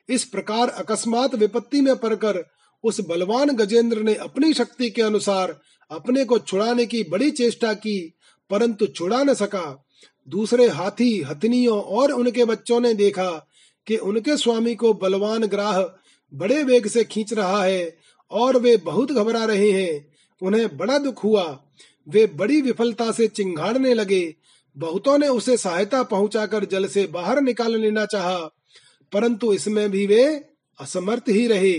इस प्रकार अकस्मात विपत्ति में पड़कर उस बलवान गजेंद्र ने अपनी शक्ति के अनुसार अपने को छुड़ाने की बड़ी चेष्टा की, परंतु छुड़ा न सका। दूसरे हाथी, हथनियों और उनके बच्चों ने देखा कि उनके स्वामी को बलवान ग्राह बड़े वेग से खींच रहा है और वे बहुत घबरा रहे हैं। उन्हें बड़ा दुख हुआ। वे बड़ी विफलता से चिंगाड़ने लगे। बहुतों ने उसे सहायता पहुंचाकर जल से बाहर निकाल लेना चाहा, परंतु इसमें भी वे असमर्थ ही रहे।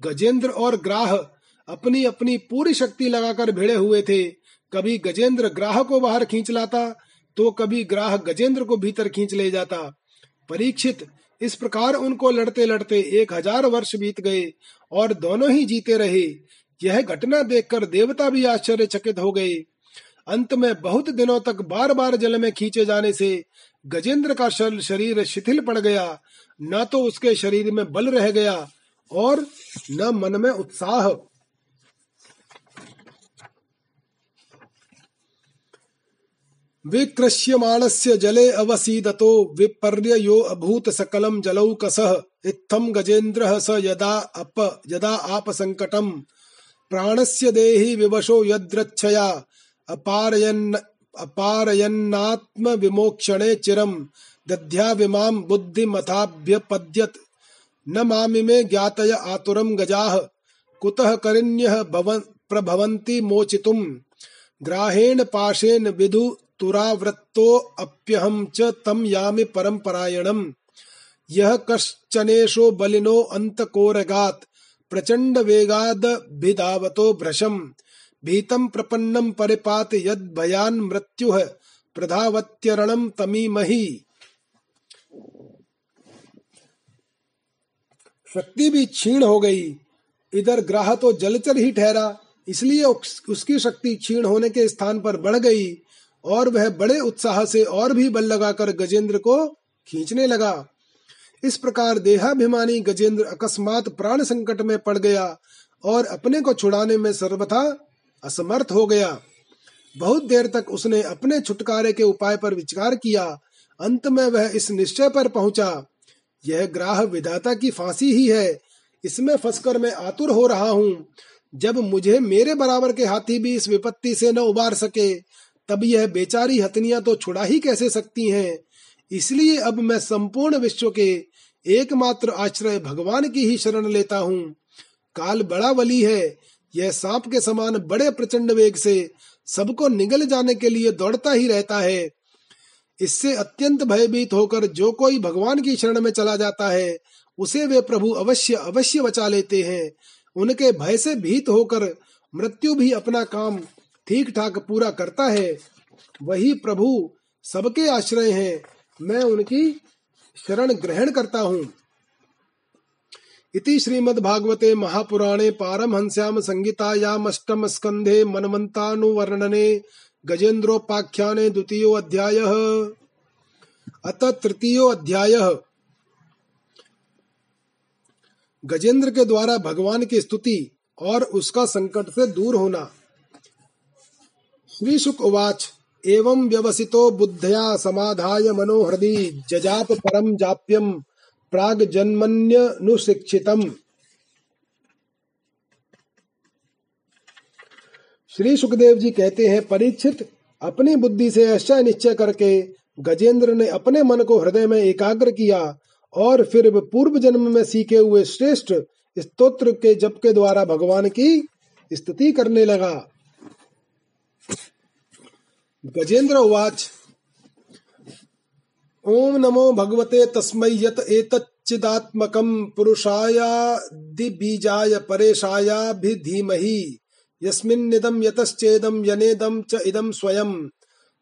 गजेंद्र और ग्राह अपनी अपनी पूरी शक्ति लगाकर भिड़े हुए थे। कभी गजेंद्र ग्राह को बाहर खींच लाता तो कभी ग्राह गजेंद्र को भीतर खींच ले जाता। परीक्षित, इस प्रकार उनको लड़ते लड़ते एक हज़ार वर्ष बीत गए और दोनों ही जीते रहे। यह घटना देखकर देवता भी आश्चर्यचकित हो गए। अंत में बहुत दिनों तक बार बार जल में खींचे जाने से गजेंद्र का शरीर शिथिल पड़ गया। न तो उसके शरीर में बल रह गया और न मन में उत्साह। विक्रश्यमाणस्य जले अवसीदतो विपर्ययो अभूत सकलम जलौकसः। इत्थम गजेन्द्रः स यदा अप, यदा आप संकटम प्राणस्य देहि विवशो यद्रच्छया। अपारयन् अपारयन्नात्म विमोक्षणे चिरम। दध्या विमाम बुद्धिमथाभ्यपद्यत। न मामिमे ज्ञातय आतुरम गजाः। कुतः करिण्यः प्रभवन्ति मोचितुम्। ग्राहेण पाशेन विधु तुरावृत्तोऽप्यहं च तम यामि परम्परायणम्। यः कश्चनेशो बलिनो अन्तकोरगात् प्रचण्ड वेगादभिधावतो भ्रशम्। भीतं प्रपन्नं परिपात यद भयान मृत्युः प्रधावत्यरणम तमीमहि। शक्ति भी क्षीण हो गई। इधर ग्राह तो जलचर ही ठहरा, इसलिए उसकी शक्ति क्षीण होने के स्थान पर बढ़ गई। और वह बड़े उत्साह से और भी बल लगाकर गजेंद्र को खींचने लगा। इस प्रकार देहाभिमानी गजेंद्र अकस्मात प्राण संकट में पड़ गया और अपने को छुड़ाने में सर्वथा असमर्थ हो गया। बहुत देर तक उसने अपने छुटकारे के उपाय पर विचार किया। अंत में वह इस निश्चय पर पहुँचा। यह ग्राह विधाता की फांसी ही है। इसमें फंसकर मैं आतुर हो रहा हूँ। जब मुझे मेरे बराबर के हाथी भी इस विपत्ति से न उबार सके तब यह बेचारी हथनिया तो छुड़ा ही कैसे सकती हैं? इसलिए अब मैं संपूर्ण विश्व के एकमात्र आश्रय भगवान की ही शरण लेता हूँ। काल बड़ा बली है। यह सांप के समान बड़े प्रचंड वेग से सबको निगल जाने के लिए दौड़ता ही रहता है। इससे अत्यंत भयभीत होकर जो कोई भगवान की शरण में चला जाता है, उसे वे प्रभु अवश्य अवश्य बचा लेते हैं। उनके भय से भीत होकर मृत्यु भी अपना काम ठीक ठाक पूरा करता है। वही प्रभु सबके आश्रय हैं। मैं उनकी शरण ग्रहण करता हूँ। इति श्रीमद्भागवते महापुराणे पारमहंस्याम संगीतायाम अष्टम स्कंधे मनमंतानुवर्णने गजेन्द्रोपाख्याने द्वितीय अध्याय। अत तृतीय अध्याय। गजेंद्र के द्वारा भगवान की स्तुति और उसका संकट से दूर होना। श्रीशुक उवाच एवं व्यवसितो बुद्धया समाधाय मनोहृदि जजाप परम जाप्यम प्राग जन्मन्यनुशिक्षितम श्री सुखदेव जी कहते हैं, परीक्षित, अपनी बुद्धि से ऐसा निश्चय करके गजेंद्र ने अपने मन को हृदय में एकाग्र किया और फिर पूर्व जन्म में सीखे हुए श्रेष्ठ स्तोत्र के जप के द्वारा भगवान की स्तुति करने लगा। गजेंद्र उवाच। ओम नमो भगवते तस्मै यत एतच्च चिदात्मकं पुरुषायादिबीजाय परेशायाभिधीमहि। यस्मिन्निदं यतश्चेदं यनेदं च इदं स्वयं।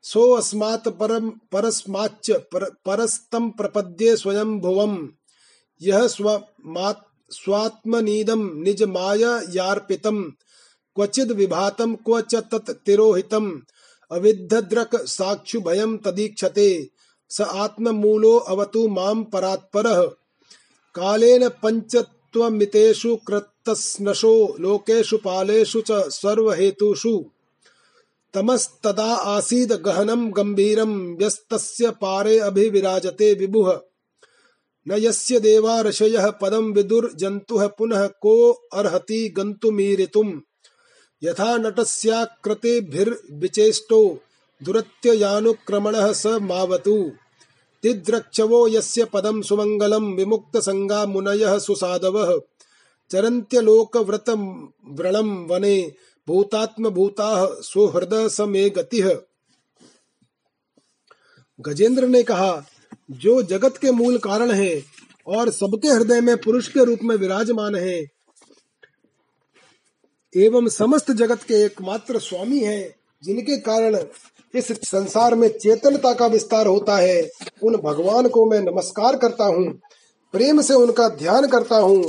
सोऽस्मात् परम परस्माच्च पर, परस्तं प्रपद्ये स्वयं भुवम् यः स्वमात् स्वात्मनीदं निजमाययार्पितं क्वचिद् विभातं क्व च तत् तिरोहितम्। अविद्धद्रक साक्षुभयं तदीक्षते। स आत्ममूलो अवतु माँ परात्परः। कालेन पञ्चत्वमितेषु कृतस्नशो लोकेषु पालेषु च सर्वहेतुषु। तमस्तदा आसीद गहनं गम्भीरं यस्तस्य पारे अभिविराजते विभुः। न यस्य देवा ऋषयः पदं विदुर्जन्तुः पुनः को अर्हति गन्तुमीरितुम्। यथा नटस्याकृतिभिर्विचेष्टो, दुरत्ययानुक्रमणः स मावतु। तिद्रक्षवो यस्य पदं सुमङ्गलं विमुक्तसङ्गा मुनयः सुसाधवः चरन्त्यलोकव्रतव्रणं वने, भूतात्मभूताः सुहृदय स मे गतिः। गजेंद्र ने कहा, जो जगत के मूल कारण है और सबके हृदय में पुरुष के रूप में विराजमान है एवं समस्त जगत के एकमात्र स्वामी हैं, जिनके कारण इस संसार में चेतनता का विस्तार होता है, उन भगवान को मैं नमस्कार करता हूँ, प्रेम से उनका ध्यान करता हूँ।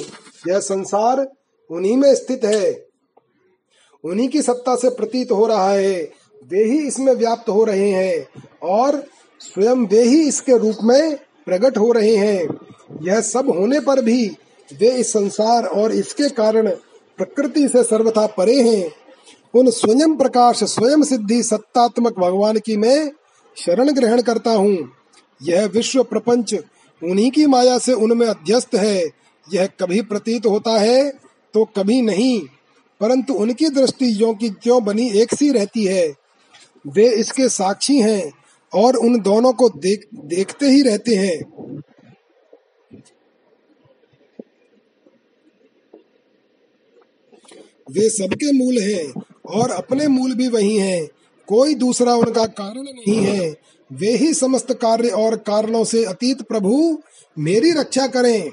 यह संसार उन्हीं में स्थित है। उन्हीं की सत्ता से प्रतीत हो रहा है। वे ही इसमें व्याप्त हो रहे हैं और स्वयं वे ही इसके रूप में प्रकट हो रहे हैं। यह सब होने पर भी वे इस संसार और इसके कारण प्रकृति से सर्वथा परे हैं। उन स्वयं प्रकाश, स्वयं सिद्धि, सत्तात्मक भगवान की मैं शरण ग्रहण करता हूँ। यह विश्व प्रपंच उन्हीं की माया से उनमें अध्यस्त है। यह कभी प्रतीत होता है तो कभी नहीं, परंतु उनकी दृष्टि यो की क्यों बनी एक सी रहती है। वे इसके साक्षी हैं और उन दोनों को देख, देखते ही रहते हैं। वे सबके मूल हैं और अपने मूल भी वही हैं। कोई दूसरा उनका कारण नहीं है। वे ही समस्त कार्य और कारणों से अतीत प्रभु, मेरी रक्षा करें।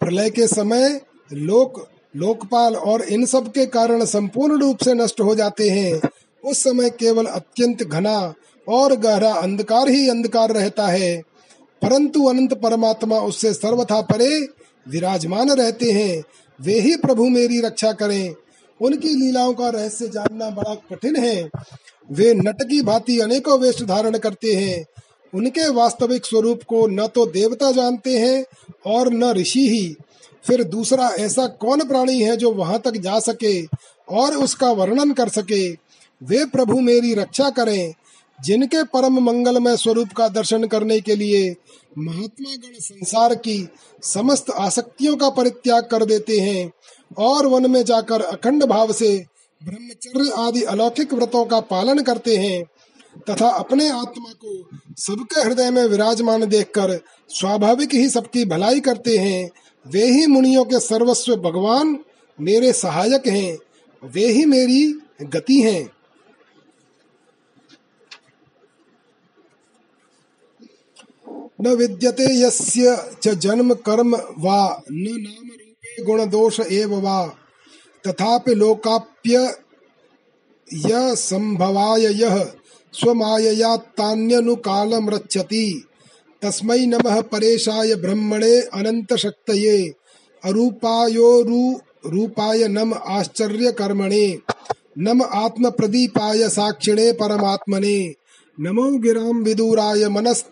प्रलय के समय लोक, लोकपाल और इन सब के कारण संपूर्ण रूप से नष्ट हो जाते हैं। उस समय केवल अत्यंत घना और गहरा अंधकार ही अंधकार रहता है। परंतु अनंत परमात्मा उससे सर्वथा परे विराजमान रहते हैं। वे ही प्रभु मेरी रक्षा करें। उनकी लीलाओं का रहस्य जानना बड़ा कठिन है। वे नटकी भांति अनेकों वेश धारण करते हैं। उनके वास्तविक स्वरूप को न तो देवता जानते हैं और न ऋषि ही। फिर दूसरा ऐसा कौन प्राणी है जो वहाँ तक जा सके और उसका वर्णन कर सके? वे प्रभु मेरी रक्षा करें, जिनके परम मंगलमय स्वरूप का दर्शन करने के लिए महात्मा गण संसार की समस्त आसक्तियों का परित्याग कर देते हैं। और वन में जाकर अखंड भाव से ब्रह्मचर्य आदि अलौकिक व्रतों का पालन करते हैं, तथा अपने आत्मा को सबके हृदय में विराजमान देखकर स्वाभाविक ही सबकी भलाई करते हैं। वे ही मुनियों के सर्वस्व भगवान, मेरे सहायक हैं, वे ही मेरी गति हैं। न विद्यते यस्य च जन्म कर्म वा न नाम गुण दोष एव वा। तथापि लोकाप्य य संभवाय यः, स्वमायया तान्यनुकालम रक्षति तस्मै नमः परेशाय ब्रह्मणे अनंत शक्तये अरूपायोरु रूपाय नम आश्चर्य कर्मणे नम आत्म प्रदीपाय साक्षिणे परमात्मने, नमो गिराम विदुराय मनस्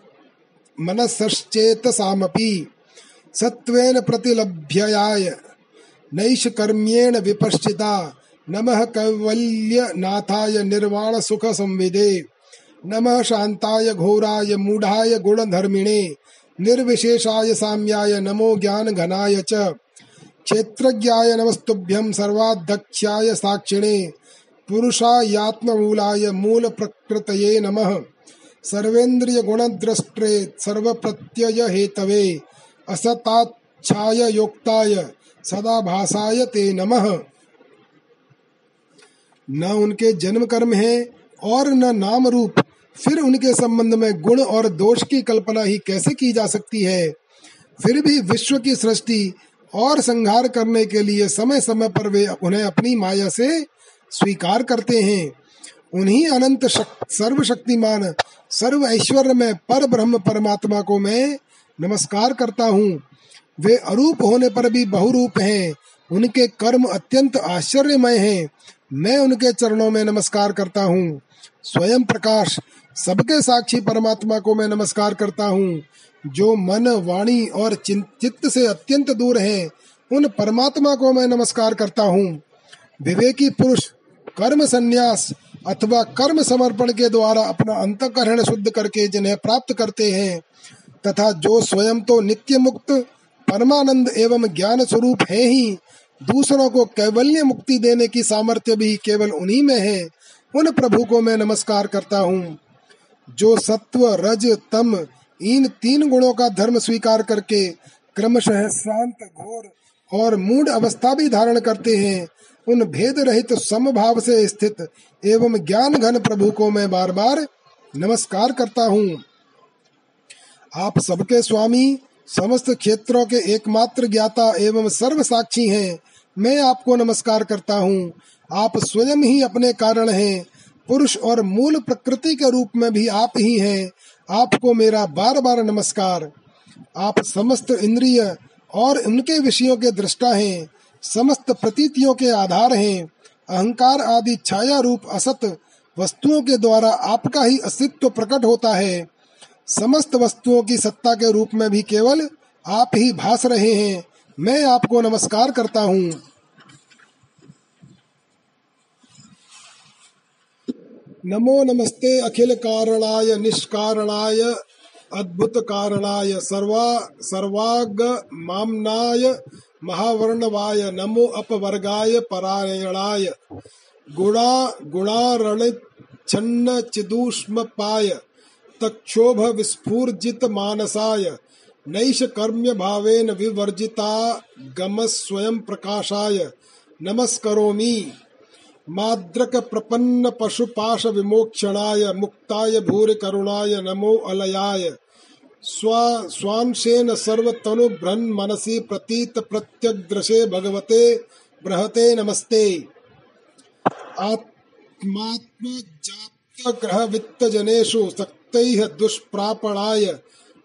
मनसश्चेतसामपि। सत्वेन प्रतिलभ्ययाय। नैष्कर्म्येण विपश्चिता। नमः कैवल्यनाथाय निर्वाण सुख संविदे नमः शांताय घोराय मूढ़ाय गुणधर्मिणे। निर्विशेषाय साम्याय नमो ज्ञान घनाय च। क्षेत्रज्ञाय नमस्तुभ्यं सर्वाध्यक्षाय साक्षिणे। पुरुषायात्ममूलाय मूल प्रकृतये नमः। सर्वेन्द्रिय गुणद्रष्ट्रे सर्व प्रत्यय हेतवे असताच्छाय योक्ताय सदा भाषाय ते नमः। न उनके जन्म कर्म है और न नाम रूप फिर उनके संबंध में गुण और दोष की कल्पना ही कैसे की जा सकती है? फिर भी विश्व की सृष्टि और संहार करने के लिए समय समय पर वे उन्हें अपनी माया से स्वीकार करते हैं। उन्हीं अनंत सर्वशक्तिमान सर्व ऐश्वर्य में पर ब्रह्म परमात्मा को मैं नमस्कार करता हूँ। वे अरूप होने पर भी बहुरूप हैं। उनके कर्म अत्यंत आश्चर्यमय हैं। मैं उनके चरणों में नमस्कार करता हूँ। स्वयं प्रकाश, सबके साक्षी परमात्मा को मैं नमस्कार करता हूँ। जो मन, वाणी और चित्त से अत्यंत दूर हैं, उन परमात्मा को मैं नमस्कार करता हूँ। विवेकी पुरुष, कर्म संन्यास अथवा कर्म समर्पण के द्वारा अपना अंतकरण शुद्ध करके जिन्हें प्राप्त करते हैं तथा जो स्वयं तो नित्य मुक्त परमानंद एवं ज्ञान स्वरूप है ही, दूसरों को कैवल्य मुक्ति देने की सामर्थ्य भी केवल उन्हीं में है। उन प्रभु को मैं नमस्कार करता हूँ। जो सत्व, रज, तम इन तीन गुणों का धर्म स्वीकार करके क्रमशः शांत, घोर और मूड अवस्था भी धारण करते हैं, उन भेद रहित समभाव से स्थित एवं ज्ञान घन प्रभु को मैं बार बार नमस्कार करता हूँ। आप सबके स्वामी, समस्त क्षेत्रों के एकमात्र ज्ञाता एवं सर्व साक्षी हैं। मैं आपको नमस्कार करता हूँ। आप स्वयं ही अपने कारण हैं। पुरुष और मूल प्रकृति के रूप में भी आप ही हैं। आपको मेरा बार बार नमस्कार। आप समस्त इंद्रिय और उनके विषयों के दृष्टा हैं। समस्त प्रतीतियों के आधार हैं। अहंकार आदि छाया रूप असत वस्तुओं के द्वारा आपका ही अस्तित्व प्रकट होता है। समस्त वस्तुओं की सत्ता के रूप में भी केवल आप ही भास रहे हैं। मैं आपको नमस्कार करता हूँ। नमो नमस्ते, अखिल कारणाय, निष्कारणाय, अद्भुत कारणाय, सर्वा, सर्वाग मामनाय, महावर्णवाय, नमो अपवर्गाय, परायणाय, गुणा गुणारण छन्न चिदूष्म पाय तक्षोभ विस्फूर्जित मानसाय, नैष कर्म्य भावेन विवर्जिता गम स्वयं प्रकाशाय। नमस्करोमि। माद्रक प्रपन्न पशुपाश विमोक्षणाय, मुक्ताय भूरि करुणाय नमो अलयाय। स्वा, स्वांशेन सर्वतनु भ्रन मनसि प्रतीत प्रत्यग्रसे भगवते, बृहते नमस्ते। आत्मात्म जात ग्रह वित्त जनेषु शक्तैः दुष्प्रापणाय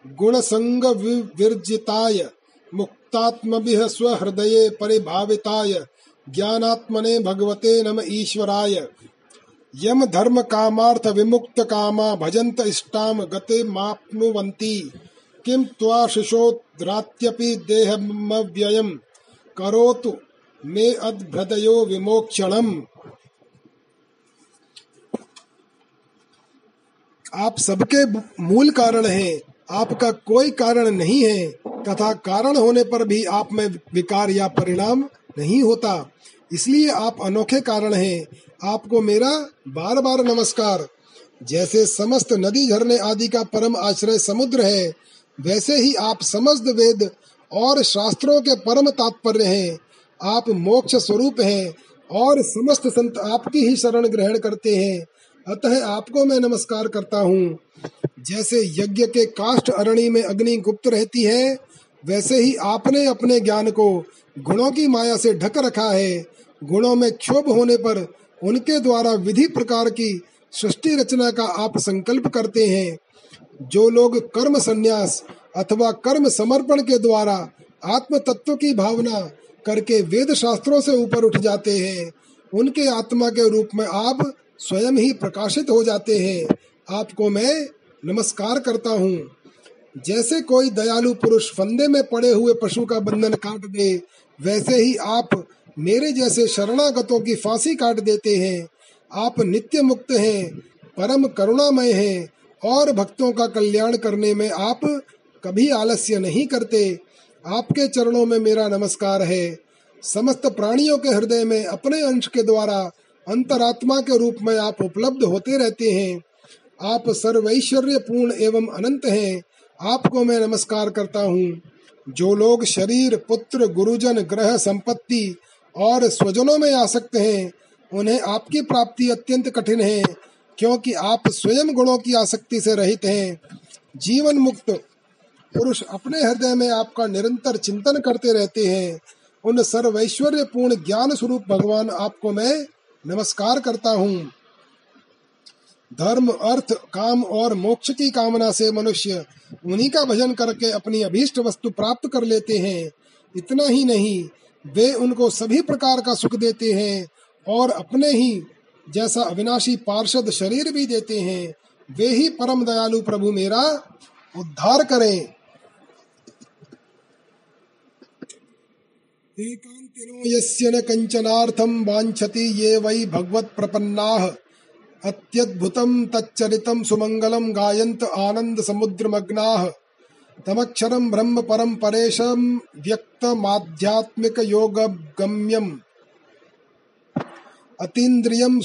गुणसंग विवर्जिताय मुक्तात्मभिः स्वहृदये परिभाविताय, ज्ञानात्मने भगवते नम ईश्वराय। यम धर्म कामार्थ विमुक्त कामा भजंत इष्टाम गते माप्नुवन्ति। किम त्वा शिशोद्रात्यपि देहमव्ययम्? करोतु मे अद्भृदयो विमोक्षणम। आप सबके मूल कारण हैं। आपका कोई कारण नहीं है। तथा कारण होने पर भी आप में विकार या परिणाम नहीं होता। इसलिए आप अनोखे कारण हैं। आपको मेरा बार बार नमस्कार। जैसे समस्त नदी झरने आदि का परम आश्रय समुद्र है, वैसे ही आप समस्त वेद और शास्त्रों के परम तात्पर्य हैं। आप मोक्ष स्वरूप हैं और समस्त संत आपकी ही शरण ग्रहण करते हैं। अतः आपको मैं नमस्कार करता हूँ। जैसे यज्ञ के काष्ठ अरणी में अग्नि गुप्त रहती है, वैसे ही आपने अपने ज्ञान को गुणों की माया से ढक रखा है। गुणों में क्षोभ होने पर उनके द्वारा विधि प्रकार की सृष्टि रचना का आप संकल्प करते हैं। जो लोग कर्म संन्यास अथवा कर्म समर्पण के द्वारा आत्म तत्व की भावना करके वेद शास्त्रों से ऊपर उठ जाते हैं, उनके आत्मा के रूप में आप स्वयं ही प्रकाशित हो जाते हैं। आपको मैं नमस्कार करता हूँ। जैसे कोई दयालु पुरुष फंदे में पड़े हुए पशु का बंधन काट दे, वैसे ही आप मेरे जैसे शरणागतों की फांसी काट देते हैं। आप नित्य मुक्त हैं, परम करुणामय हैं, और भक्तों का कल्याण करने में आप कभी आलस्य नहीं करते। आपके चरणों में मेरा नमस्कार है। समस्त प्राणियों के हृदय में अपने अंश के द्वारा अंतरात्मा के रूप में आप उपलब्ध होते रहते हैं। आप सर्वैश्वर्य पूर्ण एवं अनंत हैं। आपको मैं नमस्कार करता हूँ। जो लोग शरीर, पुत्र, गुरुजन, ग्रह, संपत्ति और स्वजनों में आ सकते हैं, उन्हें आपकी प्राप्ति अत्यंत कठिन है, क्योंकि आप स्वयं गुणों की आसक्ति से रहित हैं। जीवन मुक्त पुरुष अपने हृदय में आपका निरंतर चिंतन करते रहते हैं। उन सर्वैश्वर्य पूर्ण ज्ञान स्वरूप भगवान आपको मैं नमस्कार करता हूँ। धर्म, अर्थ, काम और मोक्ष की कामना से मनुष्य उन्हीं का भजन करके अपनी अभीष्ट वस्तु प्राप्त कर लेते हैं। इतना ही नहीं, वे उनको सभी प्रकार का सुख देते हैं और अपने ही जैसा अविनाशी पार्षद शरीर भी देते हैं, वे ही परम दयालु प्रभु मेरा उद्धार करें। यस्य न कंचनार्थम वांछति ये वै भगवत प्रपन्नाः अत्यद्भुतं तच्चरितं सुमंगलम गायन्त आनंद समुद्रमग्नाः तमक्षरं ब्रह्म परम परेशम व्यक्तमाध्यात्मिक योग गम्यम अतीन्द्रियम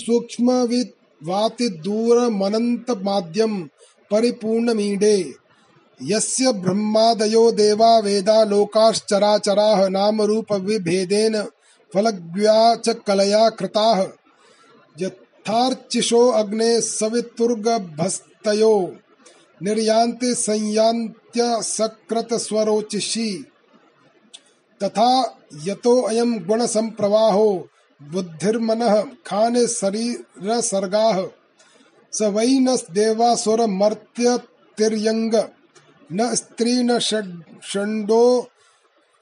यस्य ब्रह्मादयो देवा वेदा लोकाश्चराचराः नाम रूप विभेदेन फलज्ञा च कलया कृताः। यथार्चिषो अग्ने सवितुर्गभस्तयो निर्यान्ति संयान्त्य सकृत स्वरोचिषि तथा यतो अयम गुण संप्रवाहो बुद्धिर्मनः खाने शरीर सर्गाः स वै न देवासुर मर्त्य तिर्यंग न स्त्री न षंडो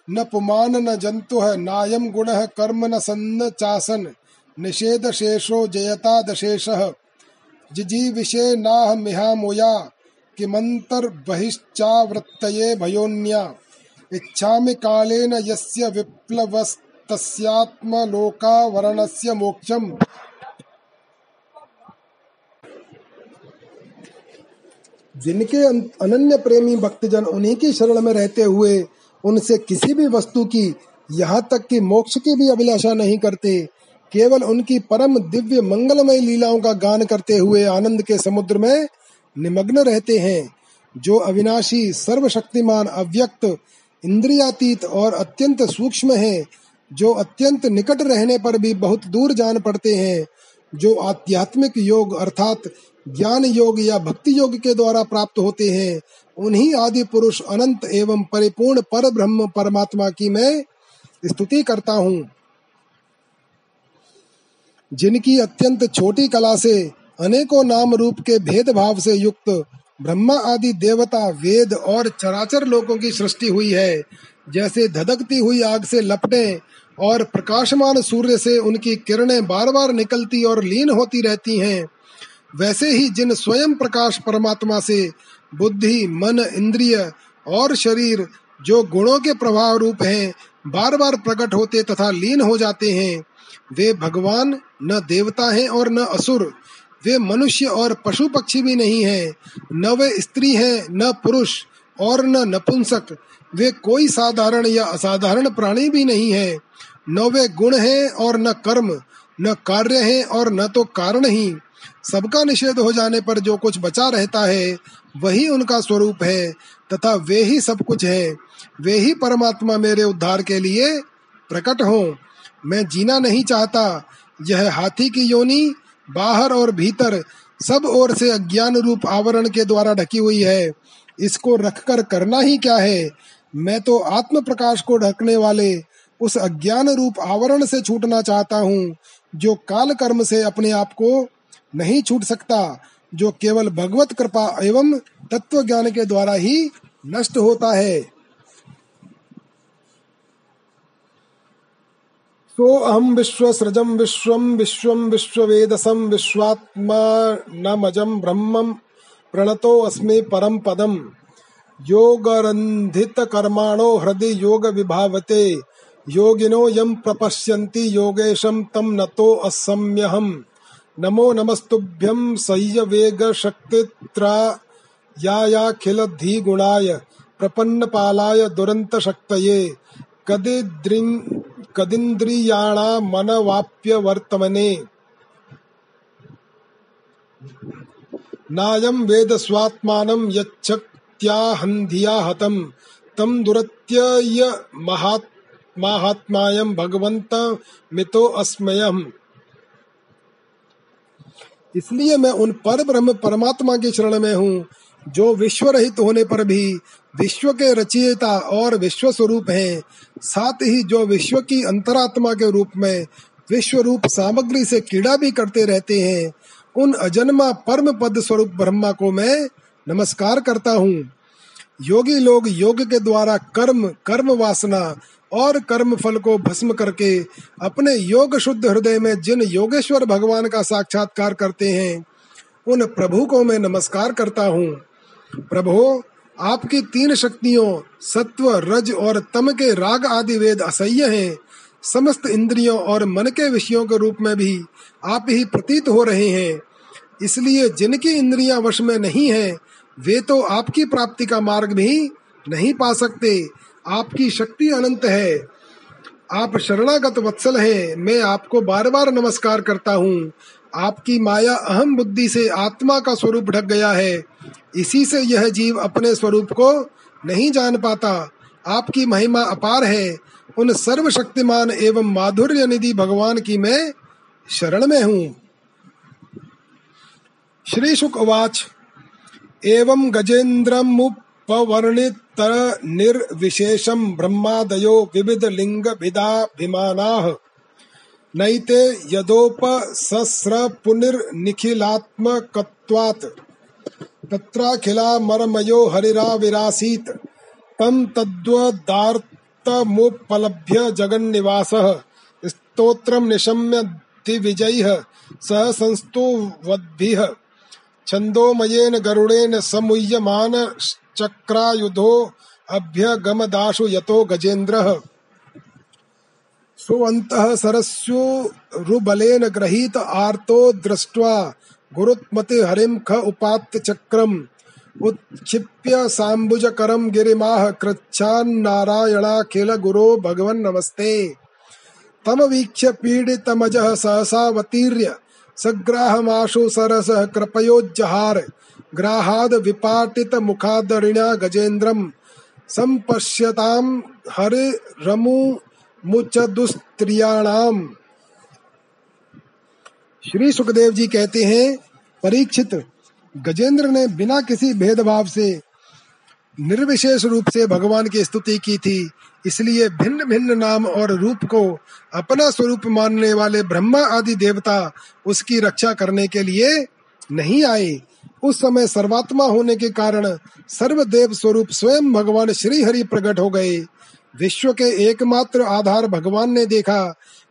न पुमान न जंतु है नायम गुण कर्म न सन्न चासन, निषेध शेषो जयता दशेष जिजी विषे नाह मिहा मोया, किमंतर बहिश्चावृत्तये भयोन्या। इच्छामि कालेन यस्य विप्लवस्तस्यात्म लोकावरणस्य मोक्षम। जिनके अनन्य प्रेमी भक्तजन उन्हीं की शरण में रहते हुए उनसे किसी भी वस्तु की यहाँ तक कि मोक्ष की भी अभिलाषा नहीं करते, केवल उनकी परम दिव्य मंगलमय लीलाओं का गान करते हुए आनंद के समुद्र में निमग्न रहते हैं, जो अविनाशी, सर्वशक्तिमान, अव्यक्त, इंद्रियातीत और अत्यंत सूक्ष्म है, जो अत्यंत निकट रहने पर भी बहुत दूर जान पड़ते हैं, जो आध्यात्मिक योग अर्थात ज्ञान योग या भक्ति योग के द्वारा प्राप्त होते हैं। उन्हीं आदि पुरुष अनंत एवं परिपूर्ण पर ब्रह्म परमात्मा की मैं स्तुति करता हूँ। जिनकी अत्यंत छोटी कला से, अनेकों नाम रूप के भेद भाव से युक्त ब्रह्मा आदि देवता, वेद और चराचर लोगों की सृष्टि हुई है। जैसे धधकती हुई आग से लपटे और प्रकाशमान सूर्य से उनकी किरणें बार बार निकलती और लीन होती रहती हैं। वैसे ही जिन स्वयं प्रकाश परमात्मा से बुद्धि, मन, इंद्रिय और शरीर जो गुणों के प्रभाव रूप हैं बार बार प्रकट होते तथा लीन हो जाते हैं, वे भगवान न देवता हैं और न असुर। वे मनुष्य और पशु पक्षी भी नहीं हैं, न वे स्त्री हैं, न पुरुष और न नपुंसक। वे कोई साधारण या असाधारण प्राणी भी नहीं है, न वे गुण हैं और न कर्म, न कार्य हैं और न तो कारण ही। सबका निषेध हो जाने पर जो कुछ बचा रहता है, वही उनका स्वरूप है, तथा वे ही सब कुछ है। वे ही परमात्मा मेरे उद्धार के लिए प्रकट हो। मैं जीना नहीं चाहता। यह हाथी की योनि, बाहर और भीतर, सब ओर से अज्ञान रूप आवरण के द्वारा ढकी हुई है। इसको रखकर करना ही क्या है? मैं तो आत्म प्रकाश को ढकने वाले उस अज्ञान रूप आवरण से छूटना चाहता हूँ, जो काल कर्म से अपने आप को नहीं छूट सकता, जो केवल भगवत कृपा एवं तत्व ज्ञान के द्वारा ही नष्ट होता है। सो अहम विश्व सृजम विश्व विश्व विश्ववेदसम विश्वात्मा नमजम ब्रह्मम प्रणतो अस्मे परम पदम योगरंधित कर्माणो हृदय योग विभावते योगिनो यम प्रपश्यन्ति योगेशम तम नतो असम्यहम नमो नमस्तुभ्यं सह्यवेगशक्तित्रायाखिल धीगुणाय प्रपन्नपालाय दुरन्तशक्तये कदिद्रिं, कदिन्द्रियाणामनवाप्यवर्तमने। नायं वेद स्वात्मानं यच्छक्त्याहन्धिया हतं तं दुरत्यय महात् माहात्मायं भगवन्तमितो अस्मयम्। इसलिए मैं उन पर ब्रह्म परमात्मा के शरण में हूँ, जो विश्व रहित होने पर भी विश्व के रचयिता और विश्व स्वरूप हैं, साथ ही जो विश्व की अंतरात्मा के रूप में विश्व रूप सामग्री से कीड़ा भी करते रहते हैं, उन अजन्मा परम पद स्वरूप ब्रह्मा को मैं नमस्कार करता हूँ। योगी लोग योग के द्वारा कर्म कर्म वासना और कर्म फल को भस्म करके अपने योग शुद्ध हृदय में जिन योगेश्वर भगवान का साक्षात्कार करते हैं, उन प्रभु को मैं नमस्कार करता हूँ। प्रभु, आपकी तीन शक्तियों, सत्व, रज और तम के राग आदि वेद असह्य हैं। समस्त इंद्रियों और मन के विषयों के रूप में भी आप ही प्रतीत हो रहे हैं। इसलिए जिनकी इंद्रियाँ वश में नहीं है, वे तो आपकी प्राप्ति का मार्ग भी नहीं पा सकते। आपकी शक्ति अनंत है। आप शरणागत वत्सल हैं। मैं आपको बार बार नमस्कार करता हूँ। आपकी माया अहम बुद्धि से आत्मा का स्वरूप ढक गया है। इसी से यह जीव अपने स्वरूप को नहीं जान पाता। आपकी महिमा अपार है। उन सर्वशक्तिमान एवं माधुर्य निधि भगवान की मैं शरण में हूँ। श्री शुक उवाच एवं गजेन्द्रमुपवर्णितर निर्विशेषम ब्रह्मादयो विविध लिंग भिदाभिमानाः नैते यदोपसस्र पुनर्निखिलात्मकत्वात् तत्राखिलामरमयो हरिराविरासीत्। तं तद्वदार्तमुपलभ्य जगन्निवासः। स्तोत्रं निशम्य दिविजैः। सह संस्तुवद्भिः छन्दोमयेन गरुडेन समुह्यमान चक्रायुधो अभ्यगमदाशु यतो गजेन्द्रः। सुवन्तः सरस्योरुबलेन गृहीत आर्तो दृष्ट्वा गुरुत्मति हरिं ख उपात्त चक्रम् उत्क्षिप्य साम्बुजकरं गिरिमाह कृच्छान्नारायणाखिल गुरो भगवन् नमस्ते। तमवीक्ष्य पीडितमजः सहसावतीर्य सग्राहमाशु सरसः कृपयोज्जहार ग्राहाद विपाटित मुखादरिण्या गजेन्द्रम् सम्पश्यताम् हरिरमु मुचदुस्त्रियाणाम। श्री सुखदेव जी कहते हैं, परीक्षित गजेंद्र ने बिना किसी भेदभाव से, निर्विशेष रूप से भगवान की स्तुति की थी, इसलिए भिन्न भिन्न नाम और रूप को अपना स्वरूप मानने वाले ब्रह्मा आदि देवता उसकी रक्षा करने के लिए नहीं आए। उस समय सर्वात्मा होने के कारण सर्वदेव स्वरूप स्वयं भगवान श्री हरि प्रकट हो गए। विश्व के एकमात्र आधार भगवान ने देखा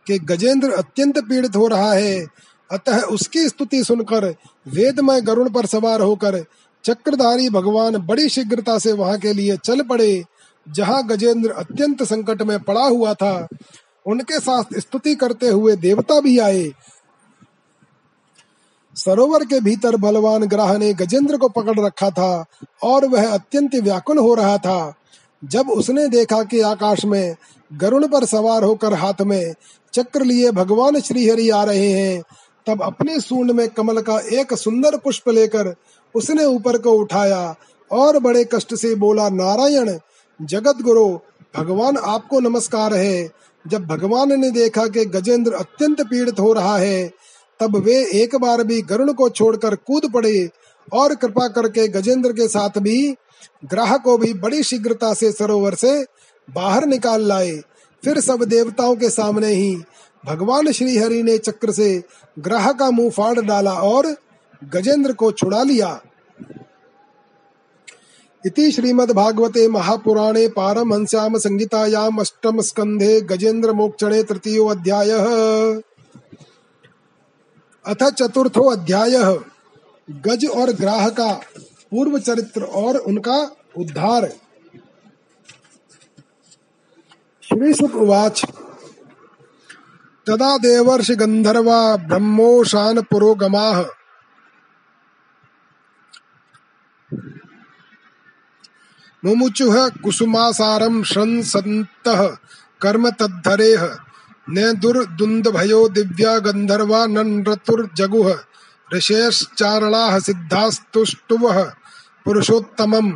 कि गजेंद्र अत्यंत पीड़ित हो रहा है। अतः उसकी स्तुति सुनकर वेदमय गरुण पर सवार होकर चक्रधारी भगवान बड़ी शीघ्रता से वहाँ के लिए चल पड़े, जहाँ गजेंद्र अत्यंत संकट में पड़ा हुआ था। उनके साथ स्तुति करते हुए देवता भी आए। सरोवर के भीतर बलवान ग्रह ने गजेंद्र को पकड़ रखा था और वह अत्यंत व्याकुल हो रहा था। जब उसने देखा कि आकाश में गरुण पर सवार होकर हाथ में चक्र लिए भगवान श्रीहरि आ रहे हैं, तब अपने सूंड में कमल का एक सुंदर पुष्प लेकर उसने ऊपर को उठाया और बड़े कष्ट से बोला, नारायण जगत गुरु भगवान आपको नमस्कार है। जब भगवान ने देखा कि गजेंद्र अत्यंत पीड़ित हो रहा है तब वे एक बार भी गरुण को छोड़कर कूद पड़े और कृपा करके गजेंद्र के साथ भी ग्राह को भी बड़ी शीघ्रता से सरोवर से बाहर निकाल लाए। फिर सब देवताओं के सामने ही भगवान श्री हरि ने चक्र से ग्रह का मुँह फाड़ डाला और गजेंद्र को छुड़ा लिया। इति श्रीमद्भागवते महापुराणे पारमहंस्याम संहितायाम अष्टम स्कंधे गजेंद्र मोक्षणे तृतीयो अध्याय। अथ चतुर्थो अध्याय। गज और ग्राह का पूर्व चरित्र और उनका उद्धार। श्री सुख उवाच तदा देवर्ष गंधर्वा ब्रह्मोशान पुरोगमा। मुमुचुः कुसुमासारं शंसन्तः कर्म तद्धरेह न दुर्दुन्दभयो दिव्या नन्रतुर्जगुः ऋषेश्चारणाः सिद्धास्तुष्टुवः, पुरुषोत्तमम्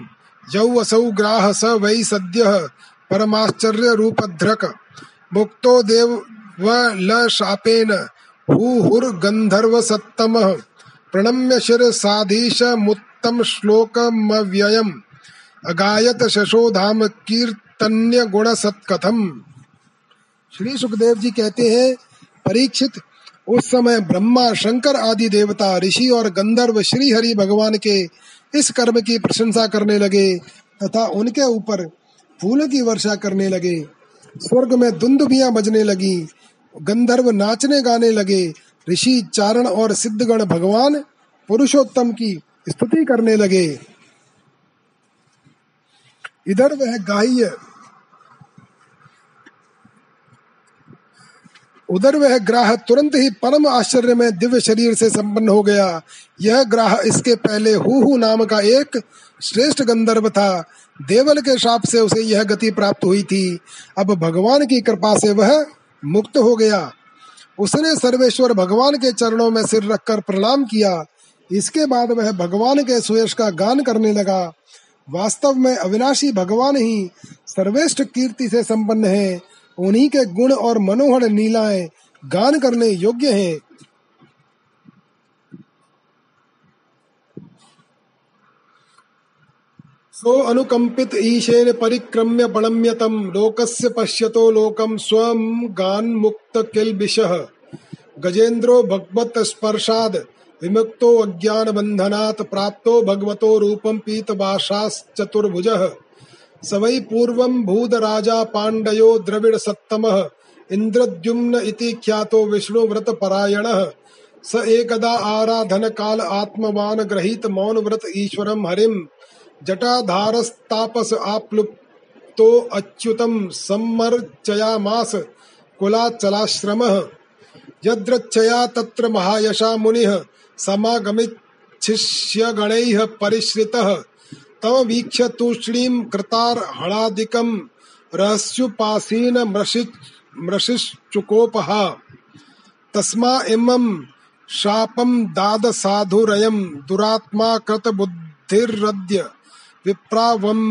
यौ असौ ग्राह स वै सद्यः परमाश्चर्य रूपधृक मुक्तो देव व ल शापेन हुहुर्गन्धर्व सत्तमः प्रणम्य शिर साधीश मुत प्रोक्तम श्लोकमव्ययम् अगायत शशोधाम कीर्तन्य गुण सत्कथम श्री सुखदेव जी कहते हैं, परीक्षित, उस समय ब्रह्मा, शंकर आदि देवता, ऋषि और गंधर्व श्री हरि भगवान के इस कर्म की प्रशंसा करने लगे तथा उनके ऊपर फूल की वर्षा करने लगे। स्वर्ग में दुंदुबियाँ बजने लगी, गंधर्व नाचने गाने लगे, ऋषि चारण और सिद्धगण भगवान पुरुषोत्तम की स्तुति करने लगे। इधर वह गाह्य उधर वह ग्राह तुरंत ही परम आश्चर्य में दिव्य शरीर से संपन्न हो गया। यह ग्राह इसके पहले हु नाम का एक श्रेष्ठ गंधर्व था। देवल के शाप से उसे यह गति प्राप्त हुई थी। अब भगवान की कृपा से वह मुक्त हो गया। उसने सर्वेश्वर भगवान के चरणों में सिर रखकर प्रणाम किया। इसके बाद वह भगवान के सुयश का गान करने लगा। वास्तव में अविनाशी भगवान ही सर्वेष्ठ कीर्ति से संपन्न है। उन्हीं के गुण और मनोहर नीलाएँ गान करने योग्य हैं। सो अनुकंपित ईशेन परिक्रम्य प्रणम्यतम लोकस्य पश्यतो लोकम स्वम गान मुक्त किलबिशः गजेन्द्रो भगवत स्पर्शाद, विमुक्तो अज्ञान बंधनात् प्राप्तो भगवतो रूपम पीतवाशाश्चतुर्भुजः स वै पूर्वं भूदराजा पाण्डयो द्रविडसत्तमः, इन्द्रद्युम्न इति ख्यातो विष्णुव्रतपरायणः। स एकदा आराधनकाल आत्मवान् ग्रहीत मौनव्रत ईश्वरं हरिं। जटाधारस्तापस आप्लुप्तो अच्युतं सम्मर्चयामास कुलाचलाश्रमः। यद्रच्छया तत्र महायशा मुनिः, समागमिच्छिष्यगणैः परिश्रितः। तव वीक्ष्य तूष्णीं कृतार्हणादिकं रहस्युपासीन मृषिश्चुकोपः तस्मा इमं दाद साधुरयं दुरात्मा कृतबुद्धिरद्य विप्रावं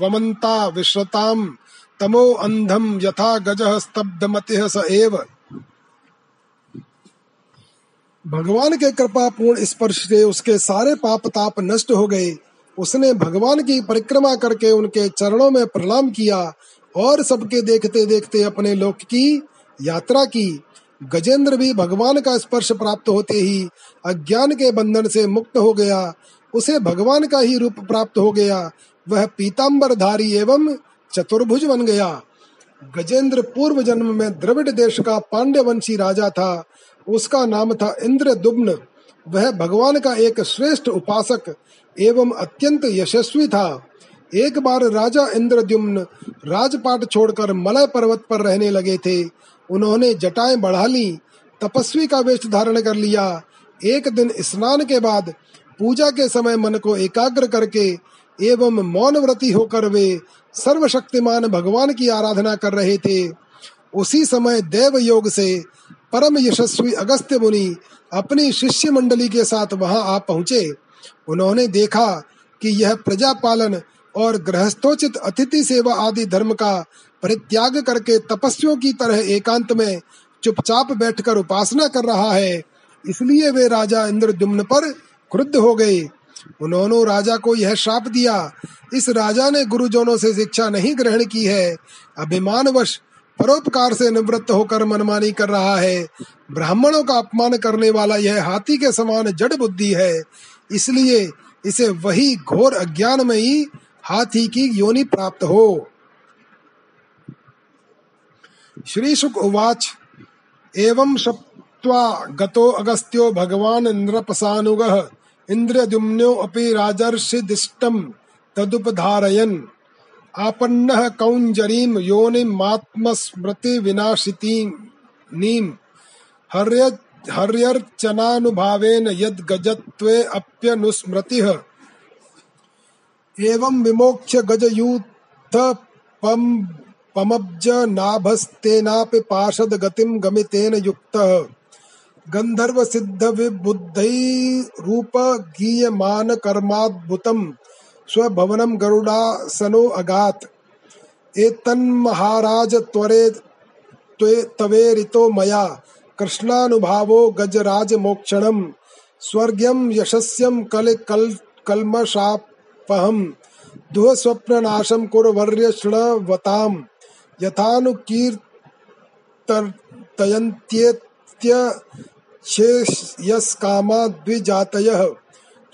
वमन्ता विश्रतां तमो अंधम यथा गजः स्तब्धमतिः स एव। भगवान के कृपा पूर्ण स्पर्श से उसके सारे पाप ताप नष्ट हो गए। उसने भगवान की परिक्रमा करके उनके चरणों में प्रणाम किया और सबके देखते देखते अपने लोक की यात्रा की। गजेंद्र भी भगवान का स्पर्श प्राप्त होते ही अज्ञान के बंधन से मुक्त हो गया। उसे भगवान का ही रूप प्राप्त हो गया। वह पीताम्बर धारी एवं चतुर्भुज बन गया। गजेंद्र पूर्व जन्म में द्रविड़ देश का पांड्य वंशी राजा था। उसका नाम था इंद्र दुब्न वह भगवान का एक श्रेष्ठ उपासक एवं अत्यंत यशस्वी था। एक बार राजा इंद्रद्युम्न राजपाट छोड़कर मलय पर्वत पर रहने लगे थे। उन्होंने जटाएँ बढ़ा ली, तपस्वी का वेश धारण कर लिया। एक दिन स्नान के बाद पूजा के समय मन को एकाग्र करके एवं मौन व्रती होकर वे सर्वशक्तिमान भगवान की आराधना कर रहे थे। उसी समय देव योग से परम यशस्वी अगस्त्य मुनि अपनी शिष्य मंडली के साथ वहाँ आ पहुँचे। उन्होंने देखा कि यह प्रजा पालन और गृहस्थोचित अतिथि सेवा आदि धर्म का परित्याग करके तपस्वियों की तरह एकांत में चुपचाप बैठकर उपासना कर रहा है, इसलिए वे राजा इंद्रद्युम्न पर क्रुद्ध हो गए। उन्होंने राजा को यह श्राप दिया, इस राजा ने गुरुजनों से शिक्षा नहीं ग्रहण की है। अभिमानवश परोपकार से निवृत्त होकर मनमानी कर रहा है। ब्राह्मणों का अपमान करने वाला यह हाथी के समान जड़ बुद्धि है। इसलिए इसे वही घोर अज्ञान में ही हाथी की योनि प्राप्त हो। श्री सुख उवाच, एवं सप्त्वा गतो अगस्त्यो भगवान नृपसानुगः, इंद्रद्युम्नो अपि राजर्षिदिष्टं तदुपधारयन्। आपन्नः कौञ्जरीं योनिमात्मस्मृतिविनाशितीं हर्य हर्यर्चनानुभावेन यद्गजत्वे अप्यनुस्मृतिः। एवं विमोक्ष्य गजयूथ पम पमब्ज नाभस्तेनापि पार्षद गतिम गमितेन युक्तः। गंधर्व सिद्ध विबुद्धै रूप गीयमान कर्माद्भुतम स्वभवनम गरुडासनो अगात। एतन्महाराज त्वरे तवेरितो मया। कृष्णानुभावो गजराज मोक्षणम स्वर्ग्यम यशस्यम कल कल कल्मषापहम। दुह स्वप्न नाशम कुरवर्य शृणवताम यथानुकीर्तयन्त्येत्यशेषयस्कामा द्विजातयः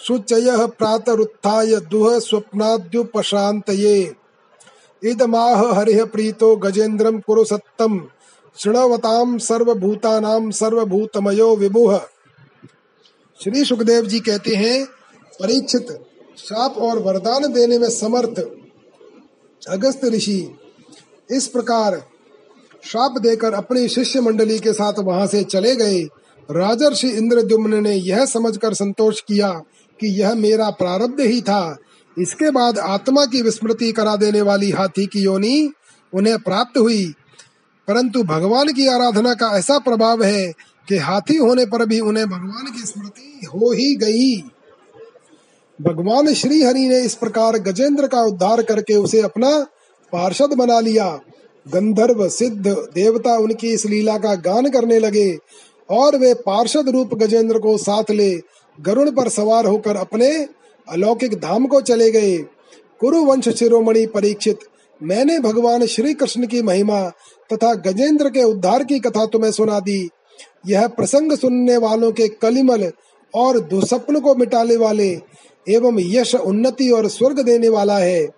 शुचयः प्रातरुत्थाय दुह स्वप्नाद्युपशान्तये। इदमाह हरिः प्रीतो गजेन्द्रं कुरु सत्तम। शृणवताम सर्वभूतानाम सर्वभूतमयो विभुः श्री सुखदेव जी कहते हैं, परीक्षित श्राप और वरदान देने में समर्थ, अगस्त ऋषि, इस प्रकार श्राप देकर अपनी शिष्य मंडली के साथ वहाँ से चले गए। राजर्षि इंद्रद्युम्न ने यह समझकर संतोष किया कि यह मेरा प्रारब्ध ही था। इसके बाद आत्मा की विस्मृति करा देने वाली हाथी की योनि उन्हें प्राप्त हुई। परंतु भगवान की आराधना का ऐसा प्रभाव है कि हाथी होने पर भी उन्हें भगवान की स्मृति हो ही गई। भगवान श्री हरि ने इस प्रकार गजेंद्र का उद्धार करके उसे अपना पार्षद बना लिया। गंधर्व सिद्ध देवता उनकी इस लीला का गान करने लगे और वे पार्षद रूप गजेंद्र को साथ ले गरुड़ पर सवार होकर अपने अलौकिक धाम को चले गए। कुरु वंश शिरोमणि परीक्षित, मैंने भगवान श्री कृष्ण की महिमा तथा गजेंद्र के उद्धार की कथा तुम्हें सुना दी। यह प्रसंग सुनने वालों के कलिमल और दुस्वप्न को मिटाने वाले एवं यश उन्नति और स्वर्ग देने वाला है।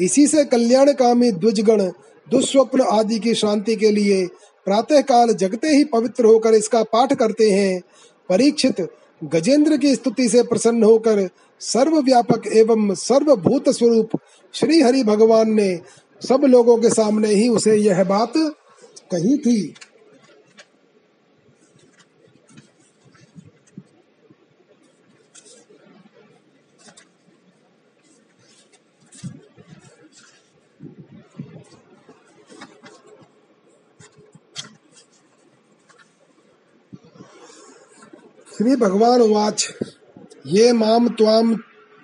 इसी से कल्याणकामी द्विजगण, दुस्वप्न आदि की शांति के लिए प्रातः काल जगते ही पवित्र होकर इसका पाठ करते हैं। परीक्षित गजेंद्र की स्तुति से प्रसन्न होकर सर्वव्यापक एवं सर्वभूत स्वरूप श्री हरि भगवान ने सब लोगों के सामने ही उसे यह बात कही थी। श्री भगवान उवाच, ये माम त्वाम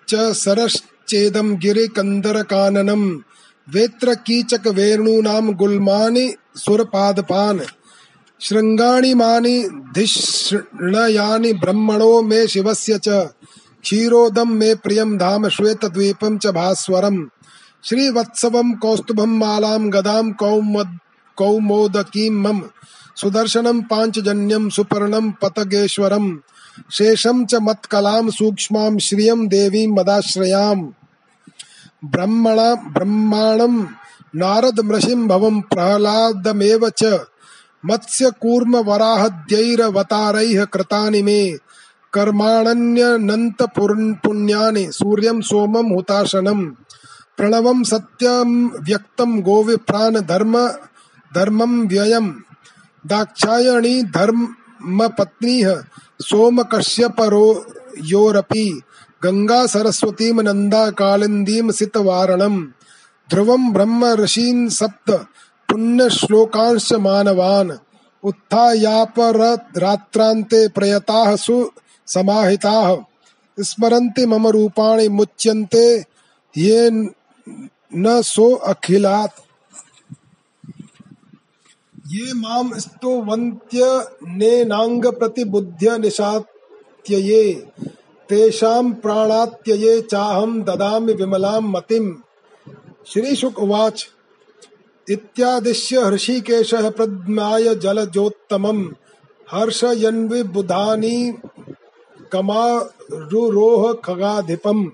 च सरश्चेदम गिरि कंदर काननम वेत्र कीचक वेणूनाम गुल्मानि सुरपादपान श्रृंगाणि मानि धिष्णयानि ब्रह्मणो मे शिवस्य च क्षीरोदम मे प्रियम धाम श्वेत द्वीपम च भास्वरम श्रीवत्सवम कौस्तुभम मालाम गदाम कौमोदकीम मम सुदर्शनम पांचजन्यम सुपर्णम पतगेश्वरम। शेषम च मत्कलाम सूक्ष्माम श्रियम देवी मदाश्रयाम। ब्रह्मणा, ब्रह्माणम नारद मृषिम भवम प्रहलादमेव च। मत्स्य कूर्म वराहद्यैरवतारैः कृतानि मे। कर्माण्यनंत पुण्यानि सूर्यम सोमम हुताशनम। प्रणवम सत्यम व्यक्तम गोविप्राण धर्म, धर्मम व्ययम। दाक्षायणी धर्म पत्नी सोम कश्यपरो योरपि गंगा सरस्वती नंदा कालिंदीम सित वारणम ध्रुवम ब्रह्म ऋषीन सप्त पुण्य श्लोकांश मानवान। उत्थायापर रात्रांते प्रयताः सु समाहिताः। स्मरन्ति मम रूपाणि मुच्यन्ते। ये न सो अखिलात्। ये माम स्तुवन्त्य नेनांग प्रतिबुद्ध्य निशात्यये। तेषां प्राणात्यये चाहम ददामि विमलां मतिम। श्री शुक उवाच। इत्यादिश्य हृषिकेशः प्रज्ञाय जलजोत्तमम्। हर्षयन्विबुधानि कमारुरोह खगाधिपम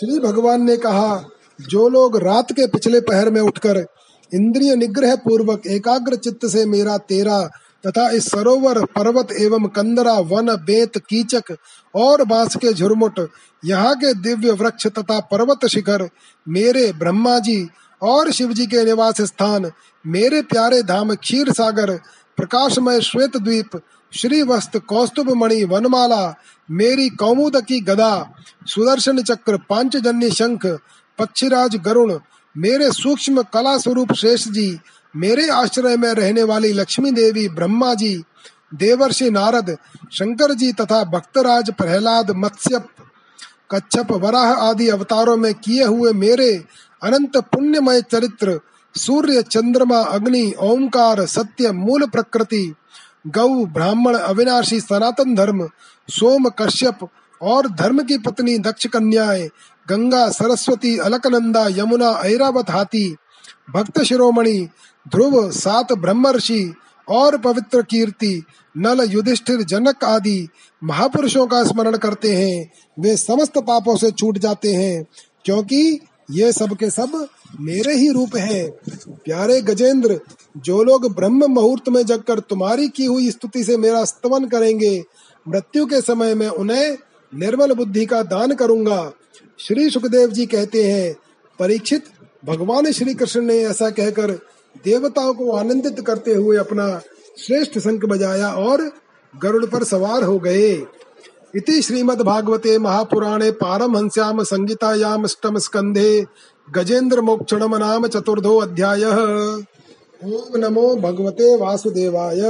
श्री भगवान ने कहा जो लोग रात के पिछले पहर में उठकर इंद्रिय निग्रह पूर्वक एकाग्र चित्त से मेरा तेरा तथा इस सरोवर पर्वत एवं कंदरा, वन, बेत, कीचक और बाँस के झुरमुट, यहाँ के दिव्य वृक्ष तथा पर्वत शिखर, मेरे ब्रह्मा जी और शिव जी के निवास स्थान, मेरे प्यारे धाम क्षीर सागर, प्रकाशमय श्वेत द्वीप श्री वस्त कौस्तुभ मणि वनमाला, मेरी कौमुद की गदा, सुदर्शन चक्र, पांचजन्य शंख पक्षीराज गरुण, मेरे सूक्ष्म कला स्वरूप शेष जी, मेरे आश्रय में रहने वाली लक्ष्मी देवी ब्रह्मा जी, देवर्षि नारद, शंकर जी तथा भक्तराज प्रहलाद, मत्स्य, कच्छप, वराह आदि अवतारों में किए हुए मेरे अनंत पुण्यमय चरित्र, सूर्य, चंद्रमा, अग्नि, ओंकार, सत्य, मूल प्रकृति, गौ, ब्राह्मण, अविनाशी, सनातन धर्म, सोम, कश्यप और धर्म की पत्नी, दक्ष कन्याएँ गंगा, सरस्वती, अलकनंदा, यमुना, ऐरावत हाथी, भक्त शिरोमणि, ध्रुव, सात ब्रह्मर्षि, और पवित्र कीर्ति, नल युधिष्ठिर, जनक आदि महापुरुषों का स्मरण करते हैं। वे समस्त पापों से छूट जाते हैं, क्योंकि ये सब के सब मेरे ही रूप हैं। प्यारे गजेंद्र, जो लोग ब्रह्म मुहूर्त में जगकर तुम्हारी की हुई स्तुति से मेरा स्तवन करेंगे, मृत्यु के समय में उन्हें निर्मल बुद्धि का दान करूँगा। श्री सुखदेव जी कहते हैं, परीक्षित, भगवान श्री कृष्ण ने ऐसा कहकर देवताओं को आनंदित करते हुए अपना श्रेष्ठ शंख बजाया और गरुड़ पर सवार हो गए। इति श्रीमद्भागवते महापुराणे पारमहंस्याम संगीतायाम अष्टम स्कंधे गजेंद्र मोक्षणम नाम चतुर्थो अध्याय। ओम नमो भगवते वासुदेवाय।